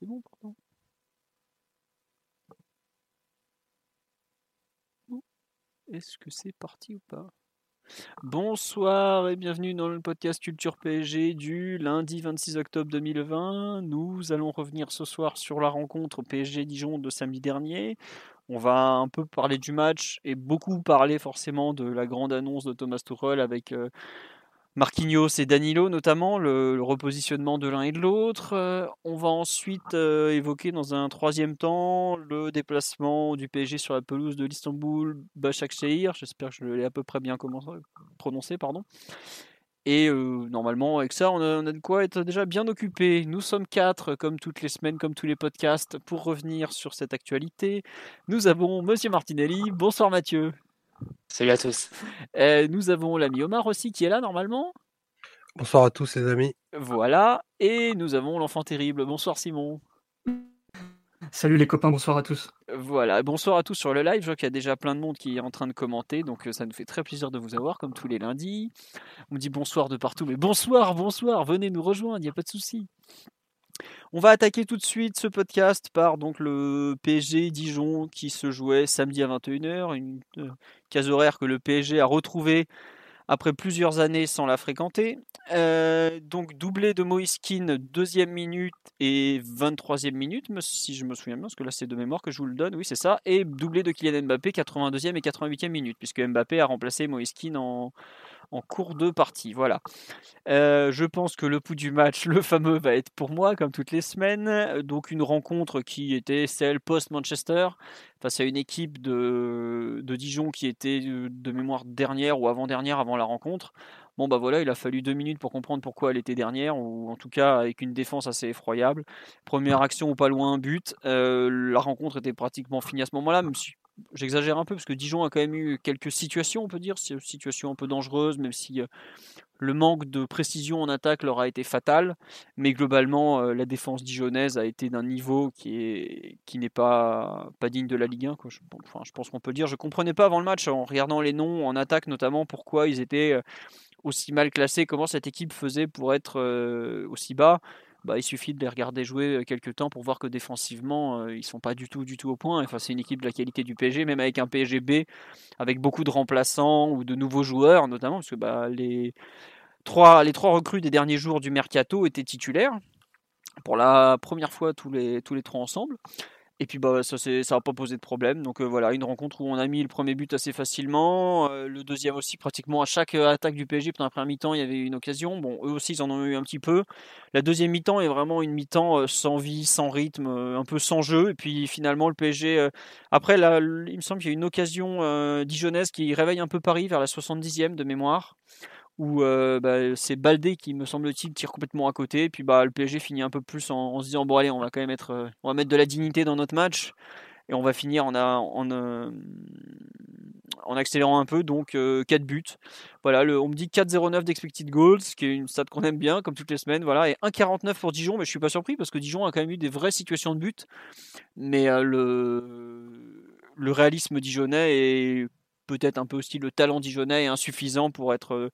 C'est bon pourtant. Est-ce que c'est parti ou pas? Bonsoir et bienvenue dans le podcast Culture PSG du lundi 26 octobre 2020. Nous allons revenir ce soir sur la rencontre PSG Dijon de samedi dernier. On va un peu parler du match et beaucoup parler forcément de la grande annonce de Thomas Tuchel avec euh, Marquinhos et Danilo notamment, le, repositionnement de l'un et de l'autre. Euh, on va ensuite euh, évoquer dans un troisième temps le déplacement du PSG sur la pelouse de l'Istanbul Başakşehir. J'espère que je l'ai à peu près bien prononcé. Pardon. Et euh, normalement, avec ça, on a, on a de quoi être déjà bien occupé. Nous sommes quatre, comme toutes les semaines, comme tous les podcasts, pour revenir sur cette actualité. Nous avons Monsieur Martinelli. Bonsoir Mathieu. Salut à tous. Euh, nous avons l'ami Omar aussi qui est là normalement. Bonsoir à tous les amis. Voilà. Et nous avons l'enfant terrible. Bonsoir Simon. Salut les copains, bonsoir à tous. Voilà, bonsoir à tous sur le live. Je vois qu'il y a déjà plein de monde qui est en train de commenter, donc euh, ça nous fait très plaisir de vous avoir, comme tous les lundis. On me dit bonsoir de partout, mais bonsoir, bonsoir, venez nous rejoindre, il n'y a pas de souci. On va attaquer tout de suite ce podcast par donc le PSG Dijon qui se jouait samedi à 21h, une euh, case horaire que le PSG a retrouvée après plusieurs années sans la fréquenter. Euh, donc doublé de Moïse Kean, deuxième minute et 23e minute, si je me souviens bien, parce que là c'est de mémoire que je vous le donne, oui c'est ça, et doublé de Kylian Mbappé, 82e et 88e minute, puisque Mbappé a remplacé Moïse Kean en, en cours de partie. Voilà. Euh, je pense que le pouls du match, le fameux, va être pour moi, comme toutes les semaines. Euh, Donc une rencontre qui était celle post-Manchester, face à une équipe de, de Dijon qui était euh, de mémoire dernière ou avant-dernière avant la rencontre. Bon bah voilà, il a fallu deux minutes pour comprendre pourquoi elle était dernière, ou en tout cas avec une défense assez effroyable. Première action pas loin, but. La rencontre était pratiquement finie à ce moment-là, même si j'exagère un peu, parce que Dijon a quand même eu quelques situations, on peut dire, si- situations un peu dangereuses, même si euh, le manque de précision en attaque leur a été fatal. Mais globalement, euh, la défense dijonnaise a été d'un niveau qui est qui n'est pas pas digne de la Ligue 1. Quoi. Je, bon, enfin, je pense qu'on peut dire. Je comprenais pas avant le match, en regardant les noms en attaque notamment, pourquoi ils étaient euh, aussi mal classés, comment cette équipe faisait pour être aussi bas. Bah, il suffit de les regarder jouer euh, quelques temps pour voir que défensivement, euh, ils sont pas du tout, du tout au point. Enfin, c'est une équipe de la qualité du PSG, même avec un PSG B, avec beaucoup de remplaçants ou de nouveaux joueurs, notamment, parce que bah, les, trois, les trois recrues des derniers jours du mercato étaient titulaires pour la première fois tous les, tous les trois ensemble. Et puis bah, ça n'a ça a pas posé de problème. Donc euh, voilà, une rencontre où on a mis le premier but assez facilement, euh, le deuxième aussi pratiquement à chaque euh, attaque du PSG pendant la première mi-temps, il y avait une occasion. Bon, eux aussi ils en ont eu un petit peu. La deuxième mi-temps est vraiment une mi-temps sans vie, sans rythme, un peu sans jeu. Et puis finalement le PSG, après il me semble qu'il y a une occasion dijonnaise qui réveille un peu Paris vers la 70e de mémoire où euh, bah, c'est Baldé qui me semble-t-il tire complètement à côté, et puis bah, le PSG finit un peu plus en, en se disant bon allez on va quand même mettre, euh, on va mettre de la dignité dans notre match et on va finir en, a- en, euh, en accélérant un peu, donc 4 buts. Voilà, le, on me dit 4,09 d'expected goals, ce qui est une stat qu'on aime bien, comme toutes les semaines. Voilà, et 1,49 pour Dijon, mais je suis pas surpris parce que Dijon a quand même eu des vraies situations de but. Mais le, le réalisme dijonnais et peut-être un peu aussi le talent dijonnais est insuffisant pour être,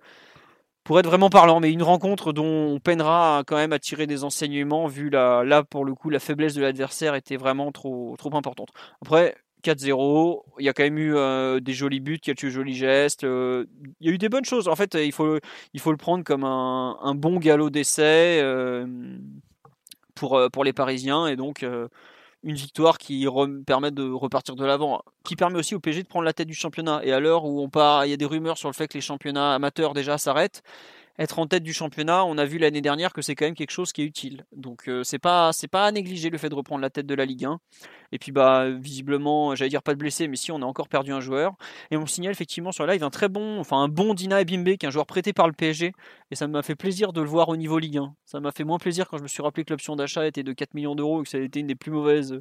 pour être vraiment parlant. Mais une rencontre dont on peinera quand même à tirer des enseignements, vu la, là pour le coup la faiblesse de l'adversaire était vraiment trop, trop importante. Après, 4-0, il y a quand même eu euh, des jolis buts, quelques jolis gestes. euh, il y a eu des bonnes choses. En fait, il faut, il faut le prendre comme un, bon galop d'essai euh, pour, pour les Parisiens. Et donc, une victoire qui permet de repartir de l'avant, qui permet aussi au PSG de prendre la tête du championnat. Et à l'heure où on part, il y a des rumeurs sur le fait que les championnats amateurs déjà s'arrêtent. Être en tête du championnat, on a vu l'année dernière que c'est quand même quelque chose qui est utile. Donc euh, c'est pas à négliger le fait de reprendre la tête de la Ligue 1. Et puis bah visiblement, j'allais dire pas de blessé, mais si on a encore perdu un joueur. Et on signale effectivement sur live un très bon, enfin un bon Dina Ebimbe, qui est un joueur prêté par le PSG. Et ça m'a fait plaisir de le voir au niveau Ligue 1. Ça m'a fait moins plaisir quand je me suis rappelé que l'option d'achat était de 4 millions d'euros et que ça a été une des plus mauvaises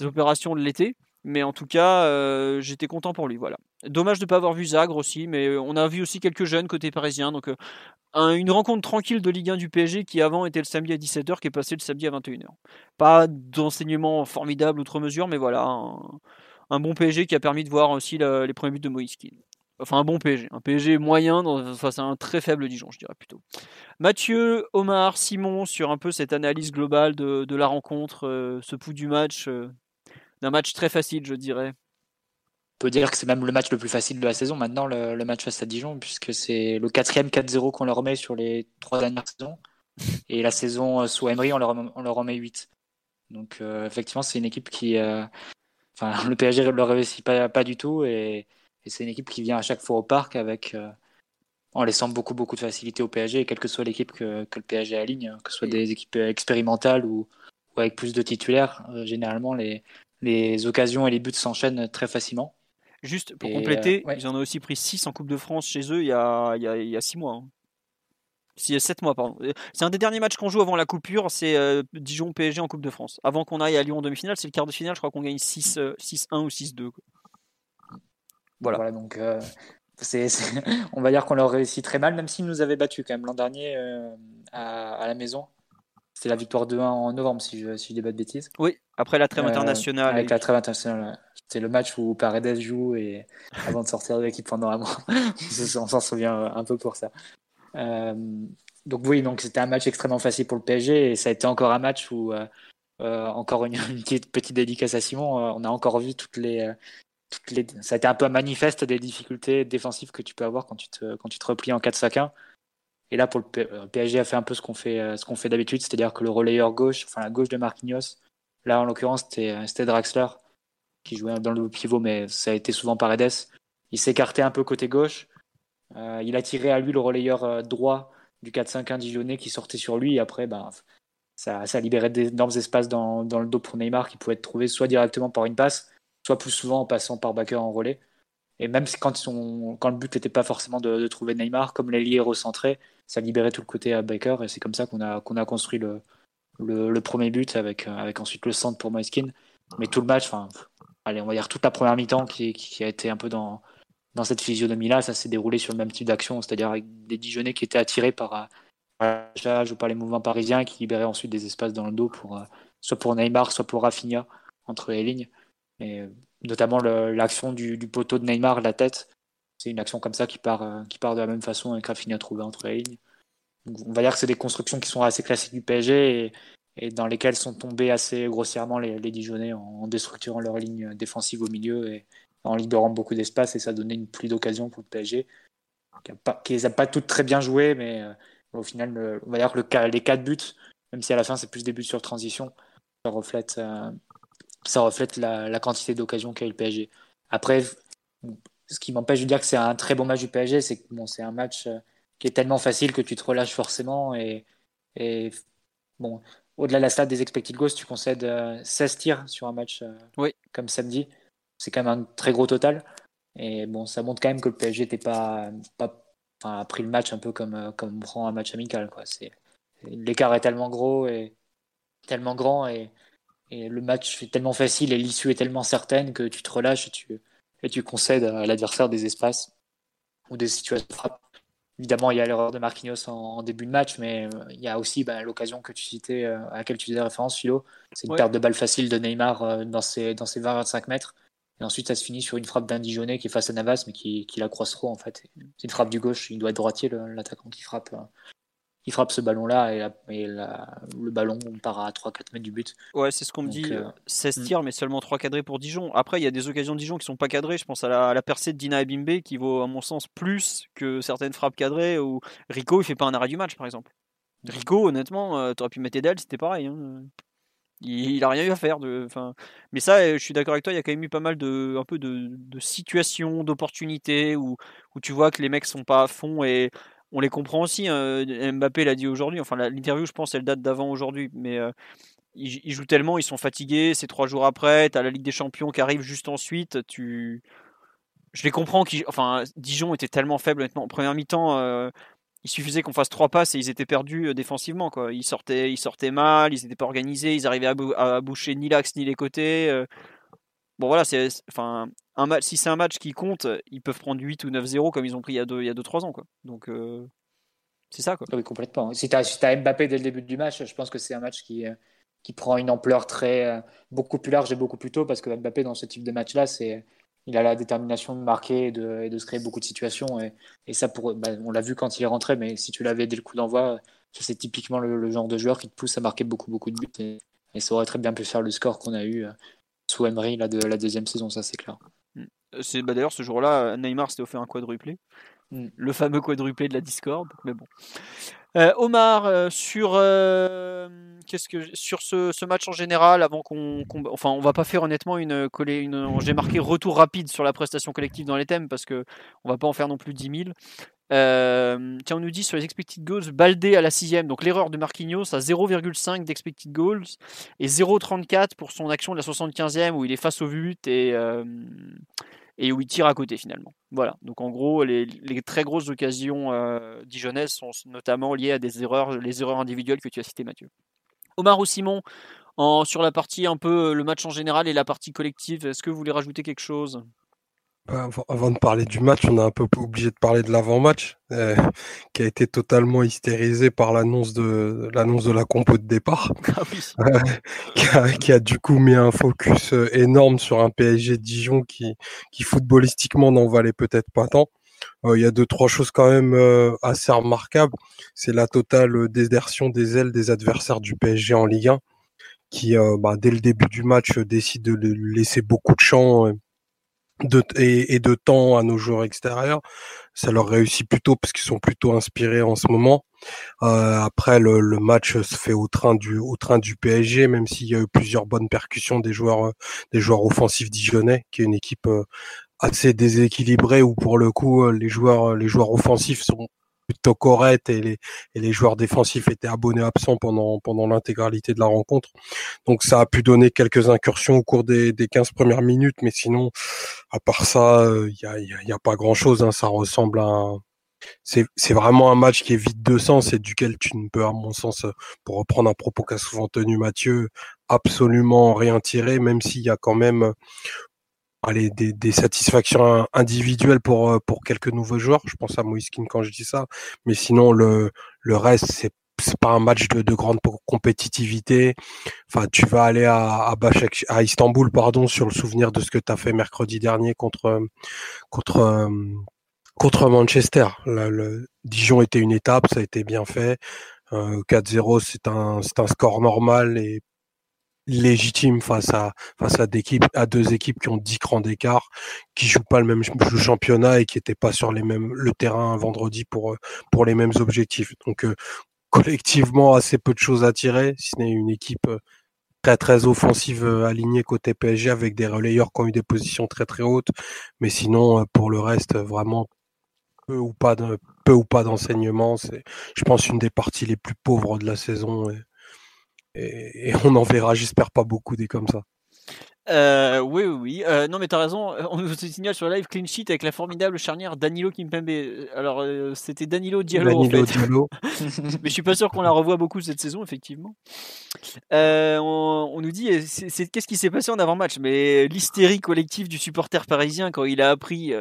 opérations de l'été. Mais en tout cas, euh, j'étais content pour lui. Voilà. Dommage de ne pas avoir vu Zagre aussi, mais euh, on a vu aussi quelques jeunes côté parisien. Donc euh, une rencontre tranquille de Ligue 1 du PSG qui avant était le samedi à 17h, qui est passé le samedi à 21h. Pas d'enseignement formidable outre mesure, mais voilà, un, bon PSG qui a permis de voir aussi les premiers buts de Moïse Enfin, un bon PSG. Un PSG moyen face à un très faible Dijon, je dirais plutôt. Mathieu, Omar, Simon, sur un peu cette analyse globale de, la rencontre, ce pouls du match, d'un match très facile, je dirais. On peut dire que c'est même le match le plus facile de la saison maintenant, le, match face à Dijon, puisque c'est le quatrième 4-0 qu'on leur met sur les trois dernières saisons. Et la saison euh, sous Emery, on leur, on leur en met 8. Donc euh, effectivement, c'est une équipe qui... Euh, enfin, le PSG ne le réussit pas, pas du tout. Et, c'est une équipe qui vient à chaque fois au parc avec... en laissant beaucoup, beaucoup de facilité au PSG, quelle que soit l'équipe que, que, le PSG aligne, que ce soit des équipes expérimentales ou, ou avec plus de titulaires. généralement, les, les occasions et les buts s'enchaînent très facilement. Juste pour compléter, euh, ils en ont aussi pris 6 en Coupe de France chez eux il y a, il y a, 6 mois. Hein. 7 mois, pardon. C'est un des derniers matchs qu'on joue avant la coupure, c'est euh, Dijon PSG en Coupe de France. Avant qu'on aille à Lyon en demi-finale, c'est le quart de finale, je crois qu'on gagne 6-1 euh, ou 6-2. Voilà. donc on va dire qu'on leur réussit très mal, même s'ils nous avaient battu quand même l'an dernier à, la maison. C'était la victoire 2-1 en novembre, si je, si je dis pas de bêtises. Oui, après la trêve internationale. Avec la trêve internationale, c'était le match où Paredes joue et avant de sortir de l'équipe pendant un mois. on s'en souvient un peu pour ça. Euh, donc oui, donc c'était un match extrêmement facile pour le PSG et ça a été encore un match où euh, euh, encore une, petite, petite, dédicace à Simon. on a encore vu toutes les, toutes les, ça a été un peu un manifeste des difficultés défensives que tu peux avoir quand tu te, quand tu te replies en 4-5-1. Et là, pour le PSG a fait un peu ce qu'on fait, ce qu'on fait d'habitude, c'est-à-dire que le relayeur gauche, enfin la gauche de Marquinhos, là en l'occurrence c'était Draxler, qui jouait dans le pivot, mais ça a été souvent Paredes. Il s'écartait un peu côté gauche. Euh, il a tiré à lui le relayeur euh, droit du 4-5-1 Dijonais qui sortait sur lui. Et après, ben, ça, ça libérait d'énormes espaces dans, le dos pour Neymar qui pouvait être trouvé soit directement par une passe, soit plus souvent en passant par Baker en relais. Et même quand, quand le but n'était pas forcément de, trouver Neymar, comme l'ailier recentré, ça libérait tout le côté à Baker. Et c'est comme ça qu'on a, qu'on a construit le, le, premier but avec, avec ensuite le centre pour Moiskin. Mais tout le match, enfin, allez, on va dire toute la première mi-temps qui, a été un peu dans, dans cette physionomie-là, ça s'est déroulé sur le même type d'action, c'est-à-dire avec des Dijonais qui étaient attirés par, la charge ou par les mouvements parisiens qui libéraient ensuite des espaces dans le dos pour euh, soit pour Neymar, soit pour Rafinha entre les lignes. Et euh, notamment l'action du, poteau de Neymar, la tête, c'est une action comme ça qui part, euh, de la même façon. Avec Rafinha trouvé entre les lignes. on va dire que c'est des constructions qui sont assez classiques du PSG et, dans lesquels sont tombés assez grossièrement les, les Dijonais en, déstructurant leur ligne défensive au milieu et en libérant beaucoup d'espace. Et ça donnait une pluie d'occasion pour le PSG qui les a pas toutes très bien jouées mais euh, au final on va dire que le, les quatre buts même si à la fin c'est plus des buts sur transition ça reflète euh, ça reflète la, la quantité d'occasions qu'a eu le PSG après ce qui m'empêche de dire que c'est un très bon match du PSG c'est que bon c'est un match euh, qui est tellement facile que tu te relâches forcément et, et bon au-delà de la stade des expected goals, tu concèdes 16 euh, tirs sur un match euh, comme samedi. C'est quand même un très gros total. Et bon, ça montre quand même que le PSG n'était pas, pas a pris le match un peu comme, comme on prend un match amical. Quoi. C'est, l'écart est tellement gros et tellement grand et, et le match est tellement facile et l'issue est tellement certaine que tu te relâches et tu, et tu concèdes à l'adversaire des espaces ou des situations de frappe Évidemment, il y a l'erreur de Marquinhos en, début de match, mais euh, il y a aussi bah, l'occasion que tu citais, euh, à laquelle tu faisais référence, Philo. C'est une perte de balle facile de Neymar euh, dans ses, dans ses 20-25 mètres. Et ensuite, ça se finit sur une frappe d'un Dijonais qui est face à Navas, mais qui, qui la croise trop, en fait. C'est une frappe du gauche, il doit être droitier, l'attaquant qui frappe il frappe ce ballon-là et, le ballon part à 3-4 mètres du but. Ouais, c'est ce qu'on me dit. 16 euh, hmm. tirs, mais seulement 3 cadrés pour Dijon. Après, il y a des occasions de Dijon qui sont pas cadrées. Je pense à la, percée de Dina Ebimbe qui vaut, à mon sens, plus que certaines frappes cadrées. Ou Rico, il fait pas un arrêt du match, par exemple. Rico, honnêtement, euh, tu aurais pu mettre Edel, c'était pareil. Hein. Il, n'a a rien eu à faire. De, mais ça, euh, je suis d'accord avec toi, il y a quand même eu pas mal de, un peu de, situations, d'opportunités où, où tu vois que les mecs sont pas à fond et on les comprend aussi. Hein. Mbappé l'a dit aujourd'hui. Enfin, l'interview, je pense, elle date d'avant aujourd'hui. Mais euh, ils, jouent tellement, ils sont fatigués. C'est trois jours après. Tu as la Ligue des Champions qui arrive juste ensuite. Tu... Je les comprends. Enfin, Dijon était tellement faible, honnêtement. En première mi-temps, euh, il suffisait qu'on fasse trois passes et ils étaient perdus euh, défensivement. Ils, sortaient, ils sortaient mal, ils n'étaient pas organisés. Ils arrivaient à, boucher ni l'axe ni les côtés. Bon, voilà, c'est. Enfin, un match, si c'est un match qui compte, ils peuvent prendre 8 ou 9-0 comme ils ont pris il y a 2-3 ans. Quoi. Donc, euh, c'est ça. Quoi. Oui, complètement. Si tu as, Mbappé dès le début du match, je pense que c'est un match qui, euh, qui prend une ampleur très, euh, beaucoup plus large et beaucoup plus tôt parce que Mbappé, dans ce type de match-là, c'est. Il a la détermination de marquer et de, de se créer beaucoup de situations. Et, et ça, pour, bah, on l'a vu quand il est rentré, mais si tu l'avais dès le coup d'envoi, c'est typiquement le, genre de joueur qui te pousse à marquer beaucoup, beaucoup de buts. Et, ça aurait très bien pu faire le score qu'on a eu sous Emery de la deuxième saison, ça c'est clair. C'est bah, d'ailleurs ce jour-là, Neymar s'était offert un quadruplé, mm. le fameux quadruplé de la Discord. Mais bon. Euh, Omar, euh, sur euh, qu'est-ce que sur ce, match en général, avant qu'on, enfin, on va pas faire honnêtement une, une j'ai marqué retour rapide sur la prestation collective dans les thèmes parce que on va pas en faire non plus 10 000. tiens, on nous dit sur les expected goals, Baldé à la sixième, donc l'erreur de Marquinhos à 0,5 d'expected goals et 0,34 pour son action de la 75e où il est face au but et et où il tire à côté finalement. Voilà, donc en gros, les, très grosses occasions euh, sont notamment liées à des erreurs, les erreurs individuelles que tu as citées, Mathieu. Omar ou Simon, sur la partie un peu le match en général et la partie collective, est-ce que vous voulez rajouter quelque chose? Avant, de parler du match, on a un peu obligé de parler de l'avant-match, euh, qui a été totalement hystérisé par l'annonce de l'annonce de la compo de départ, ah euh, qui, a, du coup mis un focus euh, énorme sur un PSG Dijon qui, qui footballistiquement n'en valait peut-être pas tant. Il y a deux trois choses quand même assez remarquables. C'est la totale désertion des ailes des adversaires du PSG en Ligue 1, qui bah, dès le début du match décide de laisser beaucoup de champ de, et, de temps à nos joueurs extérieurs. Ça leur réussit plutôt parce qu'ils sont plutôt inspirés en ce moment. Euh, après, le, match se fait au train du au train du PSG, même s'il y a eu plusieurs bonnes percussions des joueurs des joueurs offensifs dijonnais, qui est une équipe euh, assez déséquilibrée où pour le coup euh, les joueurs les joueurs offensifs sont plutôt correct et les, et les joueurs défensifs étaient abonnés absents pendant, pendant l'intégralité de la rencontre. Donc ça a pu donner quelques incursions au cours des, des 15 premières minutes, mais sinon, à part ça, il n'y a, y a, pas grand-chose. Hein. Ça ressemble à. C'est, c'est vraiment un match qui est vide de sens et duquel tu ne peux, à mon sens, pour reprendre un propos qu'a souvent tenu Mathieu, absolument rien tirer, même s'il y a quand même allez, des, des, satisfactions individuelles pour, euh, pour quelques nouveaux joueurs. Je pense à Moiskin quand je dis ça. Mais sinon, le, le reste, c'est c'est pas un match de, de, grande compétitivité. Enfin, tu vas aller à, à, à Istanbul, pardon, sur le souvenir de ce que tu as fait mercredi dernier contre contre contre Manchester. le Dijon était une étape, ça a été bien fait. Euh, 4-0, c'est un c'est un score normal et légitime face à face à, équipes, à deux équipes qui ont 10 crans d'écart, qui jouent pas le même championnat et qui étaient pas sur les mêmes le terrain vendredi pour pour les mêmes objectifs. Donc euh, collectivement assez peu de choses à tirer, si ce n'est une équipe euh, très très offensive euh, alignée côté PSG avec des relayeurs qui ont eu des positions très très hautes, mais sinon pour le reste vraiment peu ou pas de peu ou pas d'enseignement, c'est je pense une des parties les plus pauvres de la saison. Et, on n'en verra, j'espère, pas beaucoup des comme ça. Euh, oui, oui, oui. Euh, non, mais t'as raison. Euh, on nous signale sur live clean sheet avec la formidable charnière Danilo Kimpembe. Alors, c'était Danilo Diallo en fait. Diallo. mais je suis pas sûr qu'on la revoie beaucoup cette saison, effectivement. On, nous dit, c'est qu'est-ce qui s'est passé en avant-match? Mais l'hystérie collective du supporter parisien quand il a appris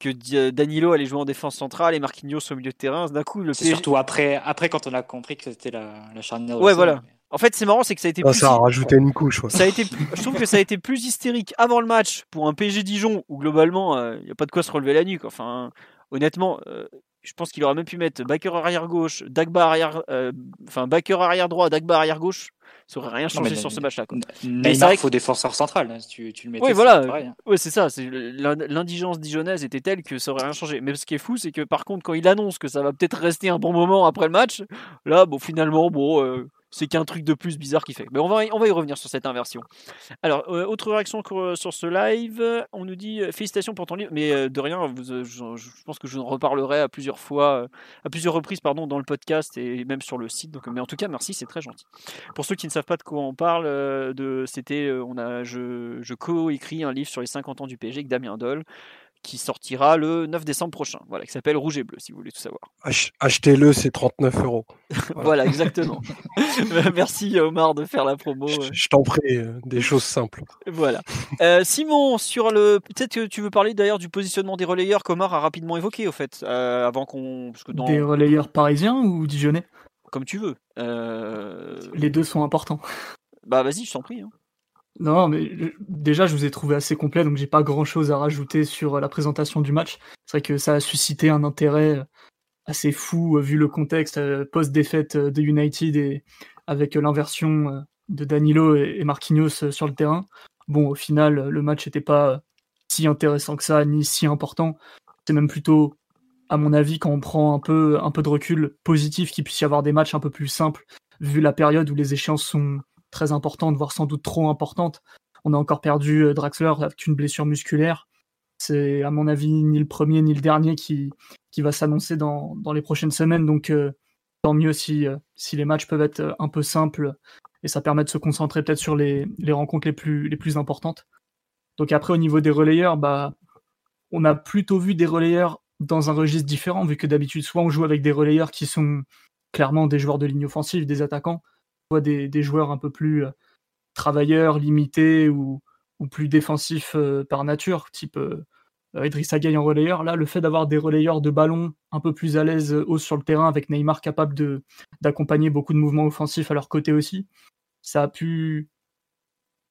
que Danilo allait jouer en défense centrale et Marquinhos au milieu de terrain. D'un coup, le C'est surtout après, après quand on a compris que c'était la, la charnière. Ouais, voilà. En fait, c'est marrant, c'est que ça a été ah, plus. Ça a rajouté une couche. Ça a été, je trouve que ça a été plus hystérique avant le match pour un PSG Dijon où globalement, il euh, n'y a pas de quoi se relever la nuque. Enfin, honnêtement, euh, je pense qu'il aurait même pu mettre backer arrière gauche, Dagba arrière, euh, enfin backer arrière droit, Dagba arrière gauche. Ça aurait rien changé sur ce match-là. Mais il faut défenseur central. Hein, tu, tu le mettais. Oui, voilà. Hein. Ouais, c'est ça. L'indigence dijonnaise était telle que ça aurait rien changé. Mais ce qui est fou, c'est que par contre, quand il annonce que ça va peut-être rester un bon moment après le match, là, bon, finalement, bon c'est qu'un truc de plus bizarre qui fait. Mais on va, on va y revenir sur cette inversion. Alors, euh, autre réaction sur ce live, on nous dit félicitations pour ton livre, mais de rien, je, pense que je en reparlerai à plusieurs fois, à plusieurs reprises, pardon, dans le podcast et même sur le site. Donc, mais en tout cas, merci, c'est très gentil. Pour ceux qui ne savent pas de quoi on parle, c'était, on a, je, je co-écris un livre sur les 50 ans du PSG avec Damien Doll qui sortira le 9 décembre prochain, voilà, qui s'appelle Rouge et Bleu, si vous voulez tout savoir. Achetez-le, c'est 39 euros. Voilà, exactement. Merci Omar de faire la promo. Je, t'en prie, euh, des choses simples. Voilà. Euh, Simon, sur le, peut-être que tu veux parler d'ailleurs du positionnement des relayeurs qu'Omar a rapidement évoqué, au fait, euh, avant qu'on. Dans... Des relayeurs parisiens ou dijonnais? Comme tu veux. Les deux sont importants. Bah vas-y, je t'en prie. Hein. Non, mais déjà, je vous ai trouvé assez complet, donc j'ai pas grand chose à rajouter sur la présentation du match. C'est vrai que ça a suscité un intérêt euh, assez fou, euh, vu le contexte euh, post-défaite de United et avec l'inversion de Danilo et Marquinhos sur le terrain. Bon, au final, le match n'était pas si intéressant que ça, ni si important. C'est même plutôt, à mon avis, quand on prend un peu, un peu de recul, positif qu'il puisse y avoir des matchs un peu plus simples, vu la période où les échéances sont très importante, voire sans doute trop importante. On a encore perdu euh, Draxler avec une blessure musculaire. C'est à mon avis ni le premier ni le dernier qui, va s'annoncer dans, les prochaines semaines. Donc euh, tant mieux si, euh, si les matchs peuvent être un peu simples et ça permet de se concentrer peut-être sur les, rencontres les plus, les importantes. Donc après au niveau des relayeurs, bah, on a plutôt vu des relayeurs dans un registre différent, vu que d'habitude soit on joue avec des relayeurs qui sont clairement des joueurs de ligne offensive, des attaquants, des, joueurs un peu plus euh, travailleurs, limités ou, plus défensifs euh, par nature, type euh, Idrissa Gueye en relayeur. Là, le fait d'avoir des relayeurs de ballon un peu plus à l'aise haut sur le terrain, avec Neymar capable de, d'accompagner beaucoup de mouvements offensifs à leur côté aussi, ça a pu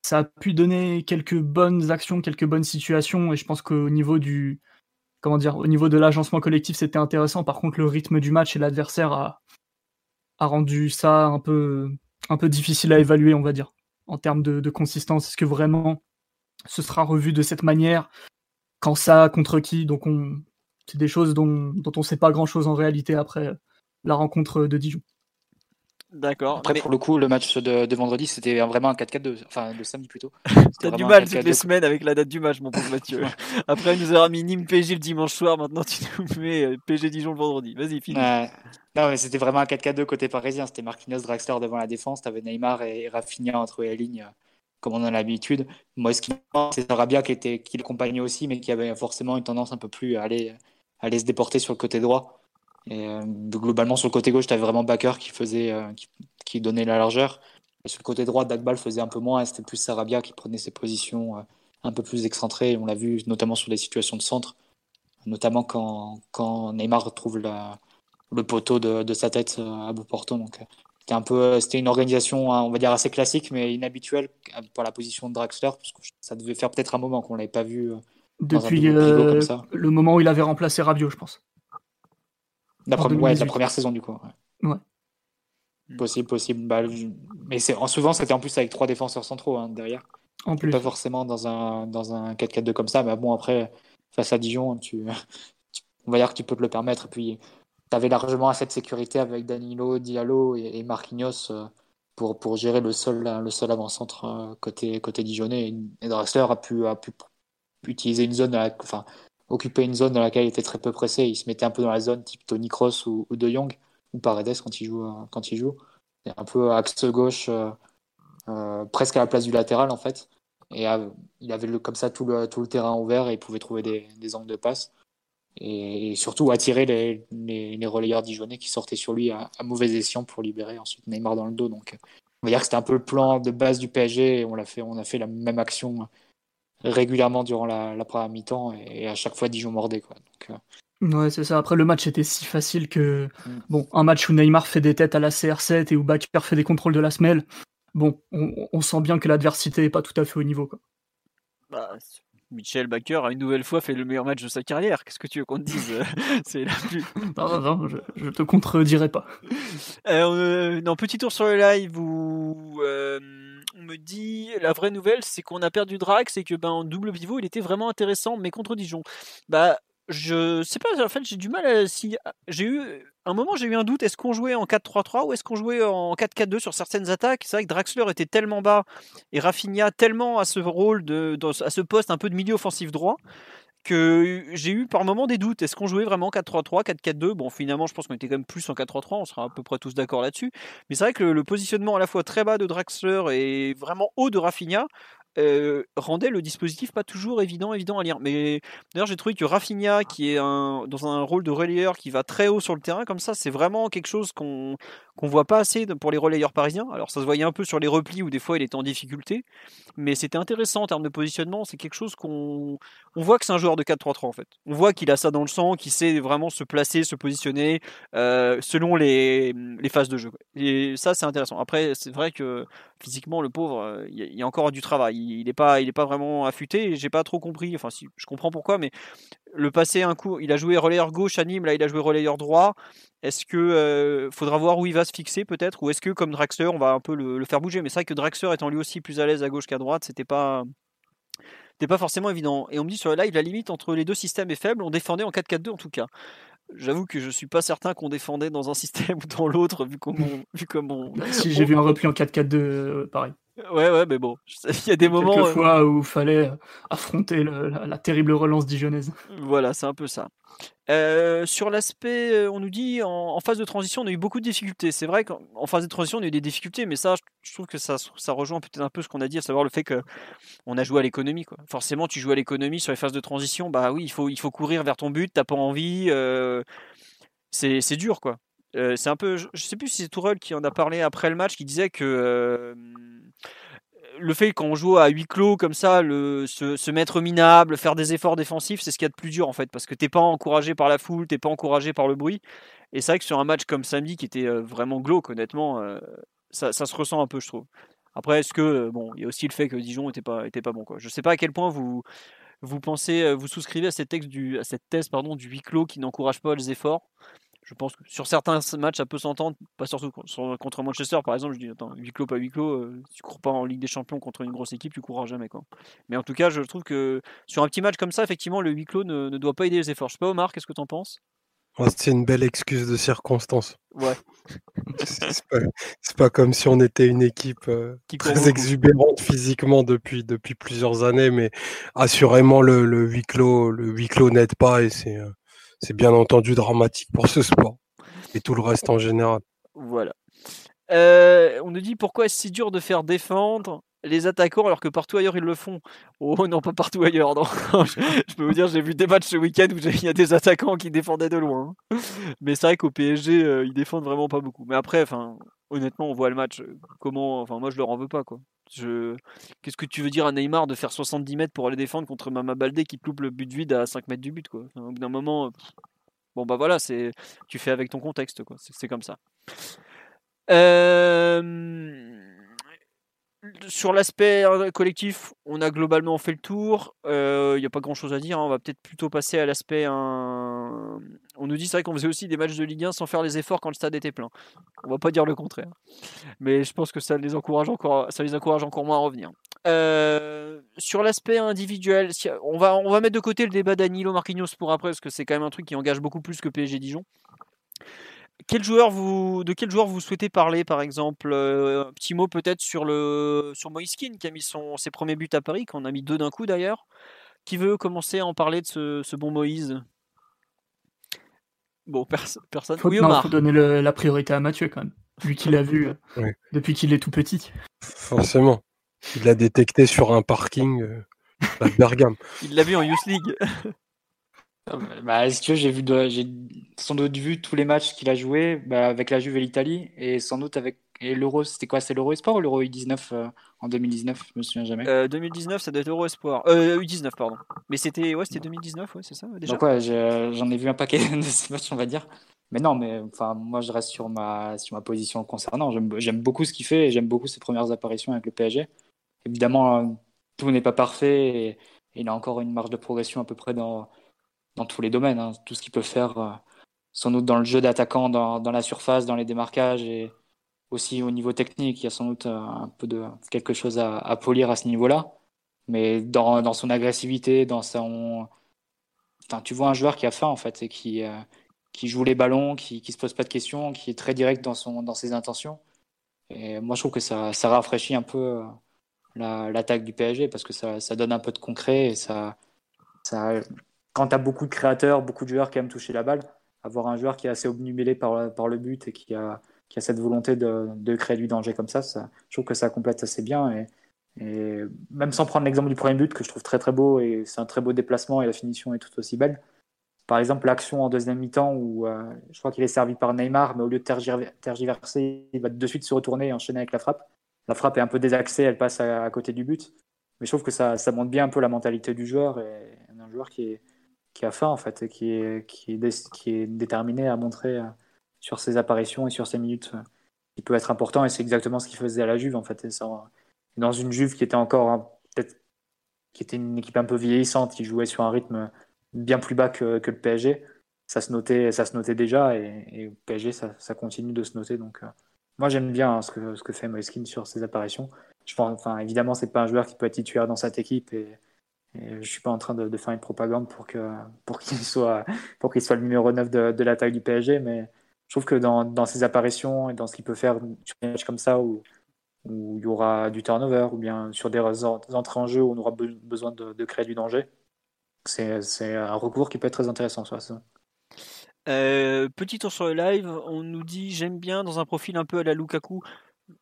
ça a pu donner quelques bonnes actions, quelques bonnes situations, et je pense qu'au niveau du comment dire, au niveau de l'agencement collectif, c'était intéressant. Par contre, le rythme du match et l'adversaire a, a rendu ça un peu un peu difficile à évaluer, on va dire, en termes de, consistance. Est-ce que vraiment ce sera revu de cette manière? Quand ça, contre qui? Donc, on... c'est des choses dont, dont on ne sait pas grand-chose en réalité après la rencontre de Dijon. D'accord. Après, pour le coup, le match de, vendredi, c'était vraiment un 4-4-2, enfin de samedi plutôt. T'as du mal toutes les semaines avec la date du match, mon pauvre Mathieu. Après, il nous aura mis Nîmes PG le dimanche soir, maintenant tu nous mets euh, PG Dijon le vendredi. Vas-y, finis. non, mais c'était vraiment un 4-4-2 côté parisien. C'était Marquinhos, Draxler devant la défense, t'avais Neymar et Rafinha entre les lignes, comme on en a l'habitude. Moi, ce qui c'est Sarabia qui, était, qui l'accompagnait aussi, mais qui avait forcément une tendance un peu plus à aller, à aller se déporter sur le côté droit. Et euh, globalement, sur le côté gauche, tu avais vraiment Baker qui, faisait, euh, qui, donnait la largeur. Et sur le côté droit, Dagbal faisait un peu moins. C'était plus Sarabia qui prenait ses positions euh, un peu plus excentrées. On l'a vu notamment sur des situations de centre, notamment quand, quand Neymar retrouve la, le poteau de, de, sa tête à bout portant. Donc, c'était un peu, c'était une organisation, hein, on va dire assez classique, mais inhabituelle pour la position de Draxler, parce que ça devait faire peut-être un moment qu'on l'avait pas vu. Depuis le moment où il avait remplacé Rabiot, je pense. La, la première saison, du coup. Ouais. Possible, possible. Bah, mais c'est souvent, c'était en plus avec trois défenseurs centraux hein, derrière. En plus. Pas forcément dans un, dans un 4-4-2 comme ça, mais bon, après, face à Dijon, tu, on va dire que tu peux te le permettre. Et puis, tu avais largement assez de sécurité avec Danilo, Diallo et, Marquinhos euh, pour, pour gérer le seul, le seul avant-centre euh, côté, côté dijonnais. Et Dressler a pu, a pu utiliser une zone, enfin, occuper une zone dans laquelle il était très peu pressé. Il se mettait un peu dans la zone type Tony Cross ou, De Jong ou Paredes quand il joue. Euh, quand il joue. Un peu axe gauche, euh, euh, presque à la place du latéral en fait. Et il avait le, comme ça tout le, tout le terrain ouvert et il pouvait trouver des, des angles de passe. Et, surtout attirer les, les, relayeurs dijonnais qui sortaient sur lui à, mauvais escient pour libérer ensuite Neymar dans le dos. Donc on va dire que c'était un peu le plan de base du PSG et on, fait, on a fait la même action régulièrement durant la, première mi-temps et, à chaque fois Dijon mordait. Quoi. Donc, euh, Ouais, c'est ça. Après, le match était si facile que, mm. bon, un match où Neymar fait des têtes à la CR7 et où Bakker fait des contrôles de la semelle, bon, on, sent bien que l'adversité n'est pas tout à fait au niveau. Quoi. Bah, Michel Baker a une nouvelle fois fait le meilleur match de sa carrière. Qu'est-ce que tu veux qu'on te dise? C'est la plus. non, non, je, je, te contredirai pas. Euh, non, petit tour sur le live où euh, me dit la vraie nouvelle, c'est qu'on a perdu Drax et que ben en double pivot, il était vraiment intéressant, mais contre Dijon. Bah je sais pas, en fait, j'ai du mal à. Si, j'ai eu. Un moment, j'ai eu un doute. Est-ce qu'on jouait en 4-3-3 ou est-ce qu'on jouait en 4-4-2 sur certaines attaques? C'est vrai que Draxler était tellement bas et Rafinha tellement à ce rôle, de, à ce poste un peu de milieu offensif droit que j'ai eu par moment des doutes. Est-ce qu'on jouait vraiment 4-3-3, 4-4-2 Bon, finalement, je pense qu'on était quand même plus en 4-3-3, on sera à peu près tous d'accord là-dessus. Mais c'est vrai que le, positionnement à la fois très bas de Draxler et vraiment haut de Rafinha euh, rendait le dispositif pas toujours évident, évident à lire. Mais d'ailleurs, j'ai trouvé que Rafinha, qui est un, dans un rôle de relayeur qui va très haut sur le terrain, comme ça, c'est vraiment quelque chose qu'on qu'on voit pas assez pour les relayeurs parisiens. Alors, ça se voyait un peu sur les replis où des fois il était en difficulté, mais c'était intéressant en termes de positionnement. C'est quelque chose qu'on on voit que c'est un joueur de 4-3-3 en fait. On voit qu'il a ça dans le sang, qu'il sait vraiment se placer, se positionner euh, selon les, les phases de jeu. Et ça, c'est intéressant. Après, c'est vrai que physiquement, le pauvre, euh, il y a encore du travail. Il n'est pas, il pas vraiment affûté. J'ai pas trop compris. Enfin, si, je comprends pourquoi, mais le passé un coup, il a joué relayeur gauche à Nîmes, là il a joué relayeur droit. Est-ce que euh, faudra voir où il va se fixer peut-être, ou est-ce que comme Draxler, on va un peu le, faire bouger? Mais c'est vrai que Draxler étant lui aussi plus à l'aise à gauche qu'à droite, c'était pas pas forcément évident. Et on me dit sur le live, la limite entre les deux systèmes est faible. On défendait en 4-4-2 en tout cas. J'avoue que je suis pas certain qu'on défendait dans un système ou dans l'autre, vu comment, vu comment. Si j'ai vu un repli en 4-4-2, euh, pareil. Ouais, ouais, mais bon, il y a des moments. Quelques euh, fois où il fallait euh, affronter la, terrible relance dijonnaise. Voilà, c'est un peu ça. Euh, sur l'aspect, on nous dit en, phase de transition, on a eu beaucoup de difficultés. C'est vrai qu'en phase de transition, on a eu des difficultés, mais ça, je trouve que ça, ça rejoint peut-être un peu ce qu'on a dit, à savoir le fait que on a joué à l'économie. Quoi. Forcément, tu joues à l'économie sur les phases de transition, bah oui, il faut, il faut courir vers ton but, t'as pas envie. c'est dur, quoi. C'est un peu, je, sais plus si c'est Tourelle qui en a parlé après le match, qui disait que le fait qu'on joue à huis clos comme ça, se, mettre minable, faire des efforts défensifs, c'est ce qu'il y a de plus dur en fait, parce que t'es pas encouragé par la foule, t'es pas encouragé par le bruit. Et c'est vrai que sur un match comme samedi qui était euh, vraiment glauque, honnêtement, euh, ça, se ressent un peu, je trouve. Après, est-ce que euh, bon, il y a aussi le fait que Dijon était pas bon quoi. Je sais pas à quel point vous vous pensez, vous souscrivez à cette, thèse du huis clos qui n'encourage pas les efforts je pense que sur certains matchs, ça peut s'entendre, pas surtout contre Manchester par exemple. Je dis, attends, huis clos, pas huis clos, euh, tu cours pas en Ligue des Champions contre une grosse équipe, tu courras jamais. Quoi. Mais en tout cas, je trouve que sur un petit match comme ça, effectivement, le huis clos ne, doit pas aider les efforts. Je sais pas, Omar, qu'est-ce que tu en penses C'est une belle excuse de circonstance. Ouais. c'est pas, pas, comme si on était une équipe euh, très exubérante physiquement depuis, depuis plusieurs années, mais assurément, le, le huis clos, le huis clos n'aide pas et c'est. Euh, c'est bien entendu dramatique pour ce sport et tout le reste en général. Voilà. Euh, on nous dit pourquoi est-ce si dur de faire défendre les attaquants alors que partout ailleurs ils le font? Oh non, pas partout ailleurs. je, peux vous dire, j'ai vu des matchs ce week-end où il y a des attaquants qui défendaient de loin. Mais c'est vrai qu'au PSG, euh, ils défendent vraiment pas beaucoup. Mais après, enfin, honnêtement, on voit le match. Euh, comment, enfin, moi je leur en veux pas quoi. Qu'est-ce que tu veux dire à Neymar de faire 70 mètres pour aller défendre contre Mama Baldé qui loupe le but vide à 5 mètres du but quoi? Au d'un moment, bon bah voilà, c'est tu fais avec ton contexte quoi. C'est comme ça. Sur l'aspect euh, collectif, on a globalement fait le tour. Il euh, n'y a pas grand chose à dire. Hein. On va peut-être plutôt passer à l'aspect. On nous dit c'est vrai qu'on faisait aussi des matchs de Ligue 1 sans faire les efforts quand le stade était plein. On va pas dire le contraire. Mais je pense que ça les encourage encore, ça les encourage encore moins à revenir. Euh, sur l'aspect individuel, on va, on va mettre de côté le débat d'Anilo Marquinhos pour après, parce que c'est quand même un truc qui engage beaucoup plus que PSG Dijon quel joueur vous, de quel joueur vous souhaitez parler, par exemple euh, Un petit mot peut-être sur, le, sur Moiskin qui a mis son, ses premiers buts à Paris, qu'on a mis deux d'un coup d'ailleurs. Qui veut commencer à en parler de ce, bon Moïse? Bon, personne. Faut, oui, faut donner la priorité à Mathieu quand même, vu qu'il l'a vu euh, depuis qu'il est tout petit. Forcément. Il l'a détecté sur un parking euh, à Bergame. Il l'a vu en Youth League. Ah, bah, est-ce que j'ai vu, j'ai sans doute vu tous les matchs qu'il a joué bah, avec la Juve et l'Italie et sans doute avec et l'Euro. C'était quoi C'est l'Euro Espoir ou l'Euro U19 euh, en 2019 Je me souviens jamais. 2019, euh, ça doit être l'Euro Espoir. Euh, U19, pardon. Mais c'était ouais, c'était 2019, ouais, c'est ça déjà. Donc ouais, j'en ai vu un paquet de ces matchs, on va dire. Mais non, mais enfin, moi je reste sur ma sur ma position concernant. J'aime beaucoup ce qu'il fait et j'aime beaucoup ses premières apparitions avec le PSG. Évidemment, tout n'est pas parfait et, et il a encore une marge de progression à peu près dans dans tous les domaines. Hein. Tout ce qu'il peut faire, euh, sans doute dans le jeu d'attaquant, dans, dans, la surface, dans les démarquages et aussi au niveau technique, il y a sans doute euh, un peu de quelque chose à, polir à ce niveau-là. Mais dans, dans, son agressivité, dans son, tu vois un joueur qui a faim en fait et qui, qui joue les ballons, qui, qui se pose pas de questions, qui est très direct dans, son, dans ses intentions. Et moi, je trouve que ça, ça rafraîchit un peu l'attaque du PSG parce que ça, ça, donne un peu de concret et ça, ça quand tu as beaucoup de créateurs, beaucoup de joueurs qui aiment toucher la balle, avoir un joueur qui est assez obnubilé par, le but et qui a, cette volonté de, créer du danger comme ça, je trouve que ça complète assez bien. Et, et même sans prendre l'exemple du premier but que je trouve très très beau et c'est un très beau déplacement et la finition est tout aussi belle. Par exemple, l'action en deuxième mi-temps où euh, je crois qu'il est servi par Neymar, mais au lieu de tergiverser, il va de suite se retourner et enchaîner avec la frappe. La frappe est un peu désaxée, elle passe à, côté du but. Mais je trouve que ça, ça, montre bien un peu la mentalité du joueur et un joueur qui, est, qui a faim en fait et qui est, qui est, déterminé à montrer euh, sur ses apparitions et sur ses minutes euh, qui peut être important et c'est exactement ce qu'il faisait à la Juve en fait. Ça, dans une Juve qui était encore peut-être qui était une équipe un peu vieillissante, qui jouait sur un rythme bien plus bas que, que le PSG, ça se notait, ça se notait déjà et, le PSG ça, continue de se noter donc. Euh, moi, j'aime bien hein, ce, que, ce que fait Moiskin sur ses apparitions. Je pense, enfin, évidemment, c'est pas un joueur qui peut être titulaire dans cette équipe et, je suis pas en train de, faire une propagande pour qu'il soit le numéro 9 de, de l'attaque du PSG, mais je trouve que dans, dans, ses apparitions et dans ce qu'il peut faire sur des matchs comme ça où, il y aura du turnover ou bien sur des entrées en jeu où on aura besoin de, créer du danger, c'est un recours qui peut être très intéressant la euh, petit tour sur le live, on nous dit j'aime bien dans un profil un peu à la Lukaku.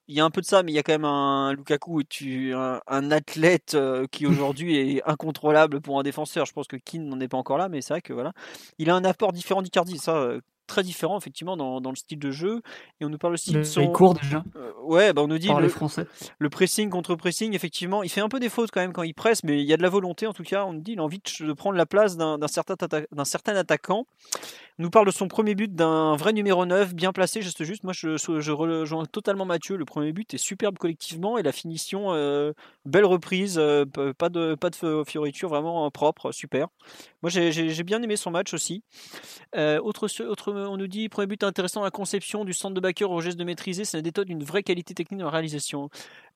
Il y a un peu de ça, mais il y a quand même un Lukaku, tu un, un athlète euh, qui aujourd'hui est incontrôlable pour un défenseur. Je pense que Keane n'en est pas encore là, mais c'est vrai que voilà, il a un apport différent d'Icardi. Ça, euh, très différent effectivement dans, dans, le style de jeu et on nous parle aussi de son il court déjà ouais bah on nous dit le, français le pressing contre pressing effectivement il fait un peu des fautes quand même quand il presse mais il y a de la volonté en tout cas on nous dit il a envie de, prendre la place d'un certain, certain attaquant nous parle de son premier but d'un vrai numéro 9, bien placé, juste juste. Moi, je, je rejoins totalement Mathieu. Le premier but est superbe collectivement et la finition, euh, belle reprise, euh, pas, de, pas de fioriture, vraiment euh, propre, super. Moi, j'ai bien aimé son match aussi. autre, autre, on nous dit, premier but intéressant, la conception du centre de backer au geste de maîtriser, ça détonne d'une vraie qualité technique dans la réalisation.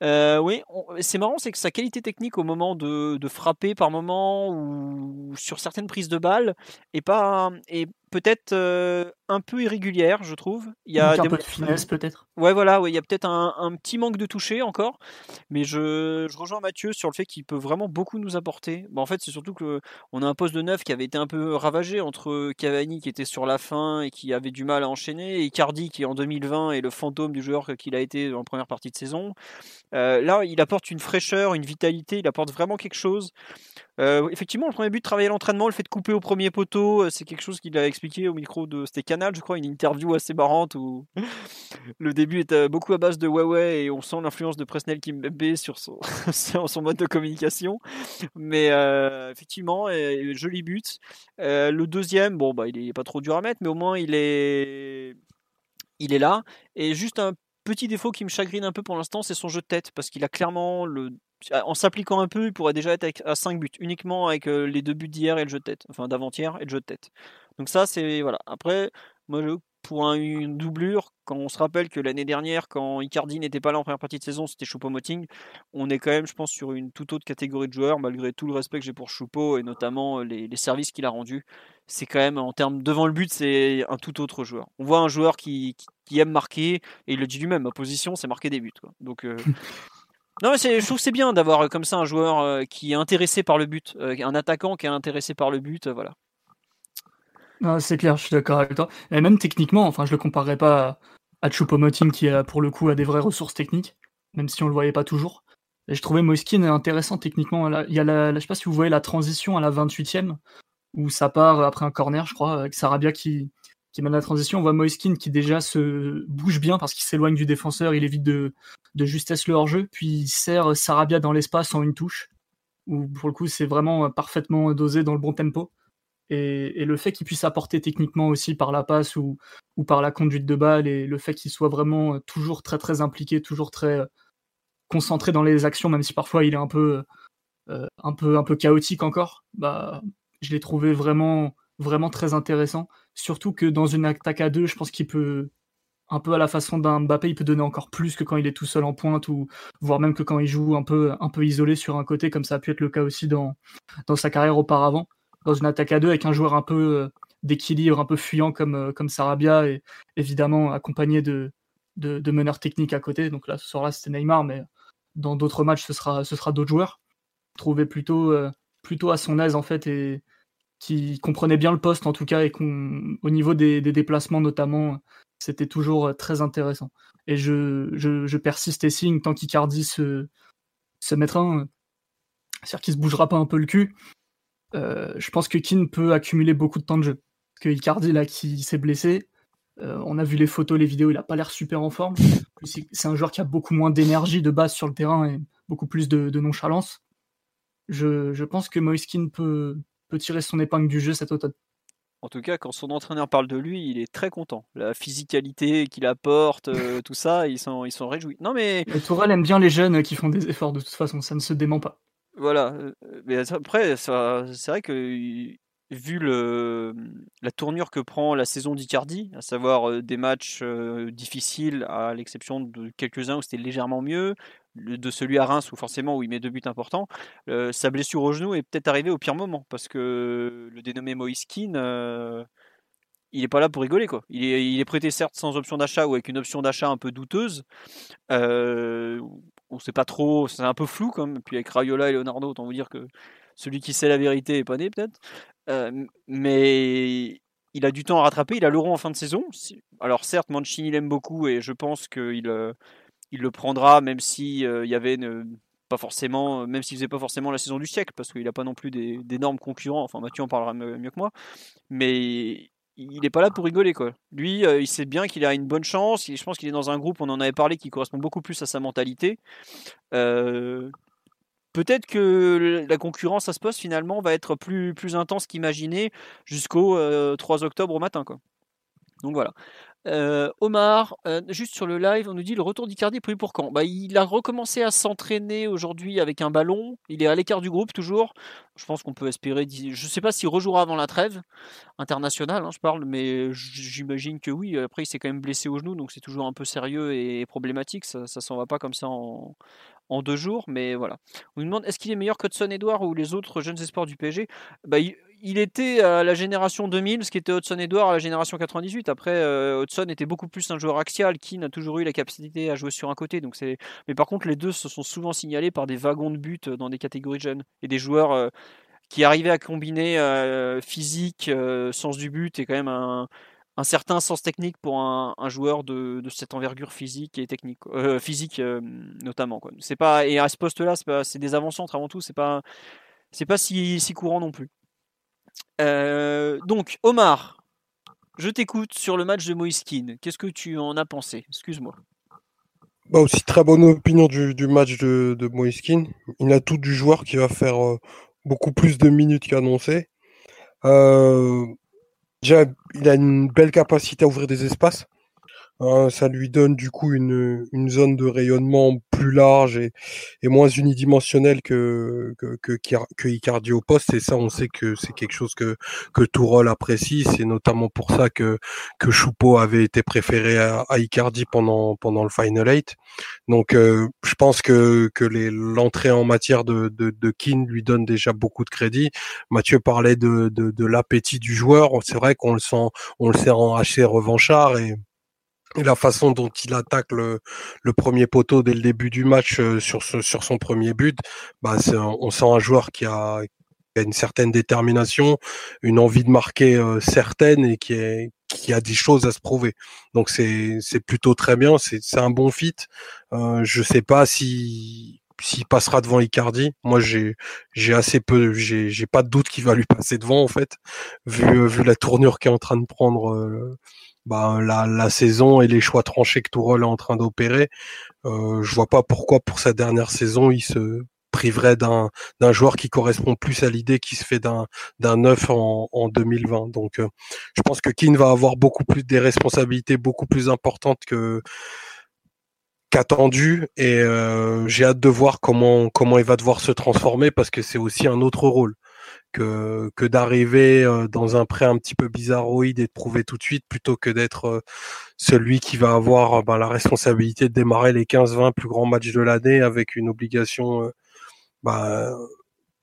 Oui, c'est marrant, c'est que sa qualité technique au moment de, de, frapper par moment ou sur certaines prises de balles est pas, est peut-être euh, un peu irrégulière, je trouve. Il y a un peu de finesse peut-être. Ouais, voilà, ouais, il y a peut-être un, petit manque de toucher encore, mais je, rejoins Mathieu sur le fait qu'il peut vraiment beaucoup nous apporter. en fait, c'est surtout que on a un poste de neuf qui avait été un peu ravagé entre Cavani qui était sur la fin et qui avait du mal à enchaîner, et Icardi qui en 2020 est le fantôme du joueur qu'il a été en première partie de saison. Euh, là, il apporte une fraîcheur, une vitalité, il apporte vraiment quelque chose. Euh, effectivement, le premier but, travailler l'entraînement, le fait de couper au premier poteau, euh, c'est quelque chose qu'il a expliqué au micro de. C'était Canal, je crois, une interview assez marrante où le début est beaucoup à base de ouais et on sent l'influence de Presnel Kimpembe sur son, mode de communication. Mais effectivement, joli but. le deuxième, bon, bah, il est pas trop dur à mettre, mais au moins il est. Il est là. Et juste un petit défaut qui me chagrine un peu pour l'instant, c'est son jeu de tête, parce qu'il a clairement le en s'appliquant un peu, il pourrait déjà être à 5 buts, uniquement avec euh, les deux buts d'hier et le jeu de tête, enfin d'avant-hier et le jeu de tête. Donc ça, c'est voilà. Après, moi, pour une doublure, quand on se rappelle que l'année dernière, quand Icardi n'était pas là en première partie de saison, c'était Choupo-Moting, on est quand même, je pense, sur une toute autre catégorie de joueurs, malgré tout le respect que j'ai pour Choupo et notamment euh, les, services qu'il a rendus. C'est quand même, en termes devant le but, c'est un tout autre joueur. On voit un joueur qui, aime marquer, et il le dit lui-même, ma position, c'est marquer des buts. Donc, euh, Non, mais je trouve c'est bien d'avoir euh, comme ça un joueur qui est intéressé par le but, un attaquant qui est intéressé par le but, voilà. C'est clair, je suis d'accord avec toi. Et même techniquement, enfin, je le comparerais pas à, Choupo-Moting qui a pour le coup a des vraies ressources techniques, même si on le voyait pas toujours. Et je trouvais Moiskin intéressant techniquement. Il y a la, je sais pas si vous voyez la transition à la 28e où ça part après un corner, je crois, avec Sarabia qui, qui mène la transition. On voit Moiskin qui déjà se bouge bien parce qu'il s'éloigne du défenseur, il évite de, de justesse le hors-jeu, puis il sert Sarabia dans l'espace en une touche, où pour le coup c'est vraiment parfaitement dosé dans le bon tempo. Et, le fait qu'il puisse apporter techniquement aussi par la passe ou, par la conduite de balle, et le fait qu'il soit vraiment toujours très très impliqué, toujours très euh, concentré dans les actions, même si parfois il est un peu, euh, un peu, un peu chaotique encore, bah, je l'ai trouvé vraiment, vraiment très intéressant. Surtout que dans une attaque à deux, je pense qu'il peut, un peu à la façon d'un Mbappé, il peut donner encore plus que quand il est tout seul en pointe, ou voire même que quand il joue un peu, un peu isolé sur un côté, comme ça a pu être le cas aussi dans, dans sa carrière auparavant. Dans une attaque à deux avec un joueur un peu d'équilibre, un peu fuyant comme, comme Sarabia et évidemment accompagné de, de, meneurs techniques à côté. Donc là, ce soir-là, c'était Neymar, mais dans d'autres matchs, ce sera, ce sera d'autres joueurs. Trouvé plutôt, plutôt à son aise en fait et qui comprenait bien le poste en tout cas et au niveau des, déplacements notamment, c'était toujours très intéressant. Et je, je, persiste et signe tant qu'Icardi se, se mettra, c'est-à-dire qu'il se bougera pas un peu le cul. Euh, je pense que Keane peut accumuler beaucoup de temps de jeu. Parce que Icardi là qui s'est blessé, euh, on a vu les photos, les vidéos, il a pas l'air super en forme. C'est un joueur qui a beaucoup moins d'énergie de base sur le terrain et beaucoup plus de, de nonchalance. Je, je, pense que Moiskin peut, peut tirer son épingle du jeu cet automne. En tout cas, quand son entraîneur parle de lui, il est très content. La physicalité qu'il apporte, euh, tout ça, ils sont, ils sont réjouis. Non mais. Tourelle aime bien les jeunes qui font des efforts de toute façon, ça ne se dément pas. Voilà. Mais après, c'est vrai que vu le, la tournure que prend la saison d'Icardi, à savoir des matchs difficiles, à l'exception de quelques-uns où c'était légèrement mieux, de celui à Reims où forcément où il met deux buts importants, sa blessure au genou est peut-être arrivée au pire moment parce que le dénommé Moiskin, euh, il n'est pas là pour rigoler quoi. Il est, prêté certes sans option d'achat ou avec une option d'achat un peu douteuse. On sait pas trop, c'est un peu flou comme. Puis avec Rayola et Leonardo, autant vous dire que celui qui sait la vérité est pas né peut-être. Euh, mais il a du temps à rattraper, il a l'euro en fin de saison. Alors certes, Mancini l'aime beaucoup et je pense qu'il il le prendra, même si euh, il y avait pas forcément, même s'il faisait pas forcément la saison du siècle, parce qu'il n'a pas non plus d'énormes concurrents. Enfin, Mathieu en parlera mieux, que moi, mais il n'est pas là pour rigoler quoi. Lui, euh, il sait bien qu'il a une bonne chance. Je pense qu'il est dans un groupe, on en avait parlé, qui correspond beaucoup plus à sa mentalité. Euh, peut-être que la concurrence à ce poste finalement va être plus, plus intense qu'imaginé jusqu'au 3 octobre au matin. Quoi. Donc voilà. Euh, Omar, euh, juste sur le live, on nous dit le retour d'Icardi prévu pour quand? Bah, Il a recommencé à s'entraîner aujourd'hui avec un ballon. Il est à l'écart du groupe toujours. Je pense qu'on peut espérer. Je ne sais pas s'il rejouera avant la trêve internationale, hein, je parle, mais j'imagine que oui. Après, il s'est quand même blessé au genou, donc c'est toujours un peu sérieux et problématique. Ça, ne s'en va pas comme ça en, deux jours, mais voilà. On nous demande est-ce qu'il est meilleur que Hudson Edouard ou les autres jeunes espoirs du PSG bah, il était à la génération 2000, ce qui était Hudson Edouard à la génération 98. Après, euh, Hudson était beaucoup plus un joueur axial. qui n'a toujours eu la capacité à jouer sur un côté. Donc. Mais par contre, les deux se sont souvent signalés par des wagons de but dans des catégories jeunes. Et des joueurs euh, qui arrivaient à combiner euh, physique, sens du but et quand même un, certain sens technique pour un, joueur de, cette envergure physique et technique, physique notamment. Quoi. C'est pas et à ce poste-là, c'est, des avant-centres avant tout. C'est pas c'est pas si, courant non plus. Euh, donc, Omar, je t'écoute sur le match de Moiskin. Qu'est-ce que tu en as pensé? Excuse-moi. Bah aussi très bonne opinion du, match de, de Moiskin. Il a tout du joueur qui va faire euh, beaucoup plus de minutes qu'annoncé. Euh, déjà, il a une belle capacité à ouvrir des espaces. Hein, ça lui donne du coup une, une, zone de rayonnement plus large et, moins unidimensionnelle que, que, que, que, Icardi au poste. Et ça, on sait que c'est quelque chose que, que Tourol apprécie. C'est notamment pour ça que, que Choupeau avait été préféré à, Icardi pendant, pendant le Final Eight. Donc, euh, je pense que, que l'entrée en matière de, de, de lui donne déjà beaucoup de crédit. Mathieu parlait de, de, l'appétit du joueur. C'est vrai qu'on le sent, on le en assez revanchard et et la façon dont il attaque le, le, premier poteau dès le début du match euh, sur, ce, sur son premier but, bah on sent un joueur qui a, qui a, une certaine détermination, une envie de marquer euh, certaine et qui, est, qui a des choses à se prouver. Donc c'est plutôt très bien, c'est un bon fit. Euh, je sais pas si s'il passera devant Icardi. Moi j'ai j'ai assez peu, j'ai pas de doute qu'il va lui passer devant en fait, vu vu la tournure qu'il est en train de prendre. Euh, bah, la, saison et les choix tranchés que Tourelle est en train d'opérer, euh, je vois pas pourquoi pour sa dernière saison il se priverait d'un d'un joueur qui correspond plus à l'idée qui se fait d'un d'un neuf en, en 2020. Donc euh, je pense que Keane va avoir beaucoup plus des responsabilités beaucoup plus importantes que qu'attendu et euh, j'ai hâte de voir comment comment il va devoir se transformer parce que c'est aussi un autre rôle que, d'arriver euh, dans un prêt un petit peu bizarroïde et de prouver tout de suite plutôt que d'être euh, celui qui va avoir euh, ben, la responsabilité de démarrer les 15-20 plus grands matchs de l'année avec une obligation ben,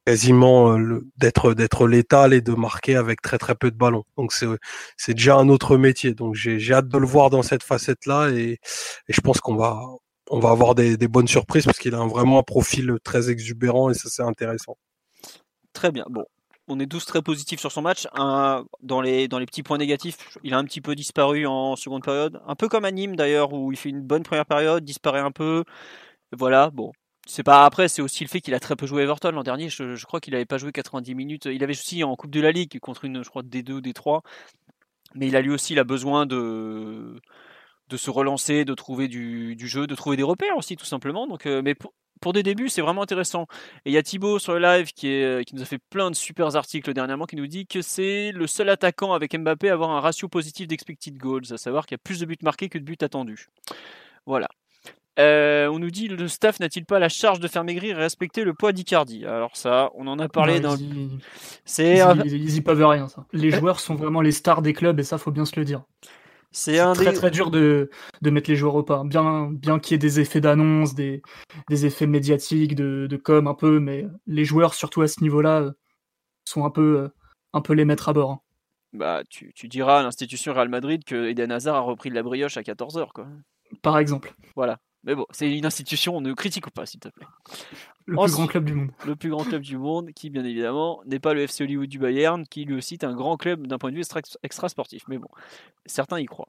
quasiment d'être d'être létal et de marquer avec très très peu de ballons. Donc c'est déjà un autre métier. Donc j'ai hâte de le voir dans cette facette là et, je pense qu'on va on va avoir des bonnes surprises parce qu'il a vraiment un profil très exubérant et ça c'est intéressant. Très bien. Bon, on est tous très positifs sur son match. dans, les, petits points négatifs, il a un petit peu disparu en seconde période. Un peu comme à Nîmes d'ailleurs, où il fait une bonne première période, disparaît un peu. Voilà, bon. C'est pas après, c'est aussi le fait qu'il a très peu joué Everton l'an dernier. Je, crois qu'il n'avait pas joué 90 minutes. Il avait aussi en Coupe de la Ligue contre une, je crois, D2 ou D3. Mais il a lui aussi il a besoin de, se relancer, de trouver du, jeu, de trouver des repères aussi, tout simplement. Euh, mais pour des débuts, c'est vraiment intéressant. Et il y a Thibaut sur le live qui, est, qui nous a fait plein de super articles dernièrement qui nous dit que c'est le seul attaquant avec Mbappé à avoir un ratio positif d'expected goals, à savoir qu'il y a plus de buts marqués que de buts attendus. Voilà. Euh, on nous dit le staff n'a-t-il pas la charge de faire maigrir et respecter le poids d'Icardi? Alors ça, on en a parlé dans. C'est ils, y peuvent rien. Ça. Les joueurs sont vraiment les stars des clubs et ça faut bien se le dire. C'est très très dur de, de, mettre les joueurs au pas. Bien, bien qu'il y ait des effets d'annonce, des, des, effets médiatiques, de, de, com un peu, mais les joueurs, surtout à ce niveau-là, sont un peu, un peu les maîtres à bord. Hein. Bah, tu, tu diras à l'institution Real Madrid que Eden Hazard a repris de la brioche à 14h. Quoi. Par exemple. Voilà. Mais bon, c'est une institution, on ne critique pas, s'il te plaît. Le plus grand club du monde. Le plus grand club du monde, qui bien évidemment n'est pas le FC Hollywood du Bayern, qui lui aussi est un grand club d'un point de vue extra, sportif. Mais bon, certains y croient.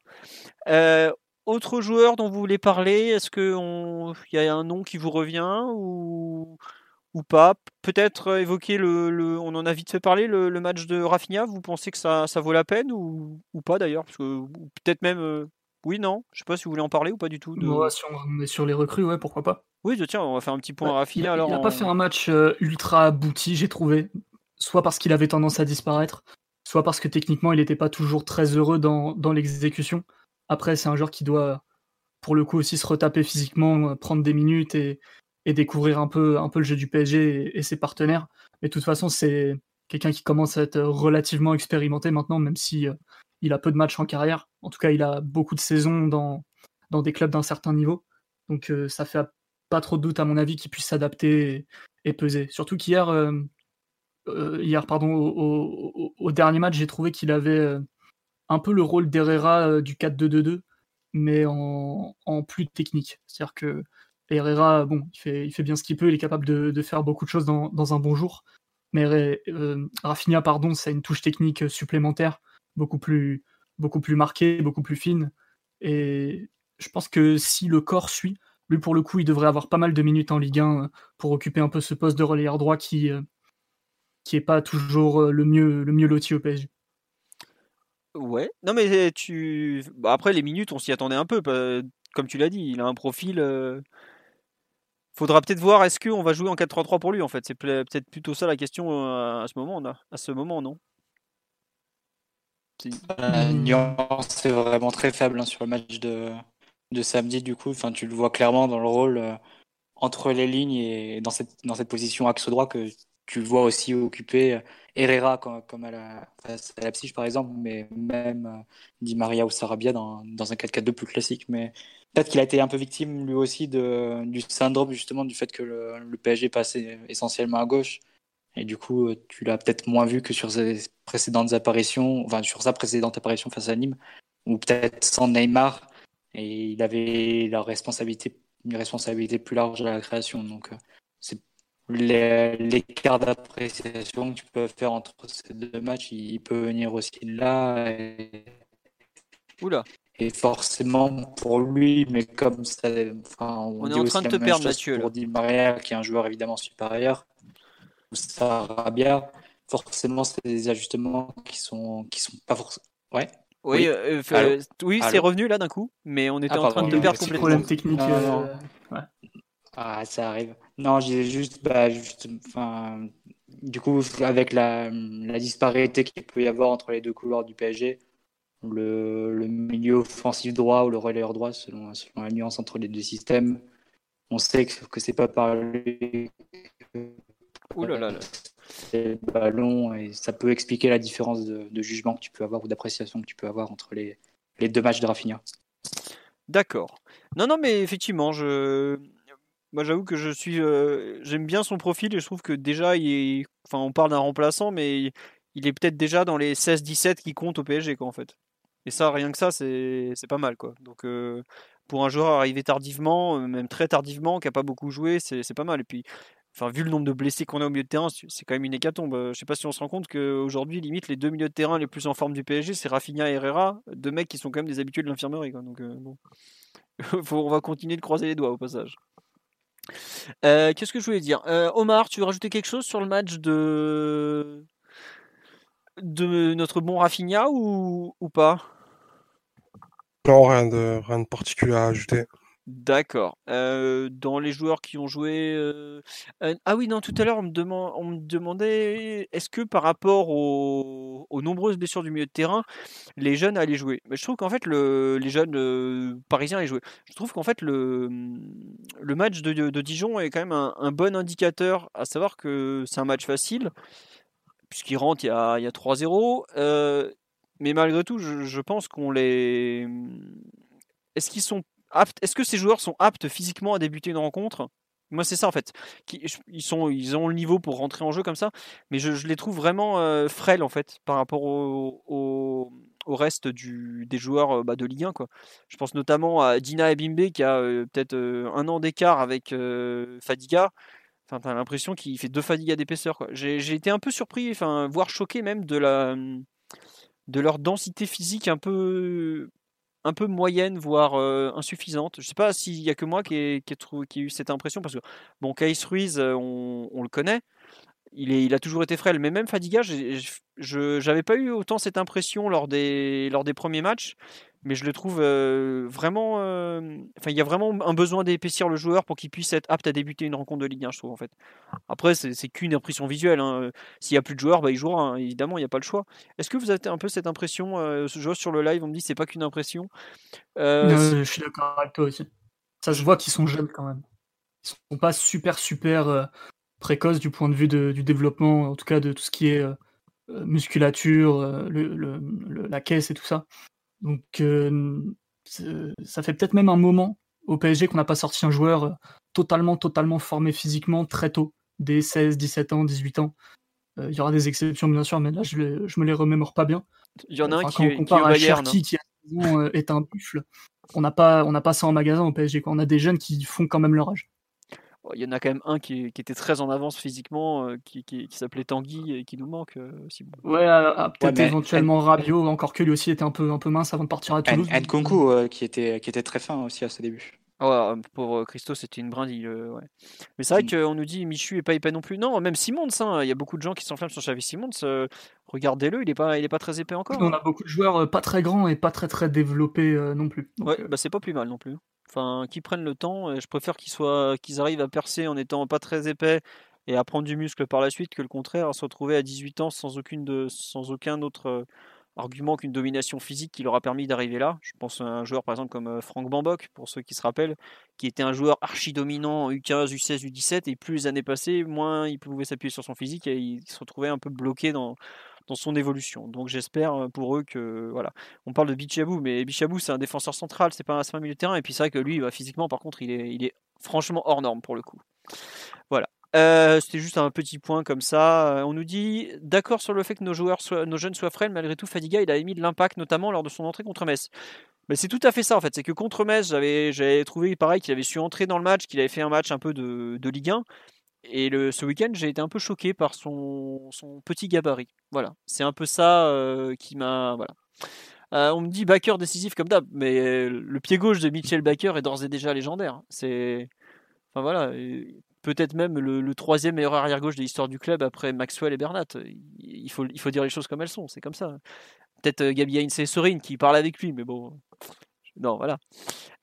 Euh, autre joueur dont vous voulez parler Est-ce qu'il y a un nom qui vous revient ou, ou pas? Peut-être évoquer le, On en a vite fait parler, le, match de Rafinha. Vous pensez que ça, ça vaut la peine ou, ou pas d'ailleurs? Peut-être même euh, oui, non Je sais pas si vous voulez en parler ou pas du tout. De... si on est sur les recrues, ouais, pourquoi pas. Oui, tiens, on va faire un petit point à Rafinha. Il, alors, n'a pas fait un match euh, ultra abouti, j'ai trouvé. Soit parce qu'il avait tendance à disparaître, soit parce que techniquement, il n'était pas toujours très heureux dans, dans l'exécution. Après, c'est un joueur qui doit, pour le coup, aussi se retaper physiquement, euh, prendre des minutes et, et découvrir un peu, un peu le jeu du PSG et, ses partenaires. Mais de toute façon, c'est quelqu'un qui commence à être relativement expérimenté maintenant, même si euh, il a peu de matchs en carrière. En tout cas, il a beaucoup de saisons dans, dans des clubs d'un certain niveau. Donc euh, ça fait pas trop de doute à mon avis qu'il puisse s'adapter et, peser. Surtout qu'hier, euh, euh, hier, au, dernier match, j'ai trouvé qu'il avait un peu le rôle d'Herrera du 4-2-2-2, mais en, plus technique. C'est-à-dire que Herrera, bon, il fait, il fait bien ce qu'il peut, il est capable de, faire beaucoup de choses dans, dans un bon jour. Mais Rafinha, pardon, ça a une touche technique supplémentaire beaucoup plus, beaucoup plus marquée, beaucoup plus fine. Et je pense que si le corps suit, lui pour le coup, il devrait avoir pas mal de minutes en Ligue 1 euh, pour occuper un peu ce poste de relayeur droit qui euh, qui pas toujours euh, le mieux le mieux loti au PSG. Ouais, non mais tu bah, après les minutes, on s'y attendait un peu comme tu l'as dit, il a un profil Faudra peut-être voir est-ce qu'on va jouer en 4-3-3 pour lui en fait, c'est peut-être plutôt ça la question à ce moment à ce moment non? La nuance est vraiment très faible hein, sur le match de, de samedi, du coup. Enfin, tu le vois clairement dans le rôle euh, entre les lignes et dans cette, dans cette position axe droit que tu le vois aussi occuper euh, Herrera comme, comme à la, face à la psyche, par exemple, mais même euh, Di Maria ou Sarabia dans, dans un 4-4-2 plus classique. Mais peut-être qu'il a été un peu victime lui aussi de, du syndrome justement du fait que le, le PSG passait essentiellement à gauche et du coup, euh, tu l'as peut-être moins vu que sur ses précédentes apparitions, enfin sur sa précédente apparition face à Nîmes, ou peut-être sans Neymar, et il avait la responsabilité, une responsabilité plus large à la création. Donc, euh, c'est l'écart d'appréciation que tu peux faire entre ces deux matchs, il, peut venir aussi là. Et... Oula. Et forcément pour lui, mais comme ça, enfin, on, est en train de te perdre, Mathieu. Pour Di Maria, qui est un joueur évidemment supérieur, Sarabia, forcément, c'est des ajustements qui sont, qui sont pas forcément. Ouais. Oui, euh, euh, oui c'est revenu là d'un coup, mais on était ah, en train de perdre complètement. problème technique. Euh, ah, ça arrive. Non, j'ai juste, bah, juste, enfin, du coup, avec la, la, disparité qu'il peut y avoir entre les deux couloirs du PSG, le, le milieu offensif droit ou le relayeur droit, selon, selon, la nuance entre les deux systèmes, on sait que, que c'est pas par lui Ouh là là. ballon et ça peut expliquer la différence de, jugement que tu peux avoir ou d'appréciation que tu peux avoir entre les, les deux matchs de Rafinha. D'accord. Non, non, mais effectivement, je... Moi, j'avoue que je suis, j'aime bien son profil et je trouve que déjà, il est... enfin, on parle d'un remplaçant, mais il est peut-être déjà dans les 16-17 qui comptent au PSG, quoi, en fait. Et ça, rien que ça, c'est pas mal, quoi. Donc, pour un joueur arrivé tardivement, même très tardivement, qui a pas beaucoup joué, c'est pas mal. Et puis, enfin, vu le nombre de blessés qu'on a au milieu de terrain, c'est quand même une hécatombe. Je sais pas si on se rend compte qu'aujourd'hui, limite, les deux milieux de terrain les plus en forme du PSG, c'est Rafinha et Herrera, deux mecs qui sont quand même des habitués de l'infirmerie. Donc, bon. on va continuer de croiser les doigts au passage. Qu'est-ce que je voulais dire? Omar, tu veux rajouter quelque chose sur le match de de notre bon Rafinha ou, pas? Non, rien de particulier à ajouter. D'accord. Euh, dans les joueurs qui ont joué. Euh, euh, ah oui, non, tout à l'heure, on, me on me demandait est-ce que par rapport aux... nombreuses blessures du milieu de terrain, les jeunes allaient jouer? Mais Je trouve qu'en fait, le... les jeunes parisiens allaient jouer. Je trouve qu'en fait, le, le match de... de, Dijon est quand même un... bon indicateur, à savoir que c'est un match facile puisqu'ils rentrent, il y a, y a 3-0. Euh, mais malgré tout, je, pense qu'on les. Est-ce qu'ils sont Est-ce que ces joueurs sont aptes physiquement à débuter une rencontre? Moi, c'est ça en fait. Ils, ont le niveau pour rentrer en jeu comme ça, mais je, les trouve vraiment frêles en fait par rapport au, reste des joueurs bah, de Ligue 1. Quoi. Je pense notamment à Dina Ebimbe qui a peut-être un an d'écart avec Fadiga. Enfin, t'as l'impression qu'il fait deux fatigues d'épaisseur. J'ai été un peu surpris, enfin, voire choqué même de leur densité physique un peu un peu moyenne, voire insuffisante. Je sais pas s'il y a que moi qui ai, qui, eu cette impression parce que bon, Kais Ruiz, on, on, le connaît. Il, est, il a toujours été frêle, mais même Fadiga, je n'avais pas eu autant cette impression lors des, lors des premiers matchs mais je le trouve euh, vraiment. Euh, enfin, il y a vraiment un besoin d'épaissir le joueur pour qu'il puisse être apte à débuter une rencontre de Ligue 1, je trouve en fait. Après, c'est qu'une impression visuelle. Hein. S'il n'y a plus de joueurs, bah, il jouera. Hein. Évidemment, il n'y a pas le choix. Est-ce que vous avez un peu cette impression euh, Je vois sur le live, on me dit c'est pas qu'une impression. je suis d'accord avec toi aussi. Ça se voit qu'ils sont jeunes quand même. Ils sont pas super super précoces du point de vue du développement, en tout cas de tout ce qui est musculature, la caisse et tout ça. Donc ça fait peut-être même un moment au PSG qu'on n'a pas sorti un joueur totalement, totalement formé physiquement très tôt, dès 16, 17 ans, 18 ans. Il y aura des exceptions bien sûr, mais là je, ne me les remémore pas bien. Il y en a un qui, on compare à Cherki qui est un buffle, on n'a pas, on n'a pas ça en magasin au PSG. Quoi. On a des jeunes qui font quand même leur âge il y en a quand même un qui, était très en avance physiquement, euh, qui, s'appelait Tanguy et qui nous manque. Euh, aussi. Ouais, peut-être éventuellement Rabiot, encore que lui aussi était un peu, un peu mince avant de partir à Toulouse. Nkunku, euh, qui, était, qui était très fin aussi à ses débuts. Pour Christo, c'était une brindille. Ouais. Mais c'est vrai mm. qu'on nous dit Michu et pas épais non plus. Non, même Simons, hein, il y a beaucoup de gens qui s'enflamment sur Xavi Simons. Regardez-le, il n'est pas, il est pas très épais encore. On a beaucoup de joueurs pas très grands et pas très très développés non plus. ouais, bah, c'est pas plus mal non plus. Enfin, qu'ils prennent le temps. je préfère qu'ils soient, qu'ils arrivent à percer en étant pas très épais et à prendre du muscle par la suite que le contraire, à se retrouver à 18 ans sans, aucune de, sans aucun autre euh, argument qu'une domination physique qui leur a permis d'arriver là. Je pense à un joueur par exemple comme euh, Franck Bambok, pour ceux qui se rappellent, qui était un joueur archi dominant en U15, U16, U17, et plus les années passées, moins il pouvait s'appuyer sur son physique et il se retrouvait un peu bloqué dans, dans son évolution. Donc j'espère euh, pour eux que voilà. On parle de Bichabou, mais Bichabou c'est un défenseur central, c'est pas un milieu de terrain. Et puis c'est vrai que lui, bah, physiquement, par contre, il est, il est franchement hors norme pour le coup. Voilà. Euh, c'était juste un petit point comme ça. Euh, on nous dit d'accord sur le fait que nos joueurs, nos jeunes soient frêles. Malgré tout, Fadiga, il a émis de l'impact, notamment lors de son entrée contre Metz. Mais c'est tout à fait ça en fait. C'est que contre Metz, j'avais, trouvé pareil qu'il avait su entrer dans le match, qu'il avait fait un match un peu de, de Ligue 1. Et le, ce week-end, j'ai été un peu choqué par son, son petit gabarit. Voilà, c'est un peu ça euh, qui m'a. Voilà. On me dit backer décisif comme d'hab, mais le pied gauche de Mitchell Baker est d'ores et déjà légendaire. C'est. Enfin voilà, peut-être même le, troisième meilleur arrière gauche de l'histoire du club après Maxwell et Bernat. Il faut, il faut dire les choses comme elles sont, c'est comme ça. Peut-être euh, Gabi et Sorine qui parle avec lui, mais bon, non, voilà.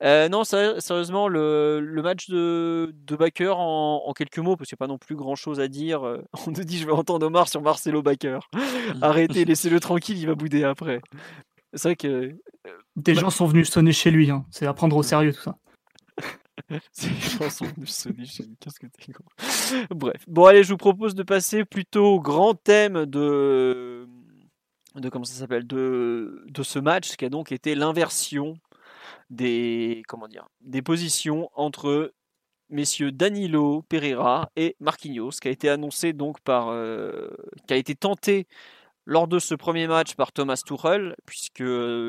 Euh, non, sérieusement, le, match de, de Baker en, quelques mots, parce qu'il n'y a pas non plus grand chose à dire. Euh, on nous dit je vais entendre Omar sur Marcelo Baker. Arrêtez, laissez-le tranquille, il va bouder après. C'est vrai que. Des gens sont venus sonner chez lui, hein. c'est à prendre au sérieux tout ça. Sont venus sonner chez lui, qu'est-ce que t'es con. Bref. Bon, allez, je vous propose de passer plutôt au grand thème de. De comment ça s'appelle de, de ce match qui a donc été l'inversion des, positions entre messieurs Danilo Pereira et Marquinhos, qui a été annoncé donc par, qui a été tenté lors de ce premier match par Thomas Tuchel, puisque,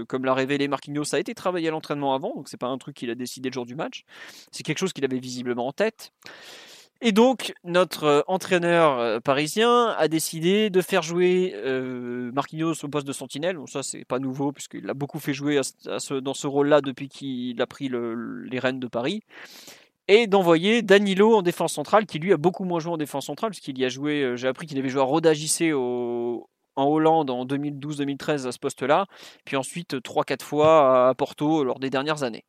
comme l'a révélé Marquinhos, ça a été travaillé à l'entraînement avant, donc c'est pas un truc qu'il a décidé le jour du match. C'est quelque chose qu'il avait visiblement en tête. Et donc, notre euh, entraîneur euh, parisien a décidé de faire jouer euh, Marquinhos au poste de sentinelle. Bon, ça, c'est pas nouveau, puisqu'il l'a beaucoup fait jouer dans ce rôle-là depuis qu'il a pris les rênes de Paris. Et d'envoyer Danilo en défense centrale, qui lui a beaucoup moins joué en défense centrale, puisqu'il y a joué, j'ai appris qu'il avait joué à Roda Hollande en 2012-2013 à ce poste-là, puis ensuite 3-4 fois à Porto lors des dernières années.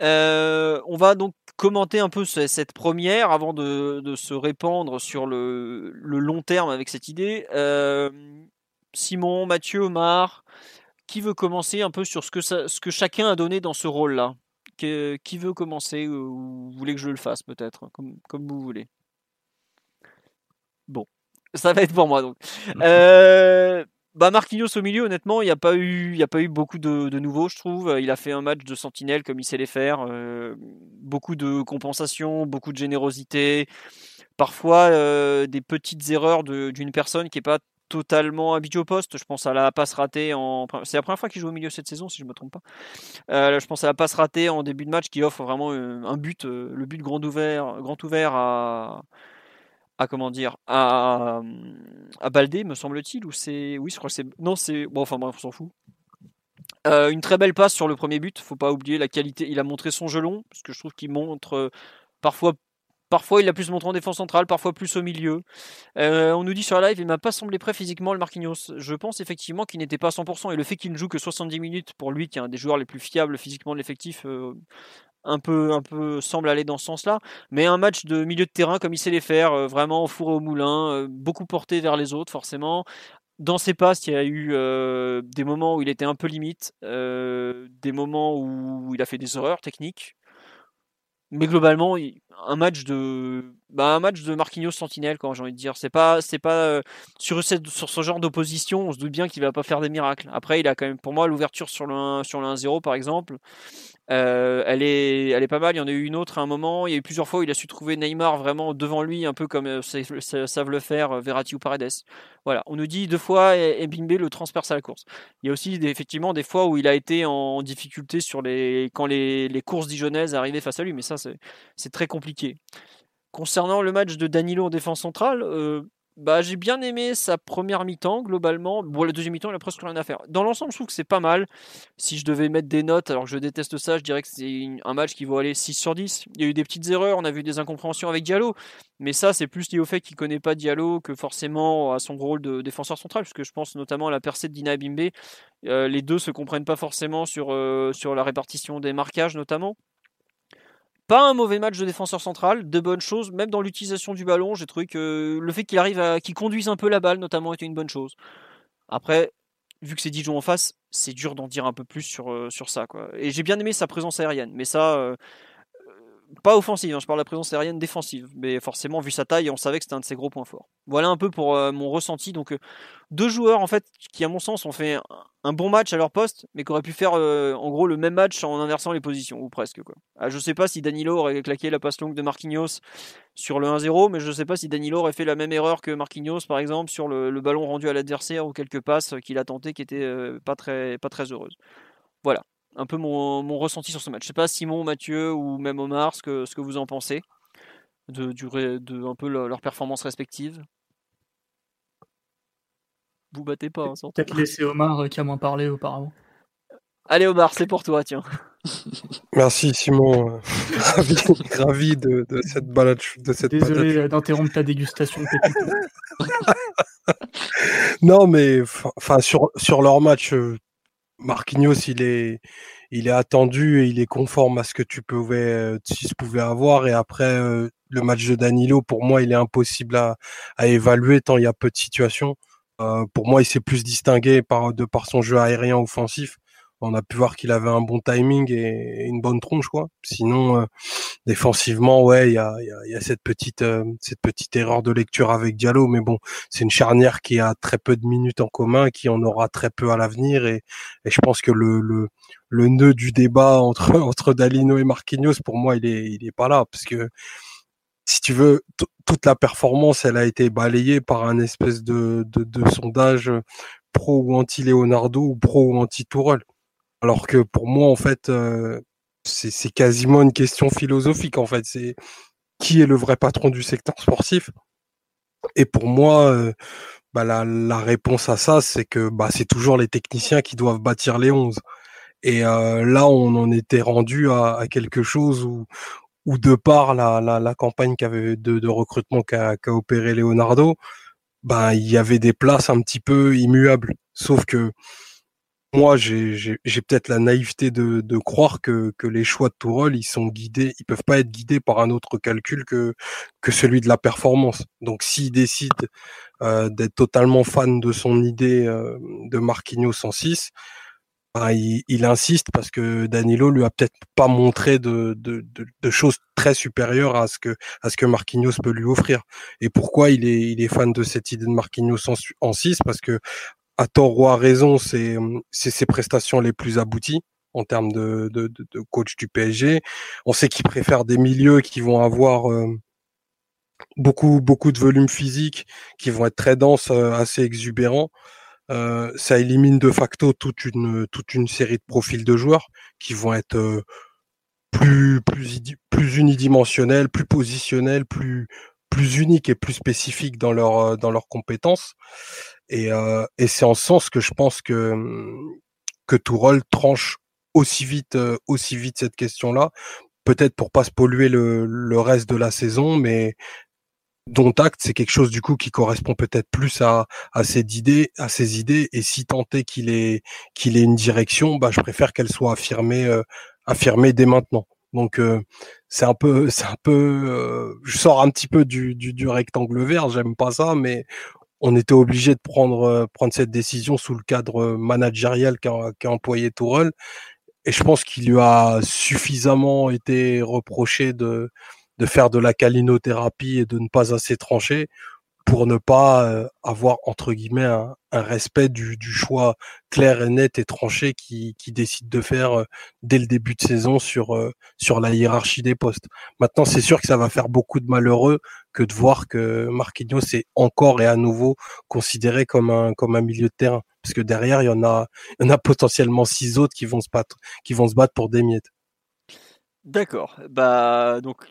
on va donc commenter un peu cette première avant de, se répandre sur le, long terme avec cette idée. Euh, Simon, Mathieu, Omar, qui veut commencer un peu sur ce que, chacun a donné dans ce rôle-là? Qui veut commencer ou vous voulez que je le fasse peut-être, comme, comme vous voulez Bon, ça va être pour moi donc. Euh, bah Marquinhos au milieu, honnêtement, il n'y a pas eu, il a pas eu beaucoup de, de, nouveaux, je trouve. Il a fait un match de sentinelle comme il sait les faire, euh, beaucoup de compensation, beaucoup de générosité, parfois euh, des petites erreurs d'une personne qui est pas totalement habituée au poste. Je pense à la passe ratée en, c'est la première fois qu'il joue au milieu cette saison, si je me trompe pas. Euh, je pense à la passe ratée en début de match qui offre vraiment un but, le but grand ouvert, grand ouvert à à comment dire à, à Baldé, me semble-t-il, ou c'est oui, je crois que c'est non, c'est bon, enfin bref, on s'en fout. Euh, une très belle passe sur le premier but. Faut pas oublier la qualité. Il a montré son gelon, parce que je trouve qu'il montre euh, parfois. Parfois, il a plus montré en défense centrale, parfois plus au milieu. Euh, on nous dit sur la live, il m'a pas semblé prêt physiquement le Marquinhos. Je pense effectivement qu'il n'était pas à 100%. Et le fait qu'il ne joue que 70 minutes, pour lui, qui est un des joueurs les plus fiables physiquement de l'effectif, un peu, un peu semble aller dans ce sens-là. Mais un match de milieu de terrain comme il sait les faire, euh, vraiment fourré au moulin, euh, beaucoup porté vers les autres forcément. Dans ses passes, il y a eu euh, des moments où il était un peu limite, des moments où il a fait des erreurs techniques. Mais globalement, un match de, bah, un match de Marquinhos Sentinelle, quand j'ai envie de dire. C'est pas, c'est pas sur, sur ce genre d'opposition, on se doute bien qu'il va pas faire des miracles. Après, il a quand même, pour moi, l'ouverture sur le 1, sur le 1-0 par exemple. Euh, elle, est, elle est pas mal. Il y en a eu une autre à un moment. Il y a eu plusieurs fois où il a su trouver Neymar vraiment devant lui, un peu comme euh, savent le faire euh, Verratti ou Paredes. Voilà, on nous dit deux fois et Bimbe le transperce à la course. Il y a aussi effectivement des fois où il a été en difficulté sur les quand les, courses dijonnaises arrivaient face à lui, mais ça c'est très compliqué. Concernant le match de Danilo en défense centrale, bah, j'ai bien aimé sa première mi-temps, globalement. Bon, la deuxième mi-temps, il a presque rien à faire. Dans l'ensemble, je trouve que c'est pas mal. Si je devais mettre des notes, alors que je déteste ça, je dirais que c'est un match qui vaut aller 6 sur 10. Il y a eu des petites erreurs, on a vu des incompréhensions avec Diallo. Mais ça, c'est plus lié au fait qu'il connaît pas Diallo que forcément à son rôle de défenseur central, puisque je pense notamment à la percée de Dina Bimbe. Euh, les deux se comprennent pas forcément sur, euh, sur la répartition des marquages, notamment. Pas un mauvais match de défenseur central, de bonnes choses, même dans l'utilisation du ballon, j'ai trouvé que le fait qu'il arrive à qu'il conduise un peu la balle notamment était une bonne chose. Après, vu que c'est Dijon en face, c'est dur d'en dire un peu plus sur, euh, sur ça. Et j'ai bien aimé sa présence aérienne, mais ça euh, pas offensive, hein, je parle de la présence aérienne défensive, mais forcément vu sa taille, on savait que c'était un de ses gros points forts. Voilà un peu pour euh, mon ressenti. Donc euh, deux joueurs en fait qui à mon sens ont fait un, bon match à leur poste, mais qui auraient pu faire euh, en gros le même match en inversant les positions ou presque quoi. Ah, je sais pas si Danilo aurait claqué la passe longue de Marquinhos sur le 1-0, mais je sais pas si Danilo aurait fait la même erreur que Marquinhos par exemple sur le, le ballon rendu à l'adversaire ou quelques passes qu'il a tenté qui étaient pas très pas très heureuses. Voilà un peu mon, ressenti sur ce match. Je sais pas Simon, Mathieu ou même Omar ce que, ce que vous en pensez de, de un peu leur, performance respective. Vous battez pas. Hein, Peut-être laisser Omar euh, qui a moins parlé auparavant. Allez Omar, c'est pour toi, tiens. Merci Simon, ravi, de, cette balade. De cette Désolé d'interrompre ta dégustation. non mais enfin sur, sur leur match, euh, Marquinhos, il est, il est attendu et il est conforme à ce que tu pouvais, tu pouvais avoir. Et après, le match de Danilo, pour moi, il est impossible à, évaluer tant il y a peu de situations. pour moi, il s'est plus distingué par, de par son jeu aérien offensif. On a pu voir qu'il avait un bon timing et une bonne tronche, quoi. Sinon, euh, défensivement, ouais, il y a, euh, cette petite erreur de lecture avec Diallo, mais bon, c'est une charnière qui a très peu de minutes en commun, qui en aura très peu à l'avenir, et, je pense que le, le nœud du débat entre Dalino et Marquinhos, pour moi, il est pas là, parce que si tu veux, toute la performance, elle a été balayée par un espèce de, sondage pro ou anti Leonardo ou pro ou anti Tourelle. Alors que pour moi, en fait, euh, c'est quasiment une question philosophique. En fait, c'est qui est le vrai patron du secteur sportif? Et pour moi, euh, bah, la, la, réponse à ça, c'est que bah, c'est toujours les techniciens qui doivent bâtir les 11. Et euh, là, on en était rendu à, à quelque chose où, où de par la, la, la campagne de, de recrutement qu'a qu opéré Leonardo, bah, il y avait des places un petit peu immuables. Sauf que moi, j'ai peut-être la naïveté de, de croire que, que, les choix de Tourelle, ils sont guidés, ils peuvent pas être guidés par un autre calcul que, que celui de la performance. Donc, s'il décide euh, d'être totalement fan de son idée euh, de Marquinhos 106, bah, il, il, insiste parce que Danilo lui a peut-être pas montré de, de, de, de, choses très supérieures à ce que à ce que Marquinhos peut lui offrir. Et pourquoi il est il est fan de cette idée de Marquinhos en, en 6 Parce que à tort ou à raison, c'est ses prestations les plus abouties en termes de, de, coach du PSG. On sait qu'il préfère des milieux qui vont avoir euh, beaucoup beaucoup de volume physique, qui vont être très denses, euh, assez exubérants. Euh, ça élimine de facto toute une toute une série de profils de joueurs qui vont être plus plus plus unidimensionnels, plus positionnels, plus plus uniques et plus spécifiques dans leur dans leurs compétences. Et, euh, et c'est en ce sens que je pense que que Tourol tranche aussi vite euh, aussi vite cette question-là, peut-être pour pas se polluer le, le reste de la saison, mais dont acte, c'est quelque chose du coup qui correspond peut-être plus à, à ses idées, à ses idées. Et si est qu'il ait qu'il ait une direction, bah je préfère qu'elle soit affirmée euh, affirmée dès maintenant. Donc euh, c'est un peu c'est un peu euh, je sors un petit peu du, du, du rectangle vert, j'aime pas ça, mais on était obligé de prendre, euh, prendre cette décision sous le cadre managérial qu'a qu employé Tourelle. Et je pense qu'il lui a suffisamment été reproché de, de faire de la calinothérapie et de ne pas assez trancher pour ne pas euh, avoir entre guillemets un, respect du, du, choix clair et net et tranché qui, qui décide de faire euh, dès le début de saison sur euh, sur la hiérarchie des postes. Maintenant, c'est sûr que ça va faire beaucoup de malheureux que de voir que Marquinhos est encore et à nouveau considéré comme un comme un milieu de terrain, parce que derrière il y en a il y en a potentiellement six autres qui vont se battre qui vont se battre pour des miettes. D'accord. Bah donc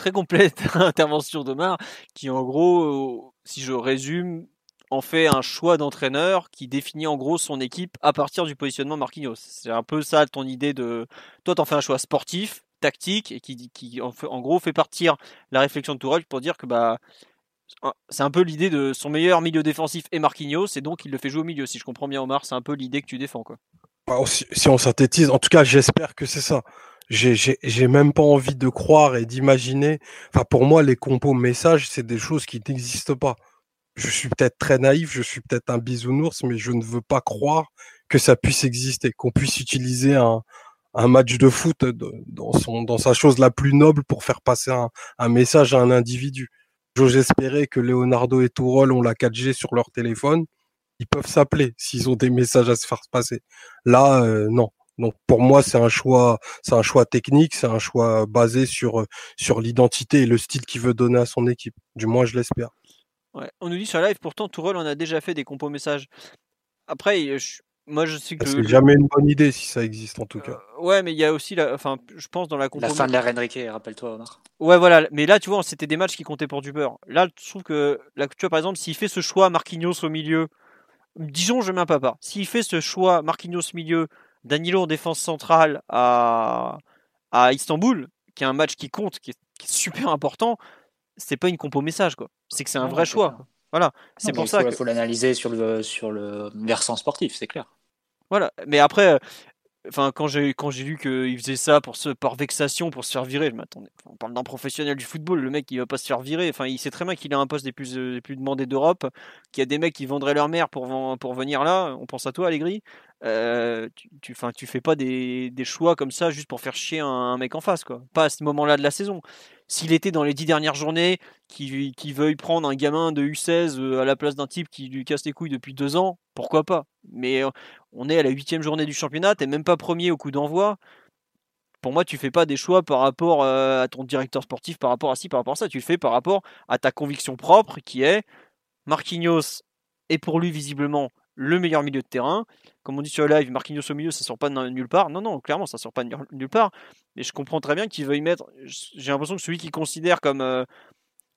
très complète intervention d'Omar, qui en gros, si je résume, en fait un choix d'entraîneur qui définit en gros son équipe à partir du positionnement Marquinhos. C'est un peu ça ton idée de... Toi, t'en fais un choix sportif, tactique, et qui, qui en, gros fait partir la réflexion de Tourelle pour dire que bah c'est un peu l'idée de son meilleur milieu défensif est Marquinhos, et donc il le fait jouer au milieu. Si je comprends bien Omar, c'est un peu l'idée que tu défends. quoi. Bah, si on synthétise, en tout cas j'espère que c'est ça j'ai même pas envie de croire et d'imaginer. Enfin, pour moi, les compos messages, c'est des choses qui n'existent pas. Je suis peut-être très naïf, je suis peut-être un bisounours, mais je ne veux pas croire que ça puisse exister, qu'on puisse utiliser un, un match de foot dans, son, dans sa chose la plus noble pour faire passer un, un message à un individu. J'ose espérer que Leonardo et Tourol ont la 4G sur leur téléphone. Ils peuvent s'appeler s'ils ont des messages à se faire passer. Là, euh, non. Donc pour moi, c'est un choix, c'est un choix technique, c'est un choix basé sur sur l'identité et le style qu'il veut donner à son équipe. Du moins, je l'espère. Ouais. On nous dit sur live, pourtant Tourelle on a déjà fait des compos messages. Après, je, moi je sais que c'est jamais une bonne idée si ça existe en tout cas. Euh, ouais, mais il y a aussi la, enfin, je pense dans la compo. La fin de la Renrique, rappelle-toi Omar. Ouais, voilà. Mais là, tu vois, c'était des matchs qui comptaient pour du beurre. Là, je trouve que, là, tu vois, par exemple, s'il fait ce choix Marquinhos au milieu, disons, je mets un papa. S'il fait ce choix Marquinhos milieu, Danilo en défense centrale à, à Istanbul, qui est un match qui compte, qui est, qui est super important, c'est pas une compo message, quoi. C'est que c'est un vrai choix. Quoi. Voilà, c'est pour ça qu'il faut l'analyser sur le, sur le versant sportif, c'est clair. Voilà, mais après, enfin, quand j'ai quand j'ai lu qu'il faisait ça pour se par vexation pour se faire virer, je m'attendais. On parle d'un professionnel du football, le mec il va pas se faire virer. Enfin, il sait très bien qu'il a un poste des plus des plus demandés d'Europe, qu'il y a des mecs qui vendraient leur mère pour pour venir là. On pense à toi, Allegri. Euh, tu, tu, fais pas des, des, choix comme ça juste pour faire chier un, mec en face, quoi. Pas à ce moment-là de la saison. S'il était dans les dix dernières journées, qui, qui veuille prendre un gamin de U16 euh, à la place d'un type qui lui casse les couilles depuis deux ans, pourquoi pas? Mais euh, on est à la huitième journée du championnat, t'es même pas premier au coup d'envoi. Pour moi, tu fais pas des choix par rapport à ton directeur sportif, par rapport à ci, par rapport à ça. Tu le fais par rapport à ta conviction propre, qui est Marquinhos est pour lui visiblement le meilleur milieu de terrain. Comme on dit sur le live, Marquinhos au milieu, ça sort pas de nulle part. Non, non, clairement, ça sort pas de nulle part. Et je comprends très bien qu'il veuille mettre. J'ai l'impression que celui qui considère comme. Euh,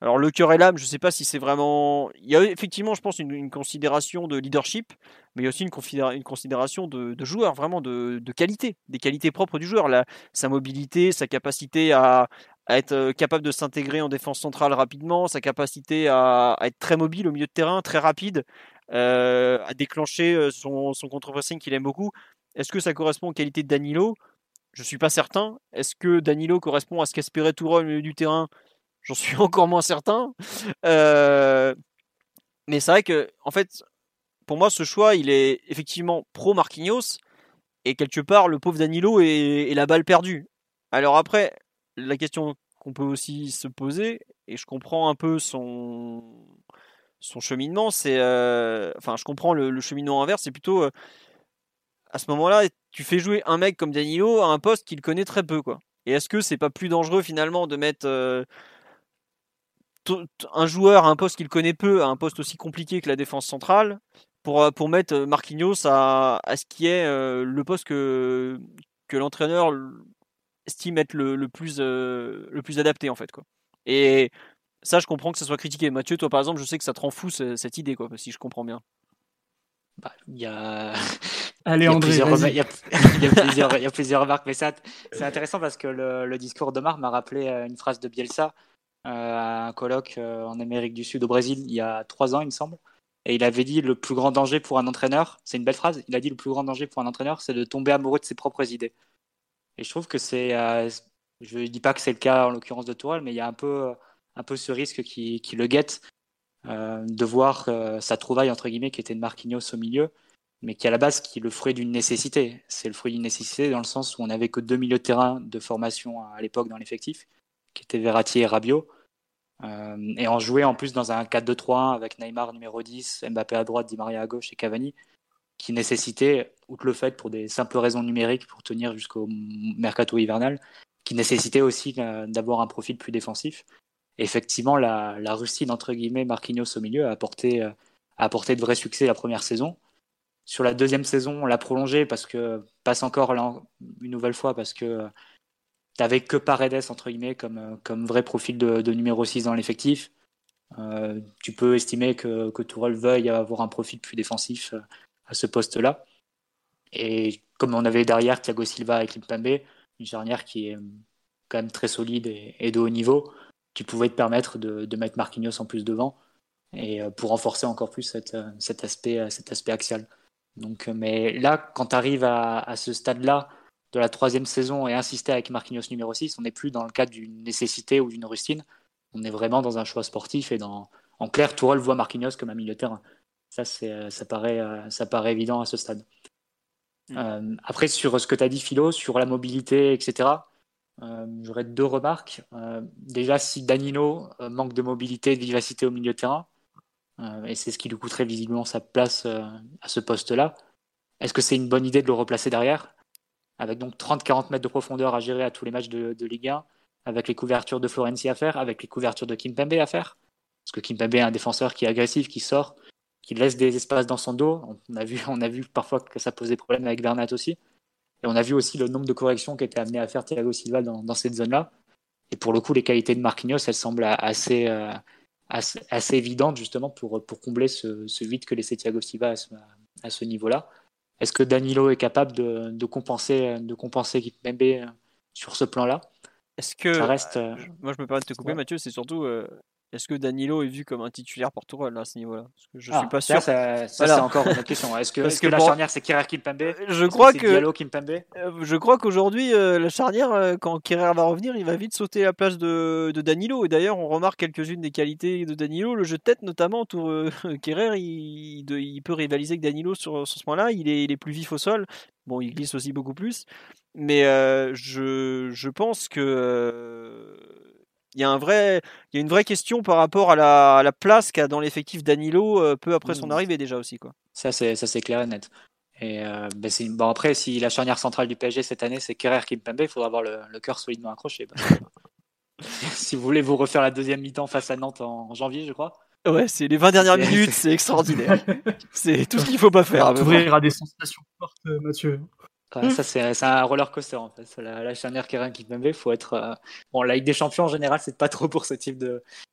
alors, le cœur et l'âme, je sais pas si c'est vraiment. Il y a effectivement, je pense, une, considération de leadership, mais il y a aussi une, considération de, joueur, vraiment de, qualité, des qualités propres du joueur. sa mobilité, sa capacité à, être euh, capable de s'intégrer en défense centrale rapidement, sa capacité à, être très mobile au milieu de terrain, très rapide, euh, à déclencher euh, son, son contre-pressing qu'il aime beaucoup. Est-ce que ça correspond aux qualités de Danilo? Je ne suis pas certain. Est-ce que Danilo correspond à ce qu'espérait Tourelle au milieu du terrain? J'en suis encore moins certain. Euh, mais c'est vrai que, en fait, pour moi, ce choix, il est effectivement pro Marquinhos. Et quelque part, le pauvre Danilo est la balle perdue. Alors après, la question qu'on peut aussi se poser, et je comprends un peu son, son cheminement, c'est. Euh, enfin, je comprends le, cheminement inverse, c'est plutôt. Euh, à ce moment-là, tu fais jouer un mec comme Danilo à un poste qu'il connaît très peu, quoi. Et est-ce que c'est pas plus dangereux finalement de mettre euh, un joueur à un poste qu'il connaît peu, à un poste aussi compliqué que la défense centrale, pour, pour mettre Marquinhos à, à ce qui est le poste que, que l'entraîneur estime être le, le plus, le plus adapté en fait, quoi. Et ça, je comprends que ça soit critiqué. Mathieu, toi, par exemple, je sais que ça te rend fou cette idée, quoi, si je comprends bien. Bah, il y a. Allez, André. Il y, a plusieurs remarques, mais c'est intéressant parce que le, discours de Marc m'a rappelé euh, une phrase de Bielsa euh, à un colloque euh, en Amérique du Sud, au Brésil, il y a trois ans, il me semble. Et il avait dit le plus grand danger pour un entraîneur, c'est une belle phrase, il a dit le plus grand danger pour un entraîneur, c'est de tomber amoureux de ses propres idées. Et je trouve que c'est. je ne dis pas que c'est le cas en l'occurrence de Tourelle, mais il y a un peu un peu ce risque qui, le guette euh, de voir euh, sa trouvaille entre guillemets qui était de Marquinhos au milieu, mais qui à la base qui est le fruit d'une nécessité. C'est le fruit d'une nécessité dans le sens où on n'avait que deux milieux de terrain de formation à l'époque dans l'effectif, qui étaient Verratti et Rabiot. Euh, et en jouait en plus dans un 4-2-3-1 avec Neymar numéro 10, Mbappé à droite, Di Maria à gauche et Cavani, qui nécessitait, outre le fait pour des simples raisons numériques pour tenir jusqu'au mercato hivernal, qui nécessitait aussi d'avoir un profil plus défensif effectivement, la, rustine, entre guillemets, Marquinhos au milieu a apporté, euh, a de vrais succès la première saison. Sur la deuxième saison, on l'a prolongé parce que, passe encore là, une nouvelle fois, parce que t'avais que Paredes, entre guillemets, comme, euh, comme vrai profil de, numéro 6 dans l'effectif. Euh, tu peux estimer que, que Tourelle veuille avoir un profil plus défensif à ce poste-là. Et comme on avait derrière Thiago Silva et Kimpembe, une charnière qui est quand même très solide et de haut niveau, tu pouvais te permettre de, mettre Marquinhos en plus devant et euh, pour renforcer encore plus euh, cet, aspect, euh, cet aspect axial. Donc, mais là, quand tu arrives à, ce stade-là de la troisième saison et insister avec Marquinhos numéro 6, on n'est plus dans le cadre d'une nécessité ou d'une rustine. On est vraiment dans un choix sportif et dans, en clair, Tourelle voit Marquinhos comme un milieu de terrain. Ça, ça, paraît, ça paraît évident à ce stade. Mm. après, sur ce que tu as dit, Philo, sur la mobilité, etc., euh, j'aurais deux remarques. Euh, déjà, si Danilo euh, manque de mobilité et de vivacité au milieu de terrain, et c'est ce qui lui coûterait visiblement sa place à ce poste-là, est-ce que c'est une bonne idée de le replacer derrière? Avec donc 30-40 mètres de profondeur à gérer à tous les matchs de, Ligue 1, avec les couvertures de Florenzi à faire, avec les couvertures de Kimpembe à faire? Parce que Kimpembe est un défenseur qui est agressif, qui sort, qui laisse des espaces dans son dos. On a vu, on a vu parfois que ça posait problème avec Bernat aussi. Et on a vu aussi le nombre de corrections qu'était amené à faire Thiago Silva dans, cette zone-là. Et pour le coup, les qualités de Marquinhos, elles semblent assez, euh, assez, évidentes justement pour, pour combler ce, ce, vide que laissait Thiago Silva à ce, niveau-là. Est-ce que Danilo est capable de, de compenser, de compenser euh, sur ce plan-là? Est-ce que. Ça reste, euh, Moi, je me permets de te couper, Mathieu, c'est surtout. Est-ce que Danilo est vu comme un titulaire pour Tourelle à ce niveau-là? Je ah, suis pas sûr. Ça, c'est encore une question. Est-ce que, est que, la charnière c'est Kerrer Kimpembe? Euh, Je crois que, Diallo Kimpembe? euh, je crois qu'aujourd'hui la charnière, quand Kerrer va revenir, il va vite sauter à la place de, de Danilo. Et d'ailleurs, on remarque quelques-unes des qualités de Danilo. Le jeu de tête, notamment, Tour, Kerrer, il, il, peut rivaliser avec Danilo sur, sur ce point-là. Il est, il est plus vif au sol. Bon, il glisse aussi beaucoup plus. Mais je, je pense que il y a un vrai, il y a une vraie question par rapport à la, la place qu'a dans l'effectif Danilo euh, peu après son mmh. arrivée déjà aussi quoi. Ça c'est ça c'est clair et net. Et euh, ben bon après si la charnière centrale du PSG cette année c'est Kerrer Kimpembe, il faudra avoir le, le cœur solidement accroché. si vous voulez vous refaire la deuxième mi-temps face à Nantes en janvier, je crois. Ouais, c'est les 20 dernières minutes, c'est extraordinaire. c'est tout ce qu'il faut pas faire. Ouvrir à des sensations fortes, euh, Mmh. Ça, c'est un roller coaster en fait. La, la charnière qui il faut être. Euh, bon, la Ligue des Champions en général, c'est pas trop pour ce type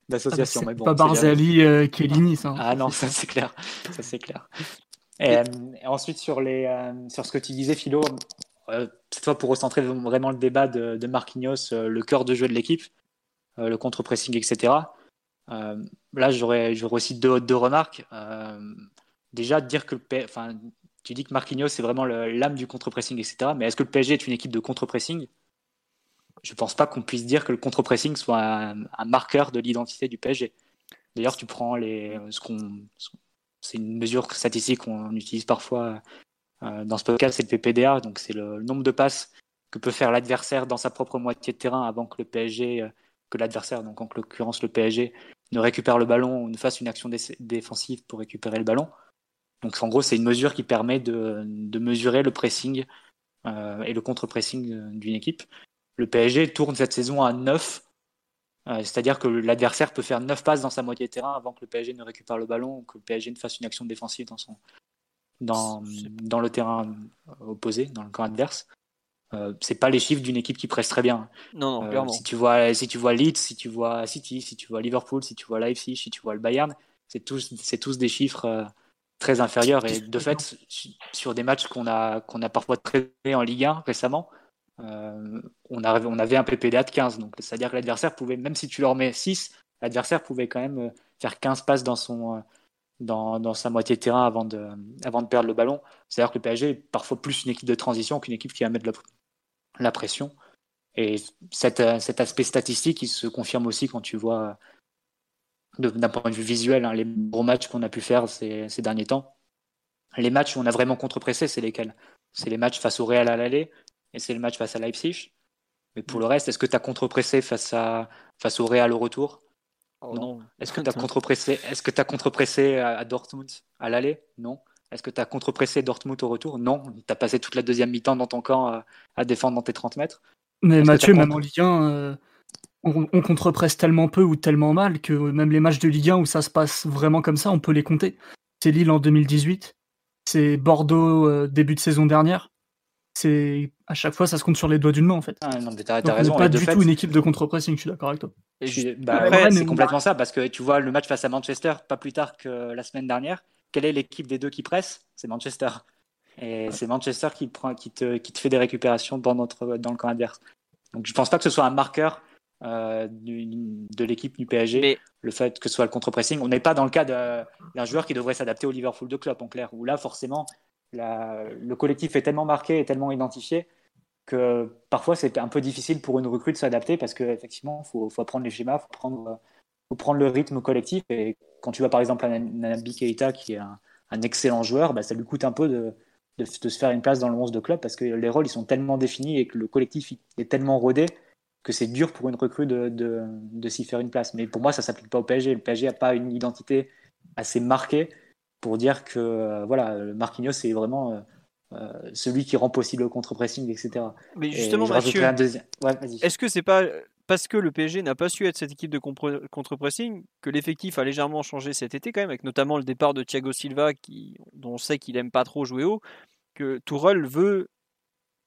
d'association. Ah, bon, pas Barzali, euh, Kellini, ça. Ah non, ça c'est clair. Ça c'est clair. Et, euh, ensuite, sur, les, sur ce que tu disais, Philo, cette fois pour recentrer vraiment le débat de, de Marquinhos, le cœur de jeu de l'équipe, le contre-pressing, etc. là, j'aurais aussi deux, deux remarques. déjà, dire que le, enfin, tu dis que Marquinhos, c'est vraiment l'âme du contre-pressing, etc. Mais est-ce que le PSG est une équipe de contre-pressing? Je ne pense pas qu'on puisse dire que le contre-pressing soit un, marqueur de l'identité du PSG. D'ailleurs, tu prends les, ce qu'on, c'est une mesure statistique qu'on utilise parfois euh, dans ce podcast, c'est le PPDA, donc c'est le nombre de passes que peut faire l'adversaire dans sa propre moitié de terrain avant que le PSG, euh, que l'adversaire, donc en l'occurrence le PSG, ne récupère le ballon ou ne fasse une action défensive pour récupérer le ballon. Donc en gros, c'est une mesure qui permet de, de mesurer le pressing euh, et le contre-pressing euh, d'une équipe. Le PSG tourne cette saison à 9, euh, c'est-à-dire que l'adversaire peut faire 9 passes dans sa moitié de terrain avant que le PSG ne récupère le ballon ou que le PSG ne fasse une action défensive dans, son, dans, dans le terrain opposé, dans le camp adverse. Euh, c'est pas les chiffres d'une équipe qui presse très bien. Non, non, clairement. Si tu vois, si tu vois Leeds, si tu vois City, si tu vois Liverpool, si tu vois Leipzig, si tu vois le Bayern, c'est tous, c'est tous des chiffres très inférieur. Et de fait, sur des matchs qu'on a, qu'on a parfois traité en Ligue 1 récemment, euh, on, a, on avait un PPDA de 15. Donc, c'est-à-dire que l'adversaire pouvait, même si tu leur mets 6, l'adversaire pouvait quand même euh, faire 15 passes dans, son, euh, dans, dans sa moitié de terrain avant de, avant de perdre le ballon. C'est-à-dire que le PSG est parfois plus une équipe de transition qu'une équipe qui va mettre la, la pression. Et cet, cet aspect statistique, il se confirme aussi quand tu vois d'un point de vue visuel, hein, les gros matchs qu'on a pu faire ces, ces, derniers temps. Les matchs où on a vraiment contre-pressé, c'est lesquels? C'est les matchs face au Real à l'aller et c'est le match face à Leipzig. Mais pour le reste, est-ce que tu as contre-pressé face, à, face au Real au retour? Oh Non. Est-ce que tu as contre-pressé est-ce que as contre-pressé à, Dortmund à l'aller? Non. Est-ce que tu as contre-pressé Dortmund au retour? Non. Tu as passé toute la deuxième mi-temps dans ton camp à, à, défendre dans tes 30 mètres. Mais Mathieu, même en Ligue 1, on, on contre-presse tellement peu ou tellement mal que même les matchs de Ligue 1 où ça se passe vraiment comme ça, on peut les compter. C'est Lille en 2018, c'est Bordeaux euh, début de saison dernière. C'est à chaque fois ça se compte sur les doigts d'une main en fait. Ah, non, mais as, raison. On n'est pas du tout une équipe de contre-pressing, je suis d'accord avec toi. Bah, c'est complètement ça parce que tu vois le match face à Manchester pas plus tard que la semaine dernière. Quelle est l'équipe des deux qui presse? C'est Manchester. Et c'est Manchester qui, prend, qui, te, qui te fait des récupérations dans, notre, dans le camp adverse. Donc je pense pas que ce soit un marqueur euh, de l'équipe du PSG, le fait que ce soit le contre-pressing. On n'est pas dans le cas d'un joueur qui devrait s'adapter au Liverpool de Klopp, en clair, où là, forcément, le collectif est tellement marqué et tellement identifié que parfois c'est un peu difficile pour une recrue de s'adapter parce qu'effectivement, il faut, faut, apprendre les schémas, il faut prendre, faut prendre le rythme collectif. Et quand tu vois par exemple Nabi Keita qui est un, excellent joueur, bah, ça lui coûte un peu de, de, se faire une place dans le 11 de club parce que les rôles ils sont tellement définis et que le collectif est tellement rodé que c'est dur pour une recrue de, de, de s'y faire une place. Mais pour moi, ça s'applique pas au PSG. Le PSG n'a pas une identité assez marquée pour dire que euh, voilà, Marquinhos c'est vraiment euh, euh, celui qui rend possible le contre-pressing, etc. Mais justement, Mathieu, est-ce que c'est pas parce que le PSG n'a pas su être cette équipe de contre-pressing que l'effectif a légèrement changé cet été quand même, avec notamment le départ de Thiago Silva, qui, dont on sait qu'il aime pas trop jouer haut, que Tourelle veut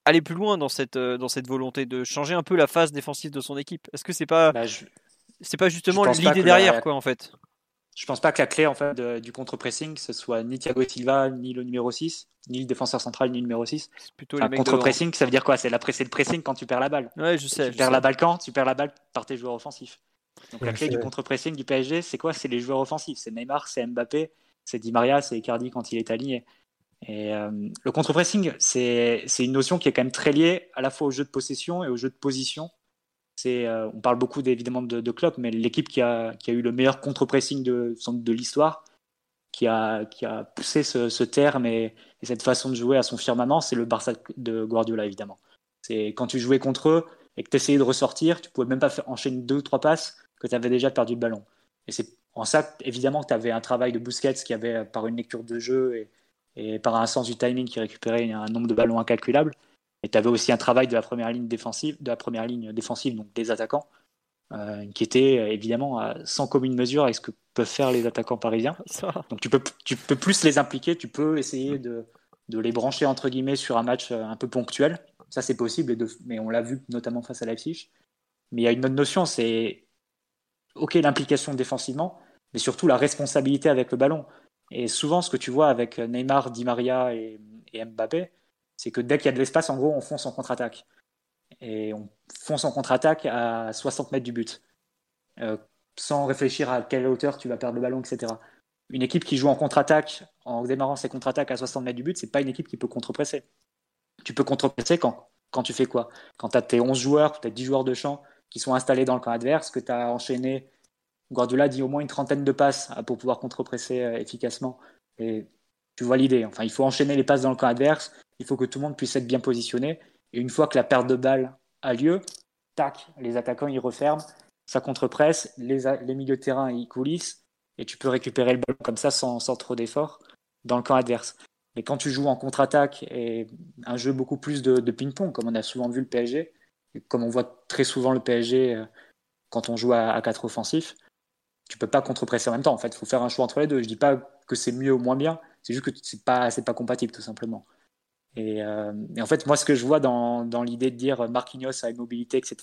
aller plus loin dans cette, euh, dans cette volonté de changer un peu la phase défensive de son équipe Est-ce que c'est pas, bah, c'est pas justement l'idée derrière, quoi, en fait? Je pense pas que la clé en fait, du contre-pressing, ce soit ni Thiago Silva, ni le numéro 6, ni le défenseur central, ni le numéro 6. plutôt contre-pressing, ça veut dire quoi? C'est la le pressing quand tu perds la balle. Ouais, je sais. Tu perds la balle quand? Tu perds la balle par tes joueurs offensifs. Donc la clé du contre-pressing du PSG, c'est quoi? C'est les joueurs offensifs. C'est Neymar, c'est Mbappé, c'est Di Maria, c'est Icardi quand il est aligné. Euh, le contre-pressing, c'est une notion qui est quand même très liée à la fois au jeu de possession et au jeu de position. Euh, on parle beaucoup évidemment de, de Klopp, mais l'équipe qui a, eu le meilleur contre-pressing de, l'histoire, qui a, qui a poussé ce, terme et, cette façon de jouer à son firmament, c'est le Barça de Guardiola évidemment. C'est quand tu jouais contre eux et que tu essayais de ressortir, tu pouvais même pas faire, enchaîner deux ou trois passes que tu avais déjà perdu le ballon. Et c'est en ça, évidemment, que tu avais un travail de Busquets qui avait, par une lecture de jeu et, et par un sens du timing qui récupérait un nombre de ballons incalculable. Et tu avais aussi un travail de la première ligne défensive, de la première ligne défensive, donc des attaquants, euh, qui était euh, évidemment sans commune mesure avec ce que peuvent faire les attaquants parisiens. Donc tu peux, tu peux plus les impliquer, tu peux essayer de, de les brancher entre guillemets sur un match euh, un peu ponctuel. Ça c'est possible, mais on l'a vu notamment face à Leipzig. Mais il y a une autre notion, c'est ok l'implication défensivement, mais surtout la responsabilité avec le ballon. Et souvent, ce que tu vois avec Neymar, Di Maria et, Mbappé, c'est que dès qu'il y a de l'espace, en gros, on fonce en contre-attaque. Et on fonce en contre-attaque à 60 mètres du but, euh, sans réfléchir à quelle hauteur tu vas perdre le ballon, etc. Une équipe qui joue en contre-attaque, en démarrant ses contre-attaques à 60 mètres du but, c'est pas une équipe qui peut contre-presser. Tu peux contre-presser quand, quand tu fais quoi? Quand tu as tes 11 joueurs, as 10 joueurs de champ qui sont installés dans le camp adverse, que tu as enchaîné Guardiola dit au moins une trentaine de passes hein, pour pouvoir contre-presser euh, efficacement. Et tu vois l'idée. Enfin, il faut enchaîner les passes dans le camp adverse. Il faut que tout le monde puisse être bien positionné. Et une fois que la perte de balle a lieu, tac, les attaquants ils referment, ça contre-presse, les, les, milieux de terrain ils coulissent et tu peux récupérer le ballon comme ça sans, sans trop d'efforts dans le camp adverse. Mais quand tu joues en contre-attaque et un jeu beaucoup plus de, ping-pong, comme on a souvent vu le PSG, comme on voit très souvent le PSG euh, quand on joue à, à 4 offensifs, tu peux pas contre-presser en même temps. En fait, il faut faire un choix entre les deux. Je dis pas que c'est mieux ou moins bien, c'est juste que c'est pas pas compatible tout simplement. Et, euh, et, en fait, moi, ce que je vois dans, l'idée de dire Marquinhos à immobilité, etc.,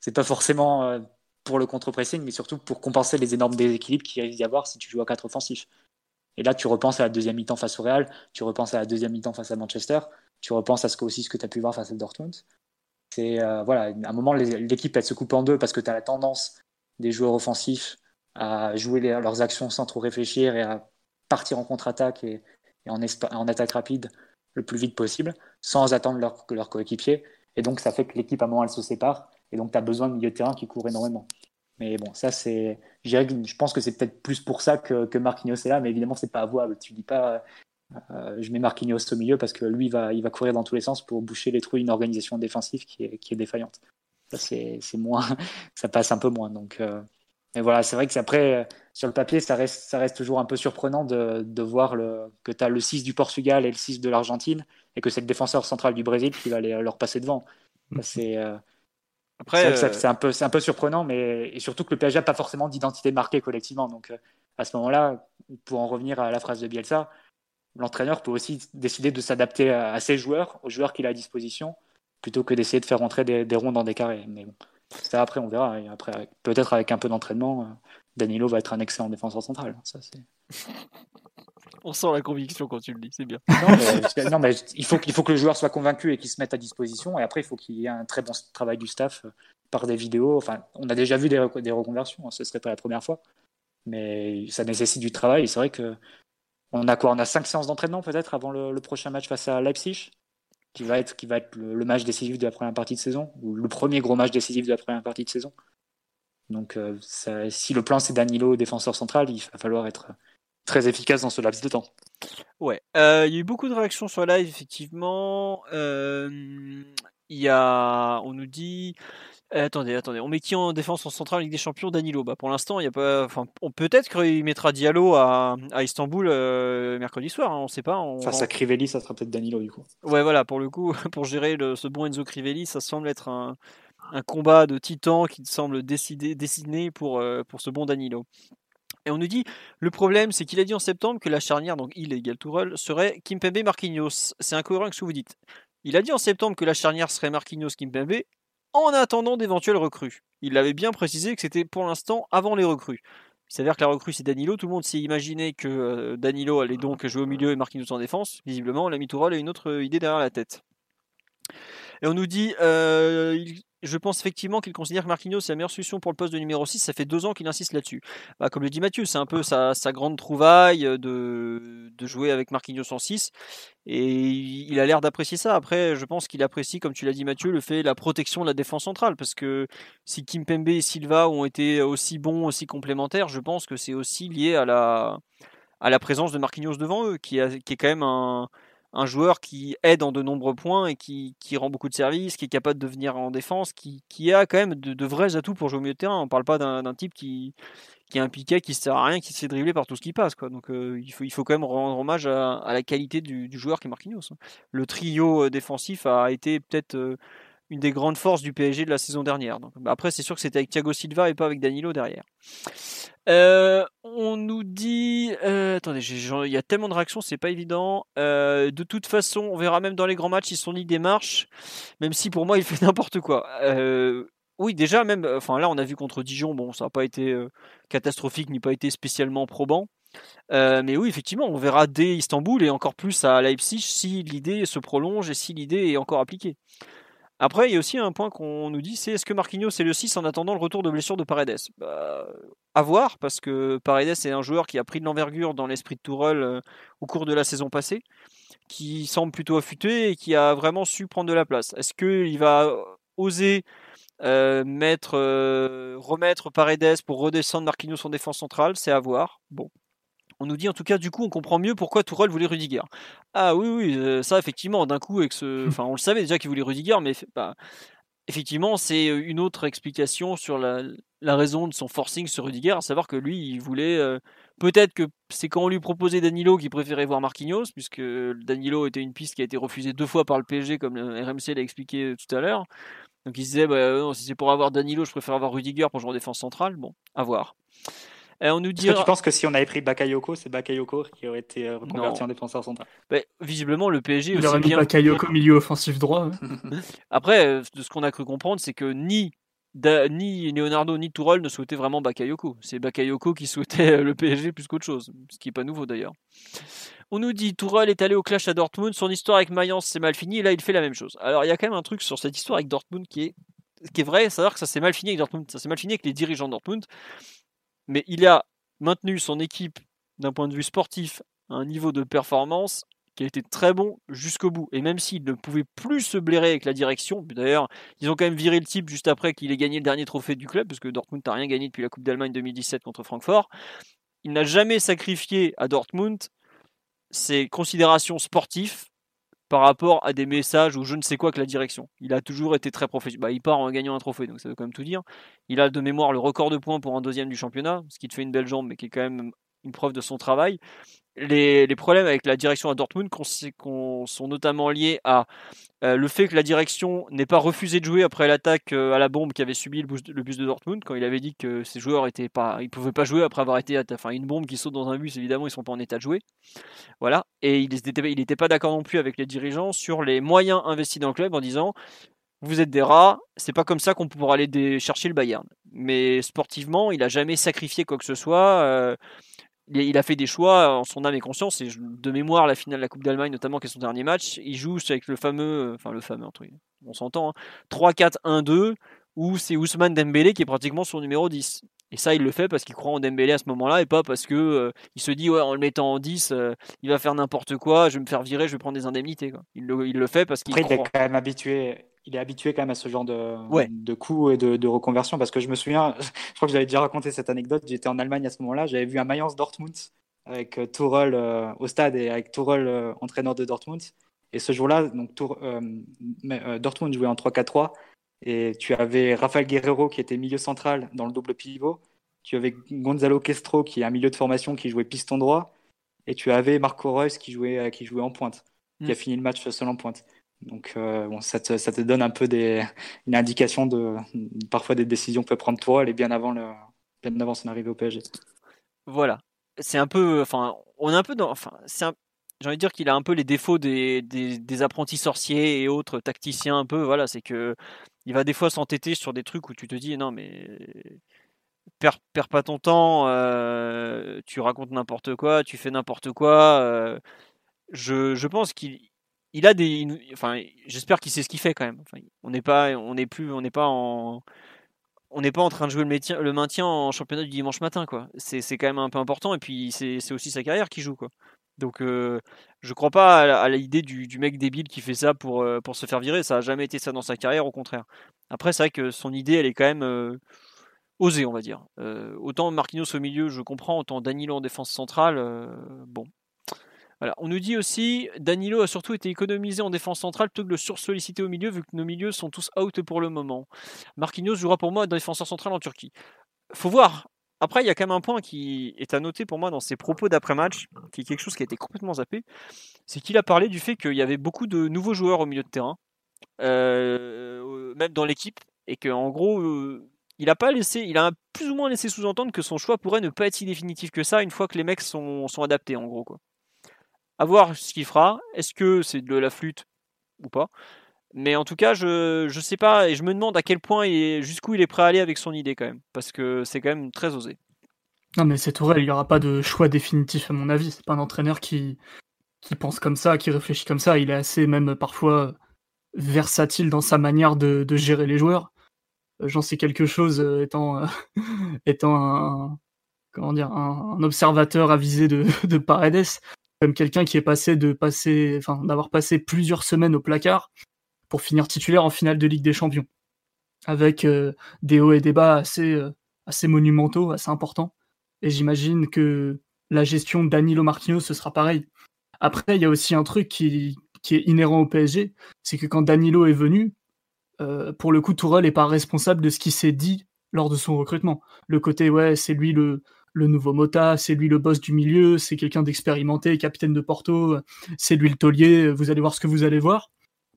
c'est pas forcément euh, pour le contre-pressing, mais surtout pour compenser les énormes déséquilibres qu'il risque d'y avoir si tu joues à quatre offensifs. Et là, tu repenses à la deuxième mi-temps face au Real, tu repenses à la deuxième mi-temps face à Manchester, tu repenses à ce que aussi ce que tu as pu voir face à Dortmund. C'est euh, voilà, à un moment l'équipe elle se coupe en deux parce que tu as la tendance des joueurs offensifs à jouer leurs actions sans trop réfléchir et à partir en contre-attaque et, en, attaque rapide le plus vite possible, sans attendre leur, leur coéquipier. Et donc, ça fait que l'équipe, à un moment, elle se sépare. Et donc, tu as besoin de milieu de terrain qui court énormément. Mais bon, ça, c'est. Je pense que c'est peut-être plus pour ça que, que Marquinhos est là, mais évidemment, c'est pas avouable. Tu dis pas, euh, je mets Marquinhos au milieu parce que lui, il va, il va courir dans tous les sens pour boucher les trous d'une organisation défensive qui est, qui est défaillante. Ça, c'est moins. ça passe un peu moins. Donc, euh, mais voilà, c'est vrai que après, euh, sur le papier, ça reste, ça reste toujours un peu surprenant de, de voir le, que tu as le 6 du Portugal et le 6 de l'Argentine, et que c'est le défenseur central du Brésil qui va les, leur passer devant. Mm. C'est euh, après, c'est un, peu, un peu surprenant, mais et surtout que le PSG n'a pas forcément d'identité marquée collectivement. Donc euh, à ce moment-là, pour en revenir à la phrase de Bielsa, l'entraîneur peut aussi décider de s'adapter à, ses joueurs, aux joueurs qu'il a à disposition, plutôt que d'essayer de faire rentrer des, des ronds dans des carrés. Mais bon. Ça, après, on verra. Et après, peut-être avec un peu d'entraînement, euh, Danilo va être un excellent défenseur central. Ça, on sent la conviction quand tu le dis, c'est bien. Non mais, il, faut, il faut que le joueur soit convaincu et qu'il se mette à disposition. Et après, il faut qu'il y ait un très bon travail du staff euh, par des vidéos. Enfin, on a déjà vu des, des reconversions, hein, ce ne serait pas la première fois. Mais ça nécessite du travail. C'est vrai que on a quoi? On a cinq séances d'entraînement peut-être avant le, prochain match face à Leipzig? Qui va être, qui va être le, match décisif de la première partie de saison, ou le premier gros match décisif de la première partie de saison. Donc, euh, si le plan c'est Danilo, défenseur central, il va falloir être très efficace dans ce laps de temps. Ouais, euh, il y a eu beaucoup de réactions sur live, effectivement. Euh, il y a, on nous dit, euh, attendez, attendez. On met qui en défense en centrale Ligue des Champions? Danilo. Bah, pour l'instant, il y a pas. Enfin, peut-être qu'il mettra Diallo à, à Istanbul euh, mercredi soir. Hein, on ne sait pas. On... Face à Crivelli, ça sera peut-être Danilo du coup. Ouais, voilà. Pour le coup, pour gérer le, ce bon Enzo Crivelli, ça semble être un, un combat de titans qui semble décidé, dessiné pour, euh, pour ce bon Danilo. Et on nous dit, le problème, c'est qu'il a dit en septembre que la charnière, donc il égale Tourelle, serait Kimpembe Marquinhos. C'est incohérent avec ce que vous dites. Il a dit en septembre que la charnière serait Marquinhos Kimpembe en attendant d'éventuelles recrues. Il avait bien précisé que c'était pour l'instant avant les recrues. Il s'avère que la recrue c'est Danilo. Tout le monde s'est imaginé que euh, Danilo allait donc jouer au milieu et Marquinhos en défense. Visiblement, l'ami Tourelle a une autre idée derrière la tête. Et on nous dit, euh, je pense effectivement qu'il considère que Marquinhos est la meilleure solution pour le poste de numéro 6. Ça fait deux ans qu'il insiste là-dessus. Bah, comme le dit Mathieu, c'est un peu sa, grande trouvaille de, de, jouer avec Marquinhos en 6. Et il a l'air d'apprécier ça. Après, je pense qu'il apprécie, comme tu l'as dit Mathieu, le fait la protection de la défense centrale. Parce que si Kimpembe et Silva ont été aussi bons, aussi complémentaires, je pense que c'est aussi lié à la, présence de Marquinhos devant eux, qui est quand même un un joueur qui aide en de nombreux points et qui, rend beaucoup de services, qui est capable de venir en défense, qui, a quand même de, vrais atouts pour jouer au milieu de terrain. On ne parle pas d'un type qui, qui est un qui ne sert à rien, qui se fait dribbler par tout ce qui passe. Donc euh, il, faut, il faut quand même rendre hommage à, la qualité du, joueur qui est Marquinhos. Hein. Le trio euh, défensif a été peut-être euh, une des grandes forces du PSG de la saison dernière. Donc, bah, après, c'est sûr que c'était avec Thiago Silva et pas avec Danilo derrière. Euh, on nous dit, euh, attendez, il y a tellement de réactions, c'est pas évident. Euh, de toute façon, on verra même dans les grands matchs, ils sont ni des marches, même si pour moi il fait n'importe quoi. oui, déjà même, enfin là on a vu contre Dijon, bon ça n'a pas été catastrophique ni pas été spécialement probant. mais oui, effectivement, on verra dès Istanbul et encore plus à Leipzig si l'idée se prolonge et si l'idée est encore appliquée. Après, il y a aussi un point qu'on nous dit, c'est est-ce que Marquinhos est le 6 en attendant le retour de blessure de Paredes? Bah, À voir, parce que Paredes est un joueur qui a pris de l'envergure dans l'esprit de Tourelle euh, au cours de la saison passée, qui semble plutôt affûté et qui a vraiment su prendre de la place. Est-ce qu'il va oser euh, mettre, euh, remettre Paredes pour redescendre Marquinhos en défense centrale? C'est à voir. Bon, on nous dit en tout cas, du coup, on comprend mieux pourquoi Tourelle voulait Rudiger. Ah oui, oui, euh, ça effectivement, d'un coup, avec ce, enfin, on le savait déjà qu'il voulait Rudiger, mais bah, effectivement, c'est euh, une autre explication sur la, raison de son forcing sur Rudiger, à savoir que lui, il voulait. Euh, peut-être que c'est quand on lui proposait Danilo qu'il préférait voir Marquinhos, puisque Danilo était une piste qui a été refusée deux fois par le PSG, comme le RMC l'a expliqué tout à l'heure. Donc il se disait, bah, si c'est pour avoir Danilo, je préfère avoir Rudiger pour jouer en défense centrale. Bon, à voir. Et on nous dit. tu penses que si on avait pris Bakayoko, c'est Bakayoko qui aurait été euh, reconverti en défenseur central? Bah, Visiblement, le PSG. Il aurait mis Bakayoko milieu offensif droit. Après, euh, de ce qu'on a cru comprendre, c'est que ni ni Leonardo ni Tourelle ne souhaitaient vraiment Bakayoko. C'est Bakayoko qui souhaitait euh, le PSG plus qu'autre chose, ce qui n'est pas nouveau d'ailleurs. On nous dit Tourelle est allé au clash à Dortmund, son histoire avec Mayence c'est mal fini, et là il fait la même chose. Alors il y a quand même un truc sur cette histoire avec Dortmund qui est, qui est vrai, c'est-à-dire que ça s'est mal fini avec Dortmund, ça s'est mal fini avec les dirigeants de Dortmund mais il a maintenu son équipe d'un point de vue sportif à un niveau de performance qui a été très bon jusqu'au bout. Et même s'il ne pouvait plus se blairer avec la direction, d'ailleurs, ils ont quand même viré le type juste après qu'il ait gagné le dernier trophée du club, parce que Dortmund n'a rien gagné depuis la Coupe d'Allemagne 2017 contre Francfort. Il n'a jamais sacrifié à Dortmund ses considérations sportives par rapport à des messages ou je ne sais quoi que la direction. Il a toujours été très professionnel. Bah, il part en gagnant un trophée, donc ça veut quand même tout dire. Il a de mémoire le record de points pour un deuxième du championnat, ce qui te fait une belle jambe, mais qui est quand même une preuve de son travail. Les, problèmes avec la direction à Dortmund sont notamment liés à euh, le fait que la direction n'ait pas refusé de jouer après l'attaque euh, à la bombe qu'avait subi le bus, de Dortmund quand il avait dit que ses joueurs étaient pas, ils pouvaient pas jouer après avoir été, enfin une bombe qui saute dans un bus évidemment ils sont pas en état de jouer, voilà. Et il n'était pas d'accord non plus avec les dirigeants sur les moyens investis dans le club en disant vous êtes des rats, c'est pas comme ça qu'on pourra aller chercher le Bayern. Mais sportivement, il a jamais sacrifié quoi que ce soit. Euh, il a fait des choix en son âme et conscience. Et de mémoire, la finale de la Coupe d'Allemagne, notamment, qui est son dernier match, il joue avec le fameux, enfin le fameux, on s'entend, 3-4-1-2, hein, où c'est Ousmane Dembélé qui est pratiquement son numéro 10. Et ça, il le fait parce qu'il croit en Dembélé à ce moment-là et pas parce que euh, il se dit ouais en le mettant en 10, euh, il va faire n'importe quoi, je vais me faire virer, je vais prendre des indemnités. Il, le, fait parce qu'il croit. Il est quand même habitué il est habitué quand même à ce genre de, de coups et de, reconversion parce que je me souviens, je crois que j'avais déjà raconté cette anecdote. J'étais en Allemagne à ce moment-là, j'avais vu un Mayence Dortmund avec euh, Tourelle euh, au stade et avec Tourelle euh, entraîneur de Dortmund. Et ce jour-là, donc Dortmund jouait en 3-4-3 et tu avais Rafael Guerrero qui était milieu central dans le double pivot. Tu avais Gonzalo Castro qui est un milieu de formation qui jouait piston droit et tu avais Marco Reus qui jouait qui jouait en pointe, qui a mm. fini le match seul en pointe. Donc euh, bon, ça, te, ça, te, donne un peu des, une indication de parfois des décisions que peut prendre toi, elle bien avant, le, bien avant son arrivée au PSG. Voilà, c'est un peu, enfin, on est un peu dans, enfin, c'est j'ai envie de dire qu'il a un peu les défauts des, des, des, apprentis sorciers et autres tacticiens un peu. Voilà, c'est que il va des fois s'entêter sur des trucs où tu te dis non mais perds, perds pas ton temps, euh, tu racontes n'importe quoi, tu fais n'importe quoi. Euh, je, je pense qu'il il a des, enfin, j'espère qu'il sait ce qu'il fait quand même. on n'est pas, on n'est plus, on n'est pas en, on n'est pas en train de jouer le, maintien, en championnat du dimanche matin, quoi. C'est, quand même un peu important, et puis c'est, aussi sa carrière qui joue, quoi. Donc, euh, je crois pas à, l'idée du, mec débile qui fait ça pour, euh, pour se faire virer. Ça a jamais été ça dans sa carrière, au contraire. Après, c'est vrai que son idée, elle est quand même euh, osée, on va dire. autant Marquinhos au milieu, je comprends, autant Danilo en défense centrale, bon, on nous dit aussi, Danilo a surtout été économisé en défense centrale plutôt que le sursolliciter au milieu, vu que nos milieux sont tous out pour le moment. Marquinhos jouera pour moi défenseur central en Turquie. Faut voir. Après, il y a quand même un point qui est à noter pour moi dans ses propos d'après-match, qui est quelque chose qui a été complètement zappé. C'est qu'il a parlé du fait qu'il y avait beaucoup de nouveaux joueurs au milieu de terrain, euh, même dans l'équipe, et qu'en gros, euh, il a pas laissé, il a plus ou moins laissé sous-entendre que son choix pourrait ne pas être si définitif que ça une fois que les mecs sont, sont adaptés, en gros. À voir ce qu'il fera. Est-ce que c'est de la flûte ou pas? Mais en tout cas, je ne sais pas et je me demande à quel point et jusqu'où il est prêt à aller avec son idée quand même, parce que c'est quand même très osé. Non mais c'est Tourelle, il n'y aura pas de choix définitif à mon avis. C'est pas un entraîneur qui qui pense comme ça, qui réfléchit comme ça. Il est assez même parfois versatile dans sa manière de, gérer les joueurs. Euh, j'en sais quelque chose euh, étant étant un comment dire un, observateur avisé de, de Paredes comme quelqu'un qui est passé de passer, enfin, d'avoir passé plusieurs semaines au placard pour finir titulaire en finale de Ligue des Champions, avec euh, des hauts et des bas assez, euh, assez monumentaux, assez importants. Et j'imagine que la gestion Danilo Marquinhos, ce sera pareil. Après, il y a aussi un truc qui, qui est inhérent au PSG, c'est que quand Danilo est venu, euh, pour le coup, Tourelle n'est pas responsable de ce qui s'est dit lors de son recrutement. Le côté, ouais, c'est lui le, le nouveau Mota, c'est lui le boss du milieu, c'est quelqu'un d'expérimenté, capitaine de Porto, c'est lui le taulier, vous allez voir ce que vous allez voir.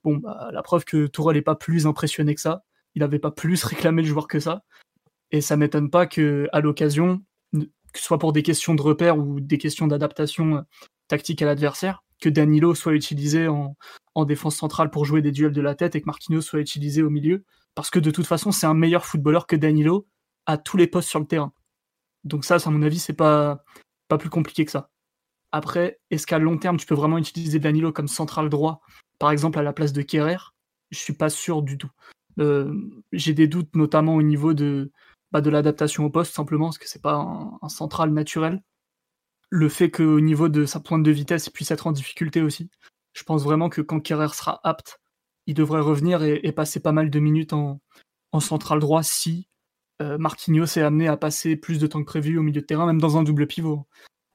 Bon, bah, la preuve que Tourelle n'est pas plus impressionné que ça, il n'avait pas plus réclamé le joueur que ça, et ça m'étonne pas que à l'occasion, que ce soit pour des questions de repère ou des questions d'adaptation euh, tactique à l'adversaire, que Danilo soit utilisé en, en défense centrale pour jouer des duels de la tête et que Marquinhos soit utilisé au milieu, parce que de toute façon, c'est un meilleur footballeur que Danilo à tous les postes sur le terrain. Donc ça, à mon avis, c'est pas, pas plus compliqué que ça. Après, est-ce qu'à long terme, tu peux vraiment utiliser Danilo comme central droit, par exemple à la place de Kerrer Je suis pas sûr du tout. Euh, j'ai des doutes notamment au niveau de, bah, de l'adaptation au poste, simplement parce que c'est pas un, central naturel. Le fait qu'au niveau de sa pointe de vitesse, il puisse être en difficulté aussi. Je pense vraiment que quand Kerrer sera apte, il devrait revenir et, passer pas mal de minutes en, en central droit si euh, Marquinhos est amené à passer plus de temps que prévu au milieu de terrain, même dans un double pivot.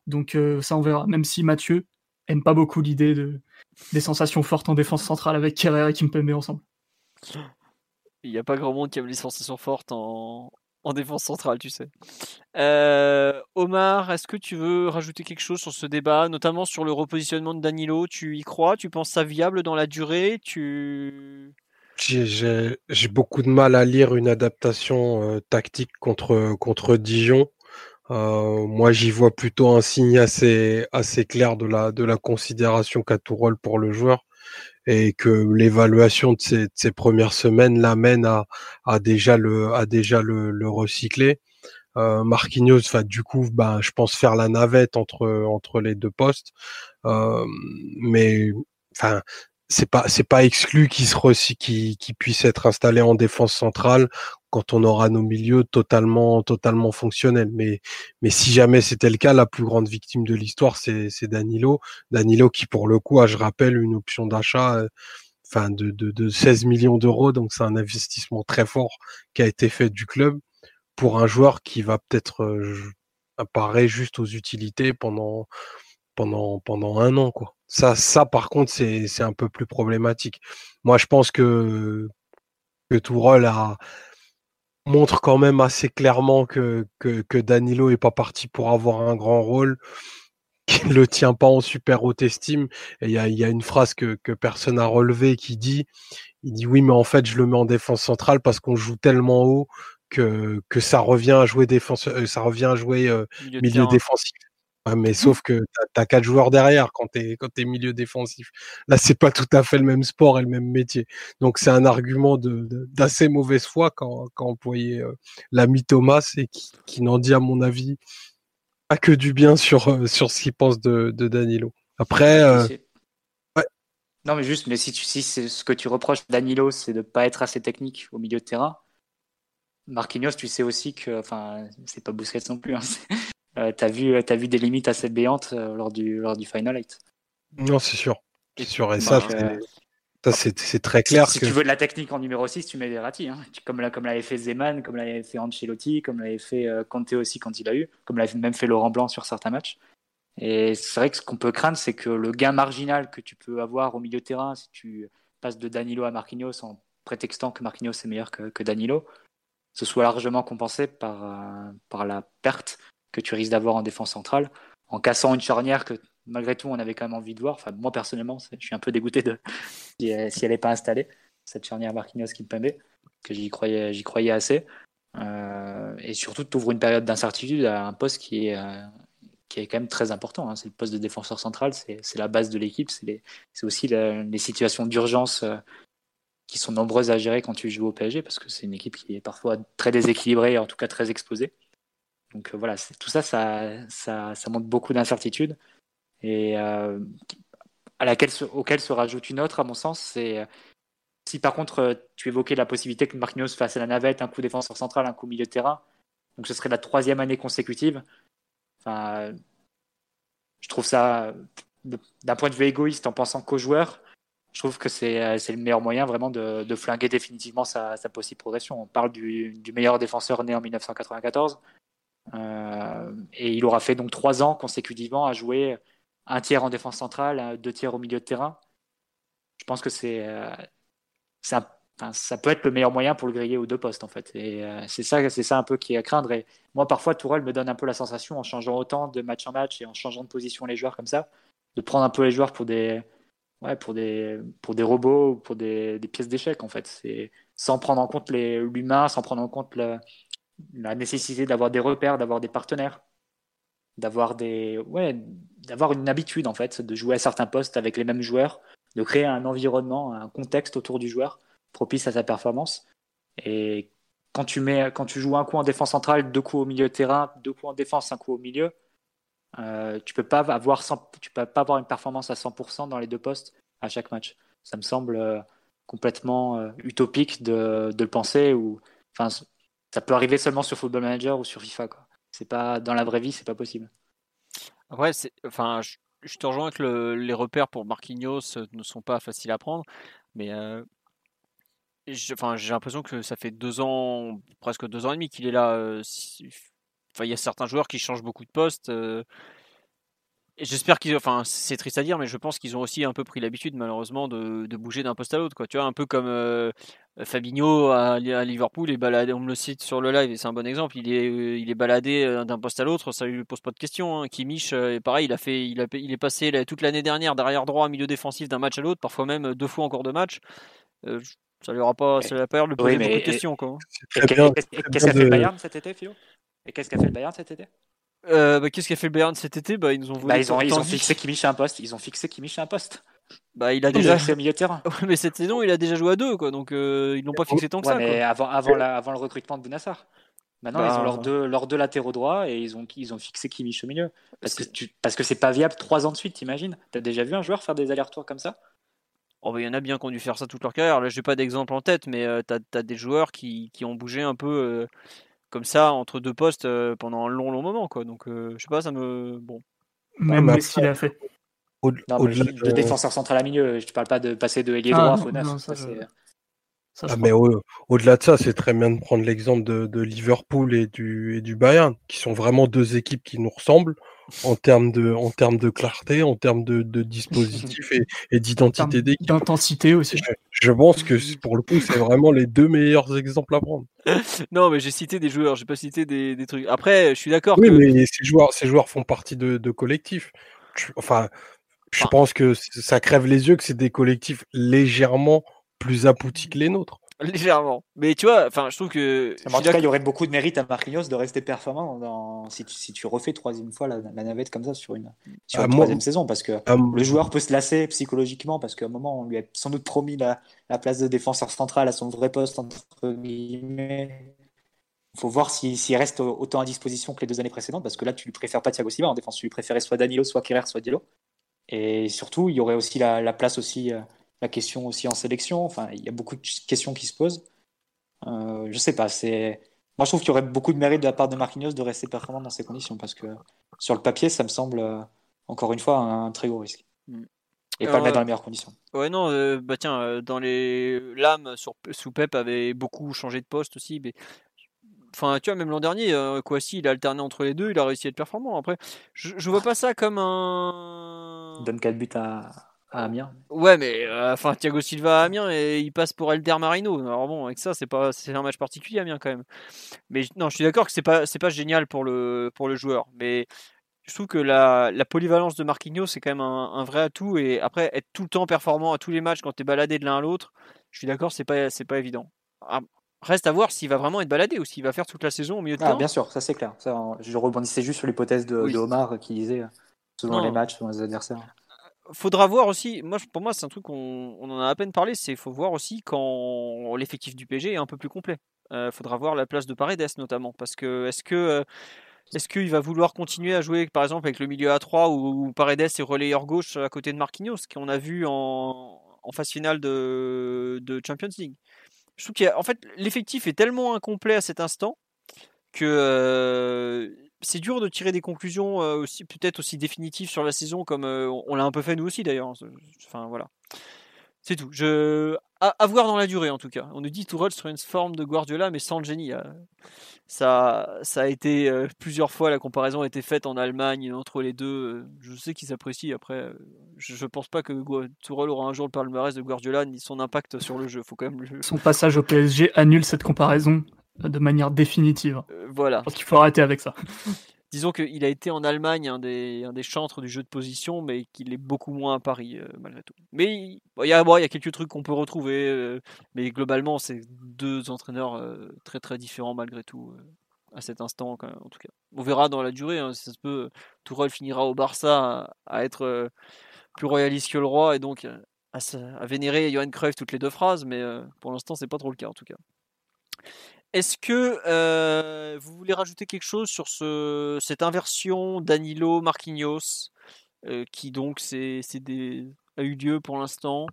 Donc euh, ça on verra, même si Mathieu aime pas beaucoup l'idée de des sensations fortes en défense centrale avec Kerrer et Kimpembe ensemble. Il n'y a pas grand monde qui aime les sensations fortes en, défense centrale, tu sais. Euh, Omar, est-ce que tu veux rajouter quelque chose sur ce débat, notamment sur le repositionnement de Danilo? Tu y crois? Tu penses ça viable dans la durée? Tu j'ai beaucoup de mal à lire une adaptation tactique contre, contre Dijon. moi, j'y vois plutôt un signe assez, assez clair de la, de la considération qu'a Tourol pour le joueur et que l'évaluation de ces, ces, premières semaines l'amène à, à déjà le, à déjà le, le recycler. Euh, Marquinhos va du coup, bah, je pense faire la navette entre entre les deux postes, euh, mais enfin c'est pas c'est pas exclu qu'il se qui qui puisse être installé en défense centrale quand on aura nos milieux totalement totalement fonctionnels. Mais mais si jamais c'était le cas, la plus grande victime de l'histoire c'est c'est Danilo. Danilo qui pour le coup a, je rappelle, une option d'achat. Euh, enfin de, de, de 16 millions d'euros, donc c'est un investissement très fort qui a été fait du club pour un joueur qui va peut-être euh, apparaître juste aux utilités pendant pendant pendant un an quoi. Ça, ça par contre, c'est un peu plus problématique. Moi, je pense que, que Tourol a, montre quand même assez clairement que, que, que Danilo est pas parti pour avoir un grand rôle, qu'il le tient pas en super haute estime. Et il y a, y a, une phrase que, que personne n'a relevée qui dit, il dit oui, mais en fait, je le mets en défense centrale parce qu'on joue tellement haut que, que ça revient à jouer défense, euh, ça revient à jouer euh, milieu défensif mais mmh. sauf que tu as, quatre joueurs derrière quand tu es, quand es milieu défensif. Là, c'est pas tout à fait le même sport et le même métier. Donc, c'est un argument d'assez de, mauvaise foi quand, quand employé euh, l'ami Thomas et qui, qui n'en dit, à mon avis, pas que du bien sur, euh, sur ce qu'il pense de, de Danilo. Après, euh, Non, mais juste, mais si, tu, si c'est ce que tu reproches Danilo, c'est de ne pas être assez technique au milieu de terrain. Marquinhos, tu sais aussi que, enfin, c'est pas Busquets non plus. Hein, euh, t'as vu, as vu des limites assez béantes euh, lors du lors du final eight. Non, c'est sûr. C'est sûr. Et ça, c'est très clair. Si, tu veux de la technique en numéro 6, tu mets Verratti. Hein. Comme, comme l'avait fait Zeman, comme l'avait fait Ancelotti, comme l'avait fait euh, Conte aussi quand il a eu, comme l'avait même fait Laurent Blanc sur certains matchs. Et c'est vrai que ce qu'on peut craindre, c'est que le gain marginal que tu peux avoir au milieu de terrain, si tu passes de Danilo à Marquinhos en prétextant que Marquinhos est meilleur que, Danilo, ce soit largement compensé par, euh, par la perte que tu risques d'avoir en défense centrale, en cassant une charnière que malgré tout on avait quand même envie de voir. Enfin, moi personnellement, je suis un peu dégoûté de si elle n'est pas installée, cette charnière Marquinhos qui me que j'y croyais, j'y croyais assez. Euh, et surtout, tu ouvres une période d'incertitude à un poste qui est, euh, qui est quand même très important. Hein. C'est le poste de défenseur central, c'est la base de l'équipe, c'est aussi les situations d'urgence euh, qui sont nombreuses à gérer quand tu joues au PSG, parce que c'est une équipe qui est parfois très déséquilibrée, en tout cas très exposée. Donc euh, voilà, tout ça, ça, montre beaucoup d'incertitudes. Et euh, auquel se rajoute une autre, à mon sens, c'est si par contre tu évoquais la possibilité que Marquinhos fasse à la navette un coup défenseur central, un coup milieu de terrain, donc ce serait la troisième année consécutive. Enfin, je trouve ça, d'un point de vue égoïste, en pensant qu'aux joueurs, je trouve que c'est euh, le meilleur moyen vraiment de, flinguer définitivement sa, sa, possible progression. On parle du, du, meilleur défenseur né en 1994. Euh, et il aura fait donc trois ans consécutivement à jouer un tiers en défense centrale, deux tiers au milieu de terrain. Je pense que c'est euh, ça peut être le meilleur moyen pour le griller aux deux postes en fait. Et euh, c'est ça, c'est ça un peu qui est à craindre. Et moi, parfois, Tourelle me donne un peu la sensation, en changeant autant de match en match et en changeant de position les joueurs comme ça, de prendre un peu les joueurs pour des, ouais, pour des, pour des robots ou pour des, pièces d'échec en fait. C'est sans prendre en compte l'humain, sans prendre en compte la nécessité d'avoir des repères, d'avoir des partenaires, d'avoir des, ouais, d'avoir une habitude en fait, de jouer à certains postes avec les mêmes joueurs, de créer un environnement, un contexte autour du joueur propice à sa performance. Et quand tu, mets, quand tu joues un coup en défense centrale, deux coups au milieu de terrain, deux coups en défense, un coup au milieu, euh, tu peux pas avoir tu peux pas avoir une performance à 100% dans les deux postes à chaque match. Ça me semble euh, complètement euh, utopique de, de, le penser ou enfin ça peut arriver seulement sur Football Manager ou sur FIFA quoi. C'est pas dans la vraie vie, c'est pas possible. Ouais, enfin je, te rejoins que les repères pour Marquinhos ne sont pas faciles à prendre, mais Enfin, j'ai l'impression que ça fait deux ans, presque deux ans et demi qu'il est là. Euh, enfin, il y a certains joueurs qui changent beaucoup de poste. Euh, j'espère qu'ils, enfin, c'est triste à dire, mais je pense qu'ils ont aussi un peu pris l'habitude, malheureusement, de, de bouger d'un poste à l'autre, quoi. Tu vois, un peu comme euh, Fabinho à, Liverpool est baladé. On me le cite sur le live, et c'est un bon exemple. Il est, il est baladé d'un poste à l'autre, ça lui pose pas de question. Hein. Kimmich, pareil, il a fait, il a, il est passé toute l'année dernière derrière droit, milieu défensif d'un match à l'autre, parfois même deux fois encore de match. Ça lui aura pas, ça lui a pas l'air de poser beaucoup de questions. Qu'est-ce qu'a fait le Bayern cet été, Philo? Et qu'est-ce qu'a fait le Bayern cet été? Euh, bah, Qu'est-ce qu'a fait le Bayern cet été? Bah, Ils nous ont bah, ils ont, ils ont fixé Kimmich à un poste. Ils ont fixé Kimmich à un poste. Bah, il a déjà fait milieu de terrain. mais cette saison, il a déjà joué à deux, quoi. Donc euh, ils n'ont pas fixé tant que ça. Mais avant, avant, la, avant le recrutement de Bounassar. Maintenant, ils ont leurs deux, leurs deux latéraux droits et ils ont, ils ont fixé Kimmich au milieu. Parce que, tu, parce que c'est pas viable trois ans de suite, t'imagines? T'as déjà vu un joueur faire des allers-retours comme ça? Oh, il y en a bien qui ont dû faire ça toute leur carrière. Là, j'ai pas d'exemple en tête, mais euh, tu as, des joueurs qui, qui, ont bougé un peu euh, comme ça entre deux postes euh, pendant un long, long moment. Quoi. Donc, je sais pas, ça me. Bon. Même ouais, Messi l'a fait. Au, non, de... défenseur central à milieu, je te parle pas de passer de ailier droit à ah, mais au-delà de ça, c'est très bien de prendre l'exemple de, de, Liverpool et du, et du Bayern, qui sont vraiment deux équipes qui nous ressemblent en termes de, en termes de clarté, en termes de, de dispositif et, et d'identité d'équipe. D'intensité aussi. Je, pense que pour le coup, c'est vraiment les deux meilleurs exemples à prendre. non, mais j'ai cité des joueurs, j'ai pas cité des, des, trucs. Après, je suis d'accord. Oui, mais ces joueurs, ces joueurs font partie de, de collectifs. Enfin, je pense que ça crève les yeux que c'est des collectifs légèrement plus aboutis que les nôtres. Légèrement. Mais tu vois, enfin, je trouve que. en tout cas, il y aurait beaucoup de mérite à Marquinhos de rester performant dans... si, tu, si tu refais troisième fois la, navette comme ça sur une, sur troisième saison. Parce que le joueur peut se lasser psychologiquement parce qu'à un moment, on lui a sans doute promis la, la place de défenseur central à son vrai poste, entre guillemets. Il faut voir s'il reste autant à disposition que les deux années précédentes parce que là, tu lui préfères pas Thiago Silva en défense. Tu lui préférais soit Danilo, soit Kerrer, soit Diallo. Et surtout, il y aurait aussi la, place aussi, la question aussi en sélection. Enfin, il y a beaucoup de questions qui se posent. Euh, je sais pas, c'est. Moi, je trouve qu'il y aurait beaucoup de mérite de la part de Marquinhos de rester performant dans ces conditions parce que sur le papier, ça me semble encore une fois un, très gros risque. Mm. Et pas le mettre dans les meilleures conditions. Ouais, non, euh, bah tiens, euh, dans les lames sur, sous Pep avait beaucoup changé de poste aussi. Mais... Enfin, tu vois, même l'an dernier, euh, Kouassi, il a alterné entre les deux, il a réussi à être performant. Après, je, je vois pas ça comme un. Il donne 4 buts à, à Amiens. Ouais, mais euh, enfin, Thiago Silva à Amiens et il passe pour Elder Marino. Alors bon, avec ça, c'est pas, c'est un match particulier Amiens quand même. Mais non, je suis d'accord que c'est pas, c'est pas génial pour le, pour le joueur. Mais je trouve que la, polyvalence de Marquinhos, c'est quand même un, vrai atout. Et après, être tout le temps performant à tous les matchs quand tu es baladé de l'un à l'autre, je suis d'accord, c'est pas, c'est pas évident. Ah, reste à voir s'il va vraiment être baladé ou s'il va faire toute la saison au milieu de ah, Bien sûr, ça c'est clair. Ça, je rebondissais juste sur l'hypothèse de, Omar qui disait selon les matchs, selon les adversaires. Faudra voir aussi, moi, pour moi, c'est un truc qu'on on en a à peine parlé, c'est faut voir aussi quand l'effectif du PG est un peu plus complet. Euh, faudra voir la place de Paredes notamment, parce que est-ce que euh, est-ce qu'il va vouloir continuer à jouer, par exemple, avec le milieu A3 où, Paredes est relayeur gauche à côté de Marquinhos, qu'on a vu en, phase finale de, Champions League? Je trouve qu'en fait, l'effectif est tellement incomplet à cet instant que euh, c'est dur de tirer des conclusions peut-être aussi définitives sur la saison comme on l'a un peu fait nous aussi d'ailleurs. Enfin voilà. C'est tout. Je... À, voir dans la durée en tout cas. On nous dit Tourelle sur une forme de Guardiola mais sans le génie. Euh. Ça, a été plusieurs fois la comparaison a été faite en Allemagne entre les deux. Je sais qu'ils s'apprécient. Après, je, ne pense pas que Tourelle aura un jour le palmarès de Guardiola ni son impact sur le jeu. Son passage au PSG annule cette comparaison de manière définitive. Euh, voilà. Parce qu'il faut arrêter avec ça. disons qu'il a été en Allemagne un des, un des chantres du jeu de position, mais qu'il est beaucoup moins à Paris, euh, malgré tout. Mais il y, a, y a quelques trucs qu'on peut retrouver, euh, mais globalement, c'est deux entraîneurs très très différents, malgré tout, à cet instant, en tout cas. On verra dans la durée, hein, si ça se peut, Tourelle finira au Barça à, être plus royaliste que le roi, et donc à, à vénérer Johan Cruyff toutes les deux phrases, mais pour l'instant, c'est pas trop le cas, en tout cas. Est-ce que euh, vous voulez rajouter quelque chose sur ce, cette inversion Danilo-Marquinhos euh, qui donc c'est, a eu lieu pour l'instant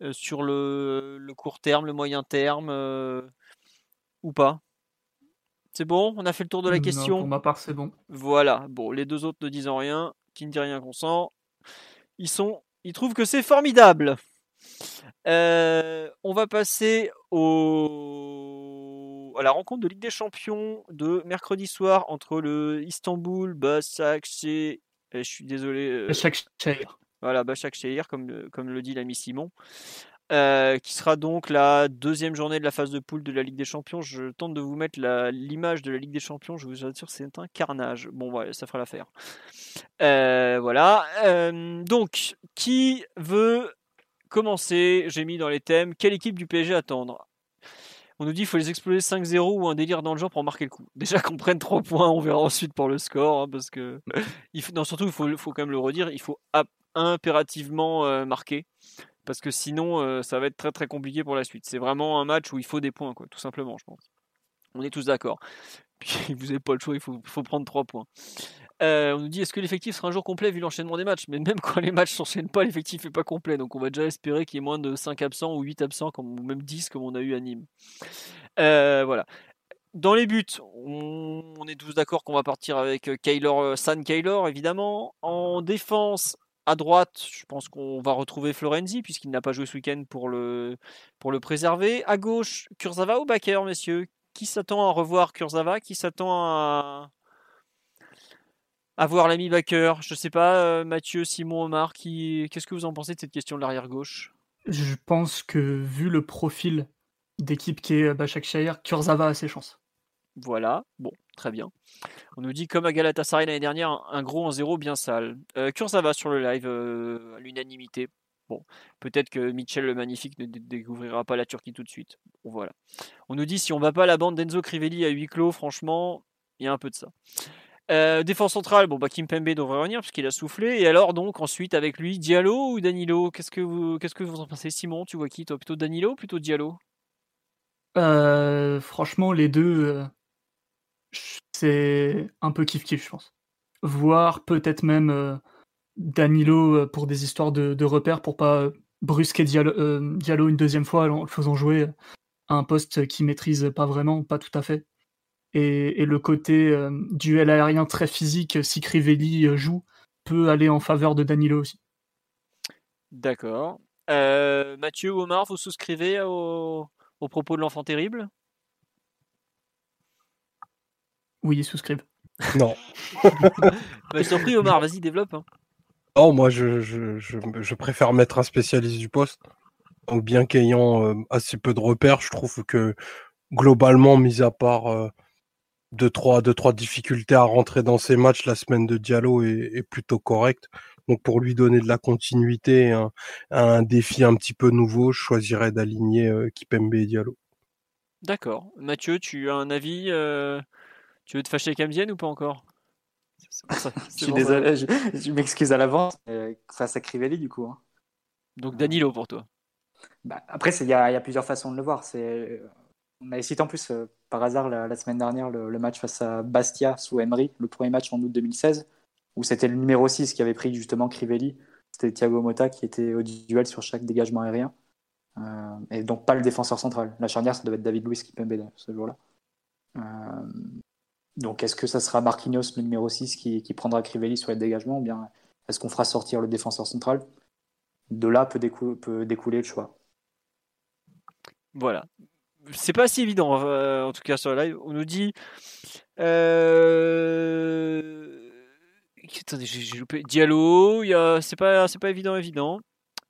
euh, sur le, court terme, le moyen terme ou pas? C'est bon? On a fait le tour de la question? Pour ma part, c'est bon. Voilà. Bon, les deux autres ne disant rien, qui ne dit rien consent, ils sont, ils trouvent que c'est formidable. on va passer au à la rencontre de Ligue des Champions de mercredi soir entre le Istanbul, Başakşehir, je suis désolé. Euh, Başakşehir. Voilà, Başakşehir, comme, comme le dit l'ami Simon. Euh, qui sera donc la deuxième journée de la phase de poule de la Ligue des Champions. Je tente de vous mettre l'image de la Ligue des Champions. Je vous assure, c'est un carnage. Bon, voilà, ça fera l'affaire. Euh, voilà. donc, qui veut commencer? J'ai mis dans les thèmes quelle équipe du PSG attendre? On nous dit qu'il faut les exploser 5-0 ou un délire dans le genre pour marquer le coup. Déjà qu'on prenne 3 points, on verra ensuite pour le score. Hein, parce que. Il faut, non, surtout, il faut, faut, quand même le redire, il faut impérativement euh, marquer. Parce que sinon, euh, ça va être très très compliqué pour la suite. C'est vraiment un match où il faut des points, quoi, tout simplement, je pense. On est tous d'accord. Puis vous n'avez pas le choix, il faut, faut prendre 3 points. Euh, on nous dit est-ce que l'effectif sera un jour complet vu l'enchaînement des matchs? Mais même quand les matchs s'enchaînent pas, l'effectif n'est pas complet. Donc on va déjà espérer qu'il y ait moins de 5 absents ou 8 absents, comme, ou même 10 comme on a eu à Nîmes. Euh, voilà. Dans les buts, on, est tous d'accord qu'on va partir avec euh, Kaylor, San Kaylor évidemment. En défense, à droite, je pense qu'on va retrouver Florenzi puisqu'il n'a pas joué ce week-end pour le, préserver. À gauche, Kurzawa ou Baker, messieurs Qui s'attend à revoir Kurzawa? Qui s'attend à, avoir l'ami backer. Je sais pas, euh, Mathieu, Simon, Omar, qui... qu'est-ce que vous en pensez de cette question de l'arrière gauche? Je pense que vu le profil d'équipe qui est Başakşehir, Kurzawa a ses chances. Voilà, bon, très bien. On nous dit comme à Galatasaray l'année dernière, un gros en zéro bien sale. Euh, Kurzawa sur le live, euh, à l'unanimité. Bon, peut-être que Michel le Magnifique ne découvrira pas la Turquie tout de suite. Bon, voilà. On nous dit si on va pas à la bande d'Enzo Crivelli à huis clos, franchement, il y a un peu de ça. Euh, défense centrale, bon bah Pembe devrait revenir parce qu'il a soufflé. Et alors donc ensuite avec lui Diallo ou Danilo? Qu'est-ce que vous que vous en pensez? Simon Tu vois qui toi? Plutôt Danilo ou plutôt Diallo? Euh, Franchement les deux, euh, c'est un peu kiff kiff je pense. Voire peut-être même Danilo pour des histoires de, de repères pour pas brusquer Diallo, Diallo, une deuxième fois en le faisant jouer à un poste qu'il maîtrise pas vraiment, pas tout à fait. Et, le côté duel aérien très physique, si Crivelli joue, peut aller en faveur de Danilo aussi. D'accord. Euh, Mathieu ou Omar, vous souscrivez au, propos de l'enfant terrible? Oui, ils souscrivent. Non. bah, je t'en prie, Omar, vas-y, développe. Hein. Oh, moi, je, je, préfère mettre un spécialiste du poste. Donc, bien qu'ayant euh, assez peu de repères, je trouve que globalement, mis à part euh, deux, trois, deux, trois difficultés à rentrer dans ces matchs, la semaine de Diallo est, plutôt correcte. Donc pour lui donner de la continuité, un, un défi un petit peu nouveau, je choisirais d'aligner euh, Kipembe et Diallo. D'accord. Mathieu, tu as un avis euh, Tu veux te fâcher avec ou pas encore? Je suis désolé, je, m'excuse à l'avance. Euh, face à Crivelli du coup. Hein. Donc Danilo pour toi. Bah, après, il y, a plusieurs façons de le voir. C'est on a cité en plus euh, par hasard la, semaine dernière le, match face à Bastia sous Emery, le premier match en août 2016, où c'était le numéro 6 qui avait pris justement Crivelli. C'était Thiago Motta qui était au duel sur chaque dégagement aérien. Euh, et donc pas le défenseur central. La charnière, ça devait être David Luiz qui peut ce jour-là. Euh, donc est-ce que ça sera Marquinhos, le numéro 6, qui, prendra Crivelli sur les dégagements ou bien est-ce qu'on fera sortir le défenseur central? De là peut, peut découler le choix. Voilà c'est pas si évident, euh, en tout cas sur le live. On nous dit. Euh... Attendez, j'ai loupé. Diallo, c'est pas, pas évident, évident.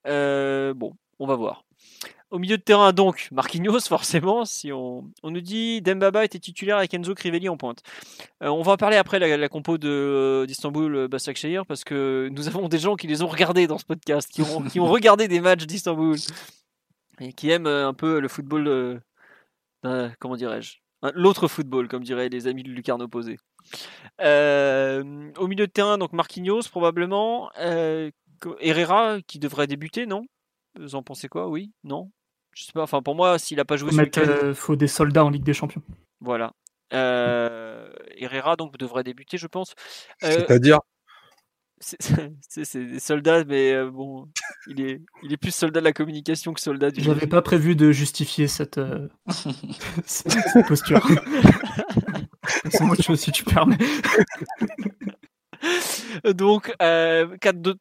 Euh, bon, on va voir. Au milieu de terrain, donc, Marquinhos, forcément. Si on, on nous dit Dembaba était titulaire avec Enzo Crivelli en pointe. Euh, on va en parler après la, la compo d'Istanbul Başakşehir parce que nous avons des gens qui les ont regardés dans ce podcast, qui ont, qui ont regardé des matchs d'Istanbul et qui aiment un peu le football comment dirais-je? L'autre football, comme diraient les amis de Lucarne opposé. Euh, au milieu de terrain, donc Marquinhos probablement. Euh, Herrera qui devrait débuter, non? Vous en pensez quoi? Oui? Non? Je sais pas. Enfin, pour moi, s'il n'a pas joué. Il euh, faut des soldats en Ligue des Champions. Voilà. Herrera donc devrait débuter, je pense. C'est-à-dire? c'est des soldats, mais euh, bon, il est, il est plus soldat de la communication que soldat du. J'avais pas prévu de justifier cette, euh, cette, posture. c'est moi chose si tu permets. Donc, 4-2,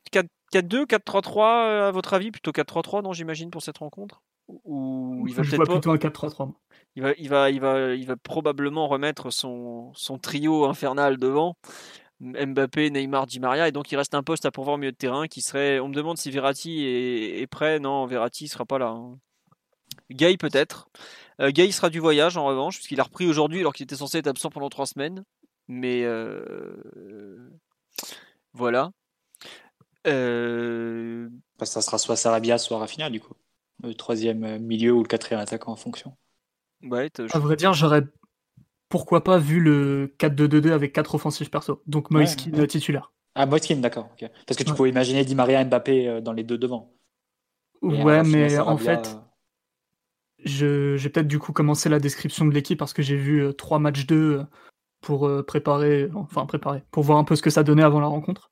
4-3-3, à votre avis? Plutôt 4-3-3, non, j'imagine, pour cette rencontre? Ou il va Je vois plutôt un 4-3-3. Il va, il, va, il, va, il va probablement remettre son, son trio infernal devant Mbappé, Neymar, Di Maria, et donc il reste un poste à pourvoir au milieu de terrain qui serait. On me demande si Verratti est, prêt. Non, Verratti sera pas là. Hein. Gay peut-être. Euh, Gay sera du voyage en revanche, puisqu'il a repris aujourd'hui alors qu'il était censé être absent pendant trois semaines. Mais euh, voilà. Euh... Ça sera soit Sarabia, soit Rafinha du coup. Le troisième milieu ou le quatrième attaquant en fonction. Ouais, à vrai dire, j'aurais pourquoi pas vu le 4-2-2-2 avec 4 offensifs perso. Donc Moiskin ouais, titulaire. Ah, Moiskin, d'accord. Parce que tu pouvais imaginer Di Maria Mbappé euh, dans les deux devant. ouais, mais en fait, je, j'ai peut-être du coup commencé la description de l'équipe parce que j'ai vu 3 euh, matchs 2 euh, pour préparer, enfin préparer, pour voir un peu ce que ça donnait avant la rencontre.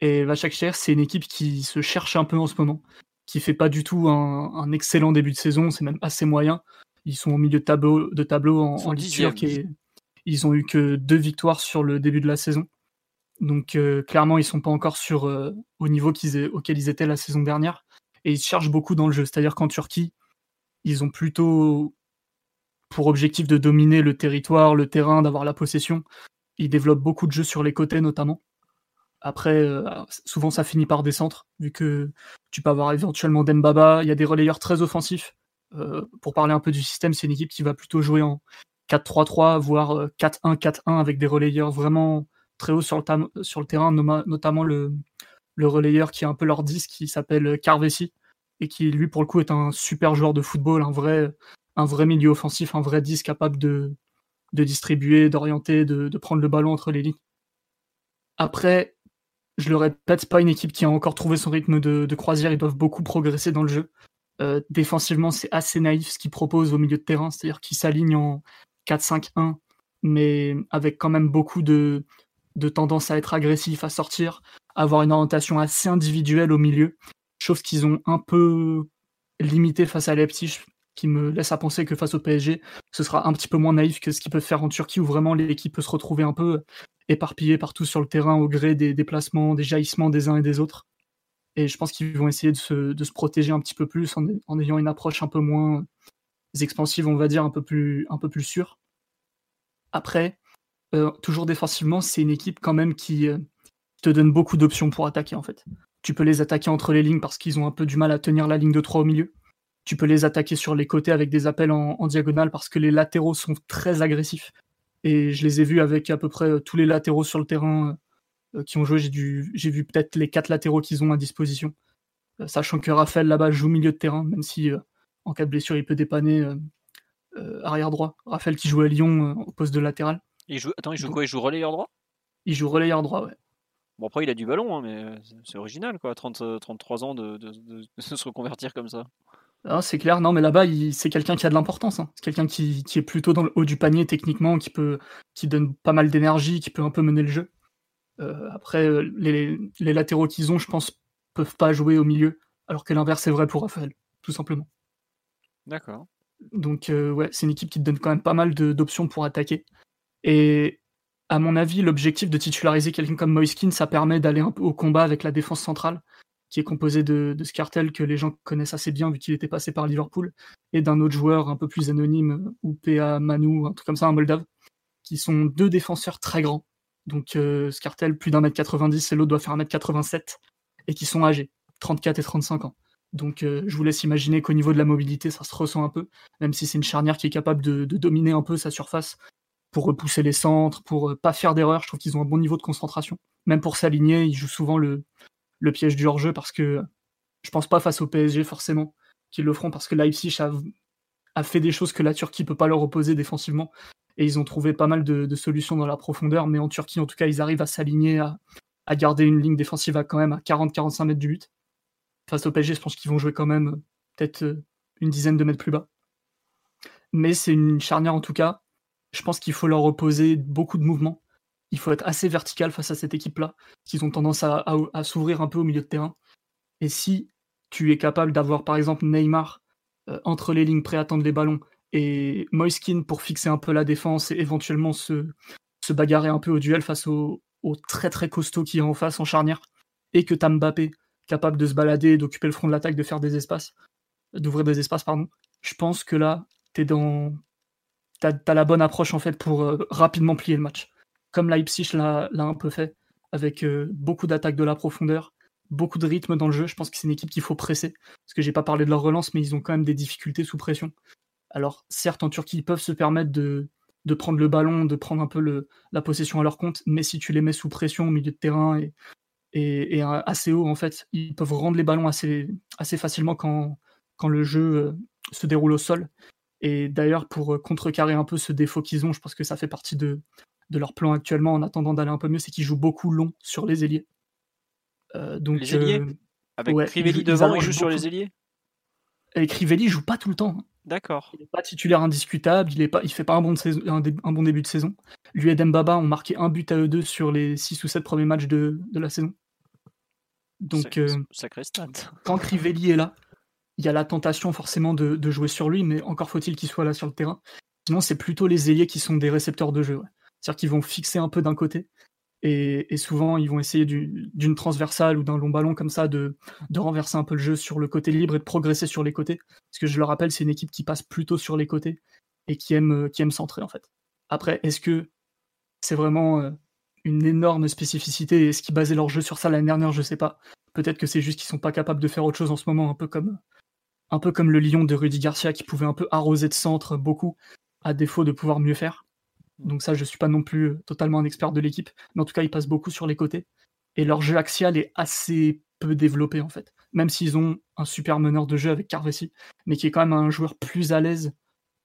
Et Vachakcher, c'est une équipe qui se cherche un peu en ce moment, qui fait pas du tout un, un excellent début de saison, c'est même assez moyen. Ils sont au milieu de tableau, de tableau en, en et ils ont eu que deux victoires sur le début de la saison. Donc euh, clairement, ils sont pas encore sur euh, au niveau auquel ils étaient la saison dernière. Et ils cherchent beaucoup dans le jeu. C'est-à-dire qu'en Turquie, ils ont plutôt pour objectif de dominer le territoire, le terrain, d'avoir la possession. Ils développent beaucoup de jeux sur les côtés notamment. Après, euh, souvent ça finit par des centres, vu que tu peux avoir éventuellement Dembaba. Il y a des relayeurs très offensifs pour parler un peu du système, c'est une équipe qui va plutôt jouer en 4-3-3, voire 4-1-4-1 euh, avec des relayeurs vraiment très hauts sur le, terrain, notamment le, relayeur qui est un peu leur 10 qui s'appelle Carvesi et qui lui pour le coup est un super joueur de football, un vrai, milieu offensif, un vrai 10 capable de, distribuer, d'orienter, de, prendre le ballon entre les lignes. Après, je le répète, pas une équipe qui a encore trouvé son rythme de, de croisière, ils doivent beaucoup progresser dans le jeu. Euh, défensivement, c'est assez naïf ce qu'il propose au milieu de terrain, c'est-à-dire qu'il s'aligne en 4-5-1, mais avec quand même beaucoup de, de tendance à être agressif, à sortir, à avoir une orientation assez individuelle au milieu, chose qu'ils ont un peu limité face à Leipzig, qui me laisse à penser que face au PSG, ce sera un petit peu moins naïf que ce qu'ils peuvent faire en Turquie, où vraiment l'équipe peut se retrouver un peu éparpillée partout sur le terrain au gré des déplacements, des jaillissements des uns et des autres. Et je pense qu'ils vont essayer de se, protéger un petit peu plus en, ayant une approche un peu moins expansive, on va dire, un peu plus, un peu plus sûre. Après, euh, toujours défensivement, c'est une équipe quand même qui euh, te donne beaucoup d'options pour attaquer en fait. Tu peux les attaquer entre les lignes parce qu'ils ont un peu du mal à tenir la ligne de 3 au milieu. Tu peux les attaquer sur les côtés avec des appels en, diagonale parce que les latéraux sont très agressifs. Et je les ai vus avec à peu près euh, tous les latéraux sur le terrain qui ont joué. J'ai vu peut-être les quatre latéraux qu'ils ont à disposition. sachant que Raphaël là-bas joue milieu de terrain, même si en cas de blessure il peut dépanner arrière droit. Raphaël qui joue à Lyon au poste de latéral. Il joue... Attends, il joue quoi? Il joue relayeur droit? Il joue relayeur droit, ouais. Bon, après, il a du ballon, hein, mais c'est original, quoi, 30, 33 ans de, se reconvertir comme ça. Ah, c'est clair, non, mais là-bas, c'est quelqu'un qui a de l'importance. Hein. C'est quelqu'un qui, est plutôt dans le haut du panier techniquement, qui, peut, qui donne pas mal d'énergie, qui peut un peu mener le jeu. Euh, après, euh, les, les latéraux qu'ils ont, je pense, peuvent pas jouer au milieu, alors que l'inverse est vrai pour Raphaël, tout simplement. D'accord. Donc, euh, ouais, c'est une équipe qui te donne quand même pas mal d'options pour attaquer. Et à mon avis, l'objectif de titulariser quelqu'un comme Moiskin, ça permet d'aller un peu au combat avec la défense centrale, qui est composée de, de Scartel, que les gens connaissent assez bien vu qu'il était passé par Liverpool, et d'un autre joueur un peu plus anonyme, ou PA Manu, un truc comme ça, un Moldave, qui sont deux défenseurs très grands. Donc euh, Scartel, plus d'un mètre 90, et l'autre doit faire un mètre 87, et qui sont âgés, 34 et 35 ans. Donc euh, je vous laisse imaginer qu'au niveau de la mobilité, ça se ressent un peu, même si c'est une charnière qui est capable de, dominer un peu sa surface pour repousser les centres, pour euh, pas faire d'erreur. Je trouve qu'ils ont un bon niveau de concentration. Même pour s'aligner, ils jouent souvent le, piège du hors-jeu parce que je pense pas face au PSG forcément qu'ils le feront parce que Leipzig a, a, fait des choses que la Turquie peut pas leur opposer défensivement et ils ont trouvé pas mal de, solutions dans la profondeur. Mais en Turquie, en tout cas, ils arrivent à s'aligner, à, garder une ligne défensive à quand même à 40-45 mètres du but. Face au PSG, je pense qu'ils vont jouer quand même euh, peut-être euh, une dizaine de mètres plus bas. Mais c'est une charnière en tout cas je pense qu'il faut leur opposer beaucoup de mouvements. Il faut être assez vertical face à cette équipe-là, qu'ils ont tendance à, s'ouvrir un peu au milieu de terrain. Et si tu es capable d'avoir par exemple Neymar euh, entre les lignes prêt à tendre les ballons et Moiskin pour fixer un peu la défense et éventuellement se, bagarrer un peu au duel face au, très très costaud qui est en face en charnière, et que tu Mbappé capable de se balader, d'occuper le front de l'attaque, de faire des espaces, d'ouvrir des espaces, pardon, je pense que là, tu es dans, t'as as la bonne approche en fait pour euh, rapidement plier le match. Comme Leipzig l'a un peu fait, avec euh, beaucoup d'attaques de la profondeur, beaucoup de rythme dans le jeu. Je pense que c'est une équipe qu'il faut presser, parce que j'ai pas parlé de leur relance, mais ils ont quand même des difficultés sous pression. Alors certes, en Turquie, ils peuvent se permettre de, de prendre le ballon, de prendre un peu le, la possession à leur compte, mais si tu les mets sous pression au milieu de terrain et, et, assez haut, en fait, ils peuvent rendre les ballons assez, assez facilement quand, quand le jeu euh, se déroule au sol. Et d'ailleurs, pour euh, contrecarrer un peu ce défaut qu'ils ont, je pense que ça fait partie de, de leur plan actuellement en attendant d'aller un peu mieux, c'est qu'ils jouent beaucoup long sur les ailiers. Euh, donc, les ailiers? euh, Avec Crivelli devant, ils jouent sur les ailiers? Et Crivelli joue pas tout le temps. D'accord. Il n'est pas titulaire indiscutable, il ne fait pas un bon, un, bon, début de saison. Lui et Dembaba ont marqué un but à eux deux sur les 6 ou 7 premiers matchs de, de la saison. Donc, sacré, stat. quand Crivelli est là, il y a la tentation forcément de, jouer sur lui, mais encore faut-il qu'il soit là sur le terrain. Sinon, c'est plutôt les ailiers qui sont des récepteurs de jeu. C'est-à-dire qu'ils vont fixer un peu d'un côté, et, souvent ils vont essayer d'une transversale ou d'un long ballon comme ça de, renverser un peu le jeu sur le côté libre et de progresser sur les côtés. Parce que je le rappelle, c'est une équipe qui passe plutôt sur les côtés et qui aime, qui aime centrer en fait. Après, est-ce que c'est vraiment euh, une énorme spécificité Est-ce qu'ils basaient leur jeu sur ça l'année dernière? Je sais pas. Peut-être que c'est juste qu'ils sont pas capables de faire autre chose en ce moment, un peu comme un peu comme le Lyon de Rudy Garcia qui pouvait un peu arroser de centre beaucoup, à défaut de pouvoir mieux faire. Donc ça, je suis pas non plus totalement un expert de l'équipe, mais en tout cas, ils passent beaucoup sur les côtés. Et leur jeu axial est assez peu développé en fait. Même s'ils ont un super meneur de jeu avec Carvesi, mais qui est quand même un joueur plus à l'aise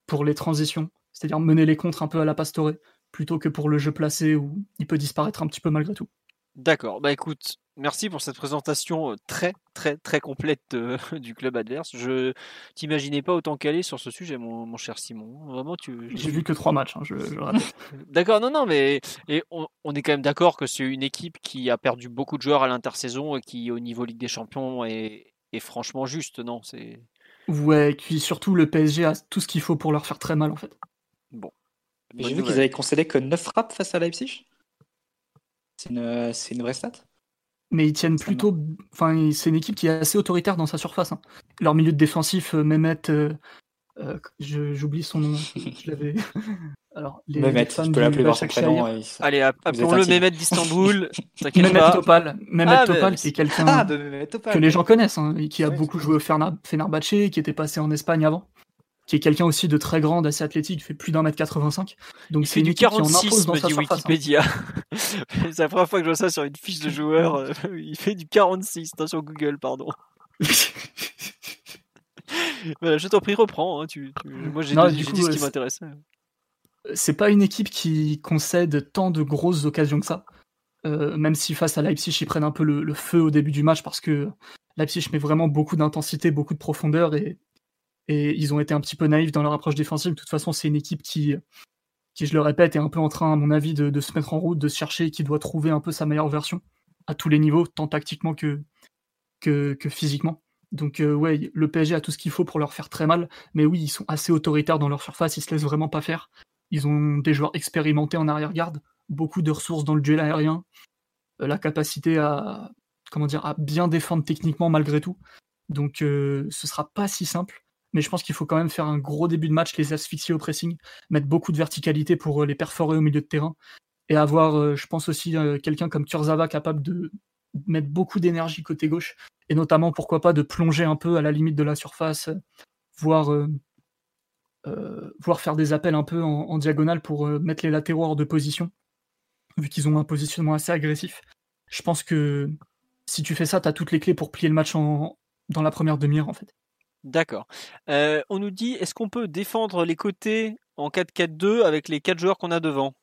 pour les transitions, c'est-à-dire mener les contres un peu à la Pastore, plutôt que pour le jeu placé où il peut disparaître un petit peu malgré tout. D'accord, bah écoute, Merci pour cette présentation très très très complète du club adverse. Je t'imaginais pas autant calé sur ce sujet, mon, cher Simon. Vraiment, tu. J'ai vu que trois matchs. Hein, je, d'accord, non, non, mais et on, est quand même d'accord que c'est une équipe qui a perdu beaucoup de joueurs à l'intersaison et qui, au niveau Ligue des Champions, est, est franchement juste, non C'est. Ouais, et puis surtout le PSG a tout ce qu'il faut pour leur faire très mal en fait. Bon. J'ai vu qu'ils avaient concédé que 9 frappes face à Leipzig? C'est une, c'est une vraie stat? Mais ils tiennent plutôt. Enfin, c'est une équipe qui est assez autoritaire dans sa surface. Hein. Leur milieu de défensif, euh, Mehmet. Euh, euh, j'oublie son nom. Je l'avais. Alors, les, Mehmet, tu peux l'appeler par son prénom. Allez, appelons-le Mehmet d'Istanbul. Mehmet Topal. Mehmet ah, Topal, qui est quelqu'un ah, que les gens connaissent, hein, et qui a beaucoup joué au Fenerbahçe, qui était passé en Espagne avant qui est quelqu'un aussi de très grand, assez athlétique, fait plus d'un mètre 85. Donc c'est une équipe 46, qui en dans sa surface. Hein. Wikipédia. c'est la première fois que je vois ça sur une fiche de joueur. Euh, il fait du 46, sur Google, pardon. voilà, je t'en prie, reprends. Hein, tu, Moi, j'ai dit ce qui m'intéressait. C'est pas une équipe qui concède tant de grosses occasions que ça. Euh, même si face à Leipzig, ils prennent un peu le, le, feu au début du match parce que Leipzig met vraiment beaucoup d'intensité, beaucoup de profondeur et et ils ont été un petit peu naïfs dans leur approche défensive. De toute façon, c'est une équipe qui, qui, je le répète, est un peu en train, à mon avis, de, se mettre en route, de se chercher, qui doit trouver un peu sa meilleure version à tous les niveaux, tant tactiquement que, que, physiquement. Donc euh, ouais, le PSG a tout ce qu'il faut pour leur faire très mal, mais oui, ils sont assez autoritaires dans leur surface, ils se laissent vraiment pas faire. Ils ont des joueurs expérimentés en arrière-garde, beaucoup de ressources dans le duel aérien, euh, la capacité à comment dire à bien défendre techniquement malgré tout. Donc euh, ce sera pas si simple mais je pense qu'il faut quand même faire un gros début de match, les asphyxier au pressing, mettre beaucoup de verticalité pour euh, les perforer au milieu de terrain, et avoir, euh, je pense aussi, euh, quelqu'un comme Kurzawa capable de mettre beaucoup d'énergie côté gauche, et notamment, pourquoi pas, de plonger un peu à la limite de la surface, voire, voir faire des appels un peu en, diagonale pour mettre les latéraux hors de position, vu qu'ils ont un positionnement assez agressif. Je pense que si tu fais ça, tu as toutes les clés pour plier le match dans la première demi-heure, en fait. D'accord. Euh, on nous dit, est-ce qu'on peut défendre les côtés en 4-4-2 avec les 4 joueurs qu'on a devant?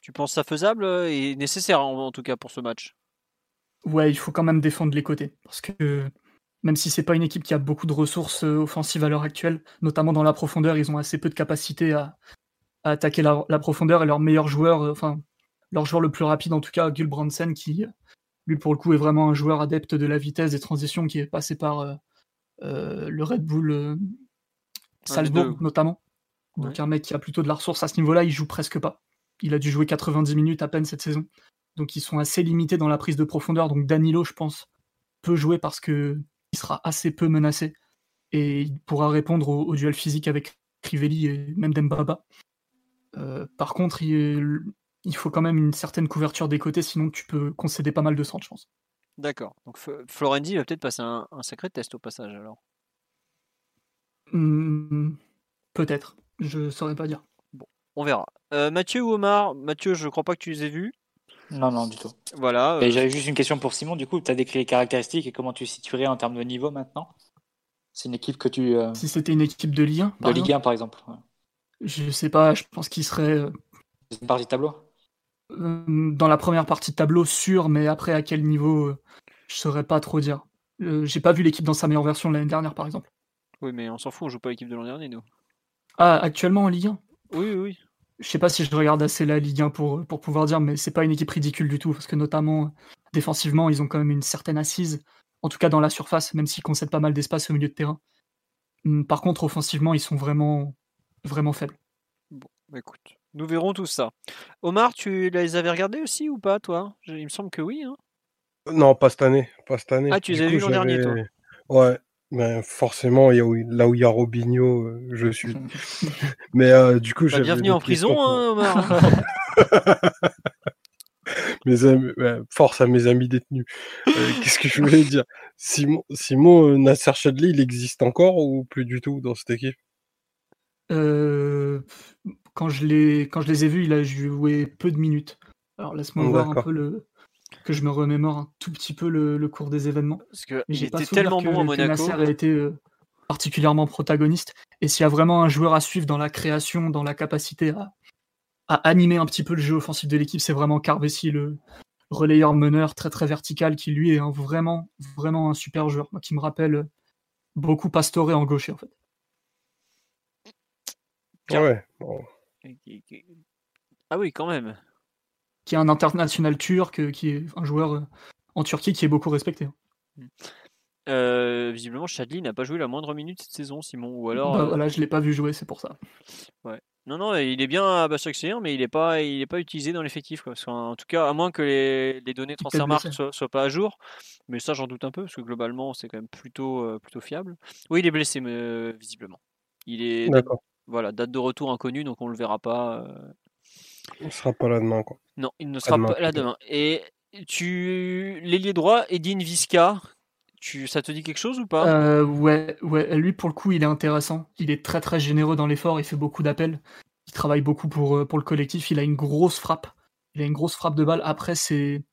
Tu penses ça faisable et nécessaire en, tout cas pour ce match? Ouais, il faut quand même défendre les côtés. Parce que même si c'est pas une équipe qui a beaucoup de ressources euh, offensives à l'heure actuelle, notamment dans la profondeur, ils ont assez peu de capacité à, attaquer la, profondeur et leur meilleur joueur, euh, enfin leur joueur le plus rapide en tout cas, Gulbrandsen, qui lui pour le coup est vraiment un joueur adepte de la vitesse des transitions qui est passé par euh, le Red Bull euh, Salzbourg notamment. Donc un mec qui a plutôt de la ressource à ce niveau-là, il joue presque pas. Il a dû jouer 90 minutes à peine cette saison. Donc ils sont assez limités dans la prise de profondeur. Donc Danilo, je pense, peut jouer parce que il sera assez peu menacé et il pourra répondre au, duel physique avec Crivelli et même Dembaba. Euh, par contre, il, il, faut quand même une certaine couverture des côtés, sinon tu peux concéder pas mal de centres, je pense. D'accord. Donc Florendi va peut-être passer un, sacré test au passage alors. Mmh, peut-être. Je saurais pas dire. Bon, on verra. Euh, Mathieu ou Omar? Mathieu, je crois pas que tu les aies vus. Non, non, du tout. Voilà. Euh, j'avais juste une question pour Simon. Du coup, tu as décrit les caractéristiques et comment tu situerais en termes de niveau maintenant? C'est une équipe que tu. Euh, si c'était une équipe de Ligue 1 De Ligue 1, par exemple. Je sais pas, je pense qu'il serait. C'est une partie de tableau? Dans la première partie de tableau, sûr, mais après, à quel niveau, euh, je saurais pas trop dire. Euh, j'ai pas vu l'équipe dans sa meilleure version l'année dernière, par exemple. Oui, mais on s'en fout, on joue pas l'équipe de l'an dernier, nous. Ah, actuellement en Ligue 1 Oui, oui. Je sais pas si je regarde assez la Ligue 1 pour, pour pouvoir dire, mais c'est pas une équipe ridicule du tout, parce que notamment, défensivement, ils ont quand même une certaine assise, en tout cas dans la surface, même s'ils concèdent pas mal d'espace au milieu de terrain. Hum, par contre, offensivement, ils sont vraiment, vraiment faibles. Bon, bah écoute, nous verrons tout ça. Omar, tu les avais regardés aussi ou pas, toi? Il me semble que oui. Hein non, pas cette année. Pas cette année. Ah, tu les avais vus l'an dernier, toi Ouais, mais forcément, là où il y a Robinho, euh, je suis. mais euh, du coup, bah, Bienvenue en prison, hein, Omar. mes amis, force à mes amis détenus. Euh, qu'est-ce que je voulais dire? Simon, Simon Nasser Chadli, il existe encore ou plus du tout dans cette équipe? Euh, quand je les quand je les ai vus, il a joué peu de minutes. Alors laisse-moi voir un peu le que je me remémore un tout petit peu le, cours des événements. Parce que il était tellement bon à Monaco. Nasser a été euh, particulièrement protagoniste. Et s'il y a vraiment un joueur à suivre dans la création, dans la capacité à, à animer un petit peu le jeu offensif de l'équipe, c'est vraiment Carvesi, le, relayeur meneur très très vertical qui lui est un, vraiment vraiment un super joueur, moi, qui me rappelle beaucoup Pastore en gaucher en fait. Ouais. Ah oui, quand même. Qui est un international turc, qui est un joueur en Turquie qui est beaucoup respecté. Mmh. Euh, visiblement, Chadli n'a pas joué la moindre minute cette saison, Simon. Ou alors. Bah, voilà, je l'ai pas vu jouer, c'est pour ça. Ouais. Non, non, il est bien à Başakşehir, mais il n'est pas, il est pas utilisé dans l'effectif. En tout cas, à moins que les, les données Transfermarkt soient, soient pas à jour. Mais ça, j'en doute un peu, parce que globalement, c'est quand même plutôt, plutôt fiable. Oui, il est blessé, mais, visiblement. Il est. Voilà, date de retour inconnue, donc on le verra pas. Il ne sera pas là demain, quoi. Non, il ne sera pas là demain. Et tu, l'ailier droit, Edin Visca, tu, ça te dit quelque chose ou pas? Euh, Ouais, ouais. Lui pour le coup, il est intéressant. Il est très très généreux dans l'effort. Il fait beaucoup d'appels. Il travaille beaucoup pour euh, pour le collectif. Il a une grosse frappe. Il a une grosse frappe de balle. Après, c'est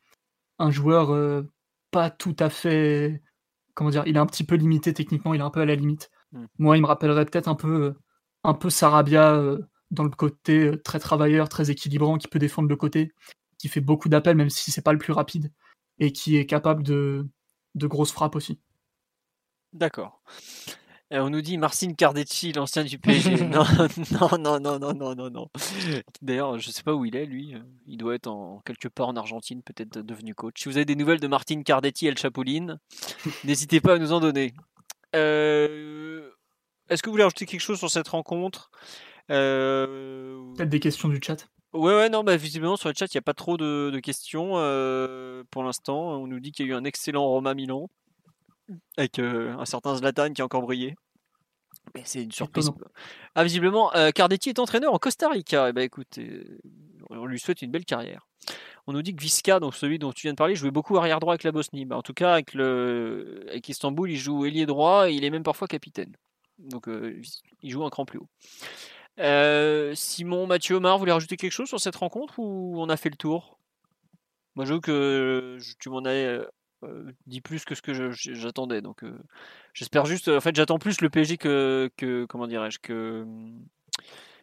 un joueur euh, pas tout à fait. Comment dire Il est un petit peu limité techniquement. Il est un peu à la limite. Hmm. Moi, il me rappellerait peut-être un peu un peu Sarabia dans le côté très travailleur, très équilibrant, qui peut défendre le côté qui fait beaucoup d'appels, même si c'est pas le plus rapide, et qui est capable de, de grosses frappes aussi. D'accord. on nous dit Marcin Cardecci, l'ancien du PSG. non, non, non, non, non, non, non. D'ailleurs, je sais pas où il est, lui. Il doit être en quelque part en Argentine, peut-être devenu coach. Si vous avez des nouvelles de Martin Cardetti El Chapolin, n'hésitez pas à nous en donner. Euh, est-ce que vous voulez ajouter quelque chose sur cette rencontre? Euh, Peut-être des questions du chat. Ouais, ouais, non, bah, visiblement sur le chat, il n'y a pas trop de, questions euh, pour l'instant. On nous dit qu'il y a eu un excellent Roma Milan avec euh, un certain Zlatan qui a encore brillé. Mais c'est une surprise. Ah, visiblement, euh, Cardetti est entraîneur en Costa Rica. Et eh ben, écoute, on lui souhaite une belle carrière. On nous dit que Visca, donc celui dont tu viens de parler, jouait beaucoup arrière droit avec la Bosnie. Bah, en tout cas, avec, le, avec Istanbul, il joue ailier droit et il est même parfois capitaine. Donc, il joue un cran plus haut. Euh, Simon, Mathieu, Omar, vous voulez rajouter quelque chose sur cette rencontre ou on a fait le tour? Moi, je veux que tu m'en as euh, dit plus que ce que j'attendais. Donc, euh, j'espère juste. En fait, j'attends plus le PSG que, que comment dirais-je que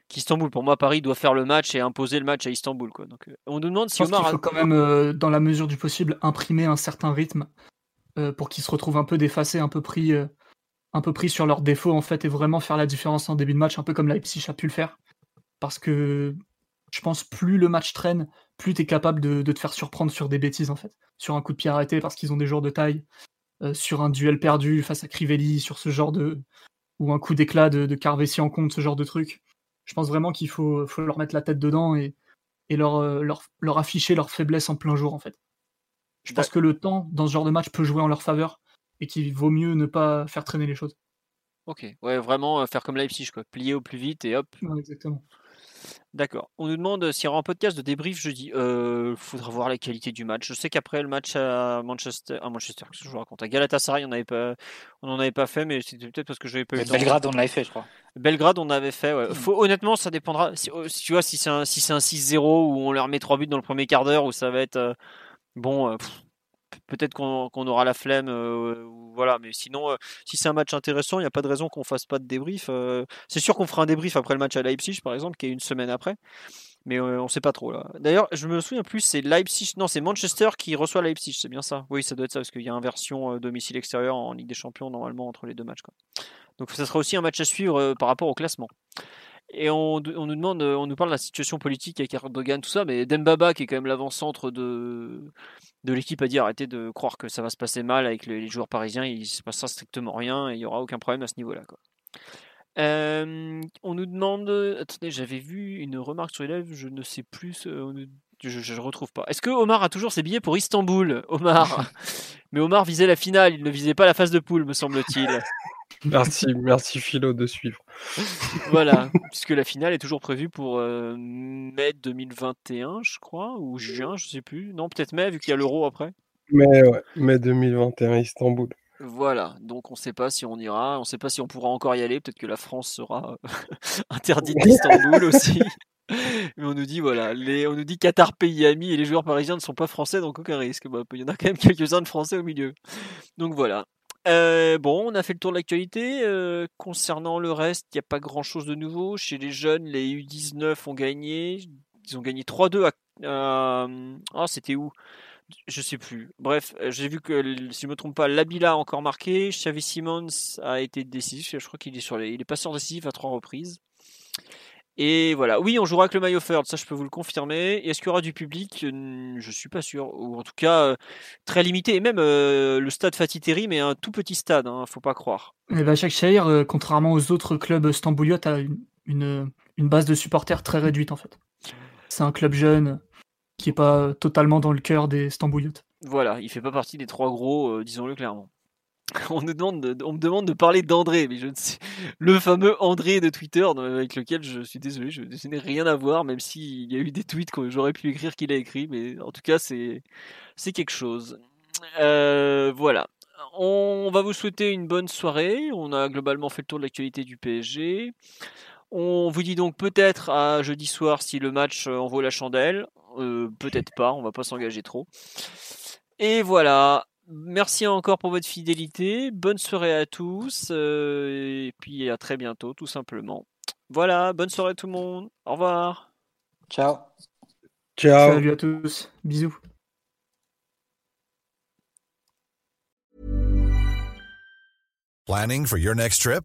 qu'Istanbul. Pour moi, Paris doit faire le match et imposer le match à Istanbul. Quoi. Donc, on nous demande si Omar. Il faut quand même, dans la mesure du possible, imprimer un certain rythme pour qu'il se retrouve un peu défacé, un peu pris un peu pris sur leurs défauts en fait et vraiment faire la différence en début de match, un peu comme Leipzig a pu le faire. Parce que je pense plus le match traîne, plus tu es capable de, te faire surprendre sur des bêtises en fait. Sur un coup de pied arrêté parce qu'ils ont des joueurs de taille, euh, sur un duel perdu face à Crivelli, sur ce genre de. ou un coup d'éclat de, de en compte, ce genre de truc. Je pense vraiment qu'il faut, faut, leur mettre la tête dedans et, et leur, euh, leur, leur, afficher leur faiblesse en plein jour en fait. Je pense que le temps dans ce genre de match peut jouer en leur faveur et qu'il vaut mieux ne pas faire traîner les choses. Ok, ouais, vraiment euh, faire comme Leipzig, quoi. Plier au plus vite et hop. exactement. D'accord. On nous demande s'il y aura un podcast de débrief jeudi. Euh, faudra voir la qualité du match. Je sais qu'après le match à Manchester, à Manchester, que je vous raconte, à Galatasaray, on n'en pas, on avait pas fait, mais c'était peut-être parce que j'avais pas eu temps. Belgrade, on l'avait fait, je crois. Belgrade, on avait fait. Ouais. Hmm. Faut, honnêtement, ça dépendra. Si, tu vois, si c'est un, si c'est un 6-0 où on leur met 3 buts dans le premier quart d'heure, où ça va être euh, bon. Euh, peut-être qu'on aura la flemme, euh, voilà. Mais sinon, euh, si c'est un match intéressant, il n'y a pas de raison qu'on fasse pas de débrief. Euh. c'est sûr qu'on fera un débrief après le match à Leipzig, par exemple, qui est une semaine après. Mais on ne sait pas trop là. D'ailleurs, je me souviens plus, c'est Leipzig, non, c'est Manchester qui reçoit Leipzig, c'est bien ça. Oui, ça doit être ça parce qu'il y a une version domicile extérieur en Ligue des Champions normalement entre les deux matchs. Donc ça sera aussi un match à suivre par rapport au classement. Et on, nous demande, on nous parle de la situation politique avec Erdogan, tout ça, mais Dembaba, qui est quand même l'avant-centre de, de l'équipe, a dit arrêtez de croire que ça va se passer mal avec les, joueurs parisiens, il ne se passera strictement rien et il n'y aura aucun problème à ce niveau-là. on nous demande, attendez, j'avais vu une remarque sur les lèvres, je ne sais plus, je ne retrouve pas. Est-ce que Omar a toujours ses billets pour Istanbul Omar? Mais Omar visait la finale, il ne visait pas la phase de poule, me semble-t-il. Merci, merci Philo de suivre. voilà, puisque la finale est toujours prévue pour euh, mai 2021, je crois, ou juin, je sais plus. Non, peut-être mai, vu qu'il y a l'euro après. Mai, ouais, mai 2021, Istanbul. Voilà, donc on ne sait pas si on ira, on ne sait pas si on pourra encore y aller. Peut-être que la France sera interdite d'Istanbul aussi. Mais on nous dit voilà, les, on nous dit Qatar pays ami et les joueurs parisiens ne sont pas français donc aucun risque. Bah, il y en a quand même quelques-uns de français au milieu. Donc voilà. Euh, bon, on a fait le tour de l'actualité. Euh, concernant le reste, il n'y a pas grand-chose de nouveau. Chez les jeunes, les U19 ont gagné. Ils ont gagné 3-2 à... Ah, c'était où? Je sais plus. Bref, j'ai vu que, si je me trompe pas, Labila a encore marqué. Xavi Simons a été décisif. Je crois qu'il est sur les, il est passeur décisif à trois reprises. Et voilà. Oui, on jouera avec le maillot third, ça je peux vous le confirmer. Et est-ce qu'il y aura du public? Je suis pas sûr. Ou en tout cas, très limité. Et même le stade Fatih Terim est un tout petit stade, hein, faut pas croire. Et bah, chaque contrairement aux autres clubs stambouliotes, a une, une, base de supporters très réduite en fait. C'est un club jeune qui est pas totalement dans le cœur des Stambouliotes. Voilà, il fait pas partie des trois gros, disons-le clairement. on, demande on me demande de parler d'André, mais je ne sais. Le fameux André de Twitter, avec lequel je suis désolé, je, n'ai rien à voir, même s'il y a eu des tweets que j'aurais pu écrire qu'il a écrit, mais en tout cas, c'est, c'est quelque chose. Euh, voilà. On va vous souhaiter une bonne soirée. On a globalement fait le tour de l'actualité du PSG. On vous dit donc peut-être à jeudi soir si le match en vaut la chandelle. Euh, peut-être pas, on va pas s'engager trop. Et voilà, Merci encore pour votre fidélité. Bonne soirée à tous. Euh, et puis à très bientôt, tout simplement. Voilà, bonne soirée à tout le monde. Au revoir. Ciao. Ciao. Salut à tous. Bisous. Planning for your next trip?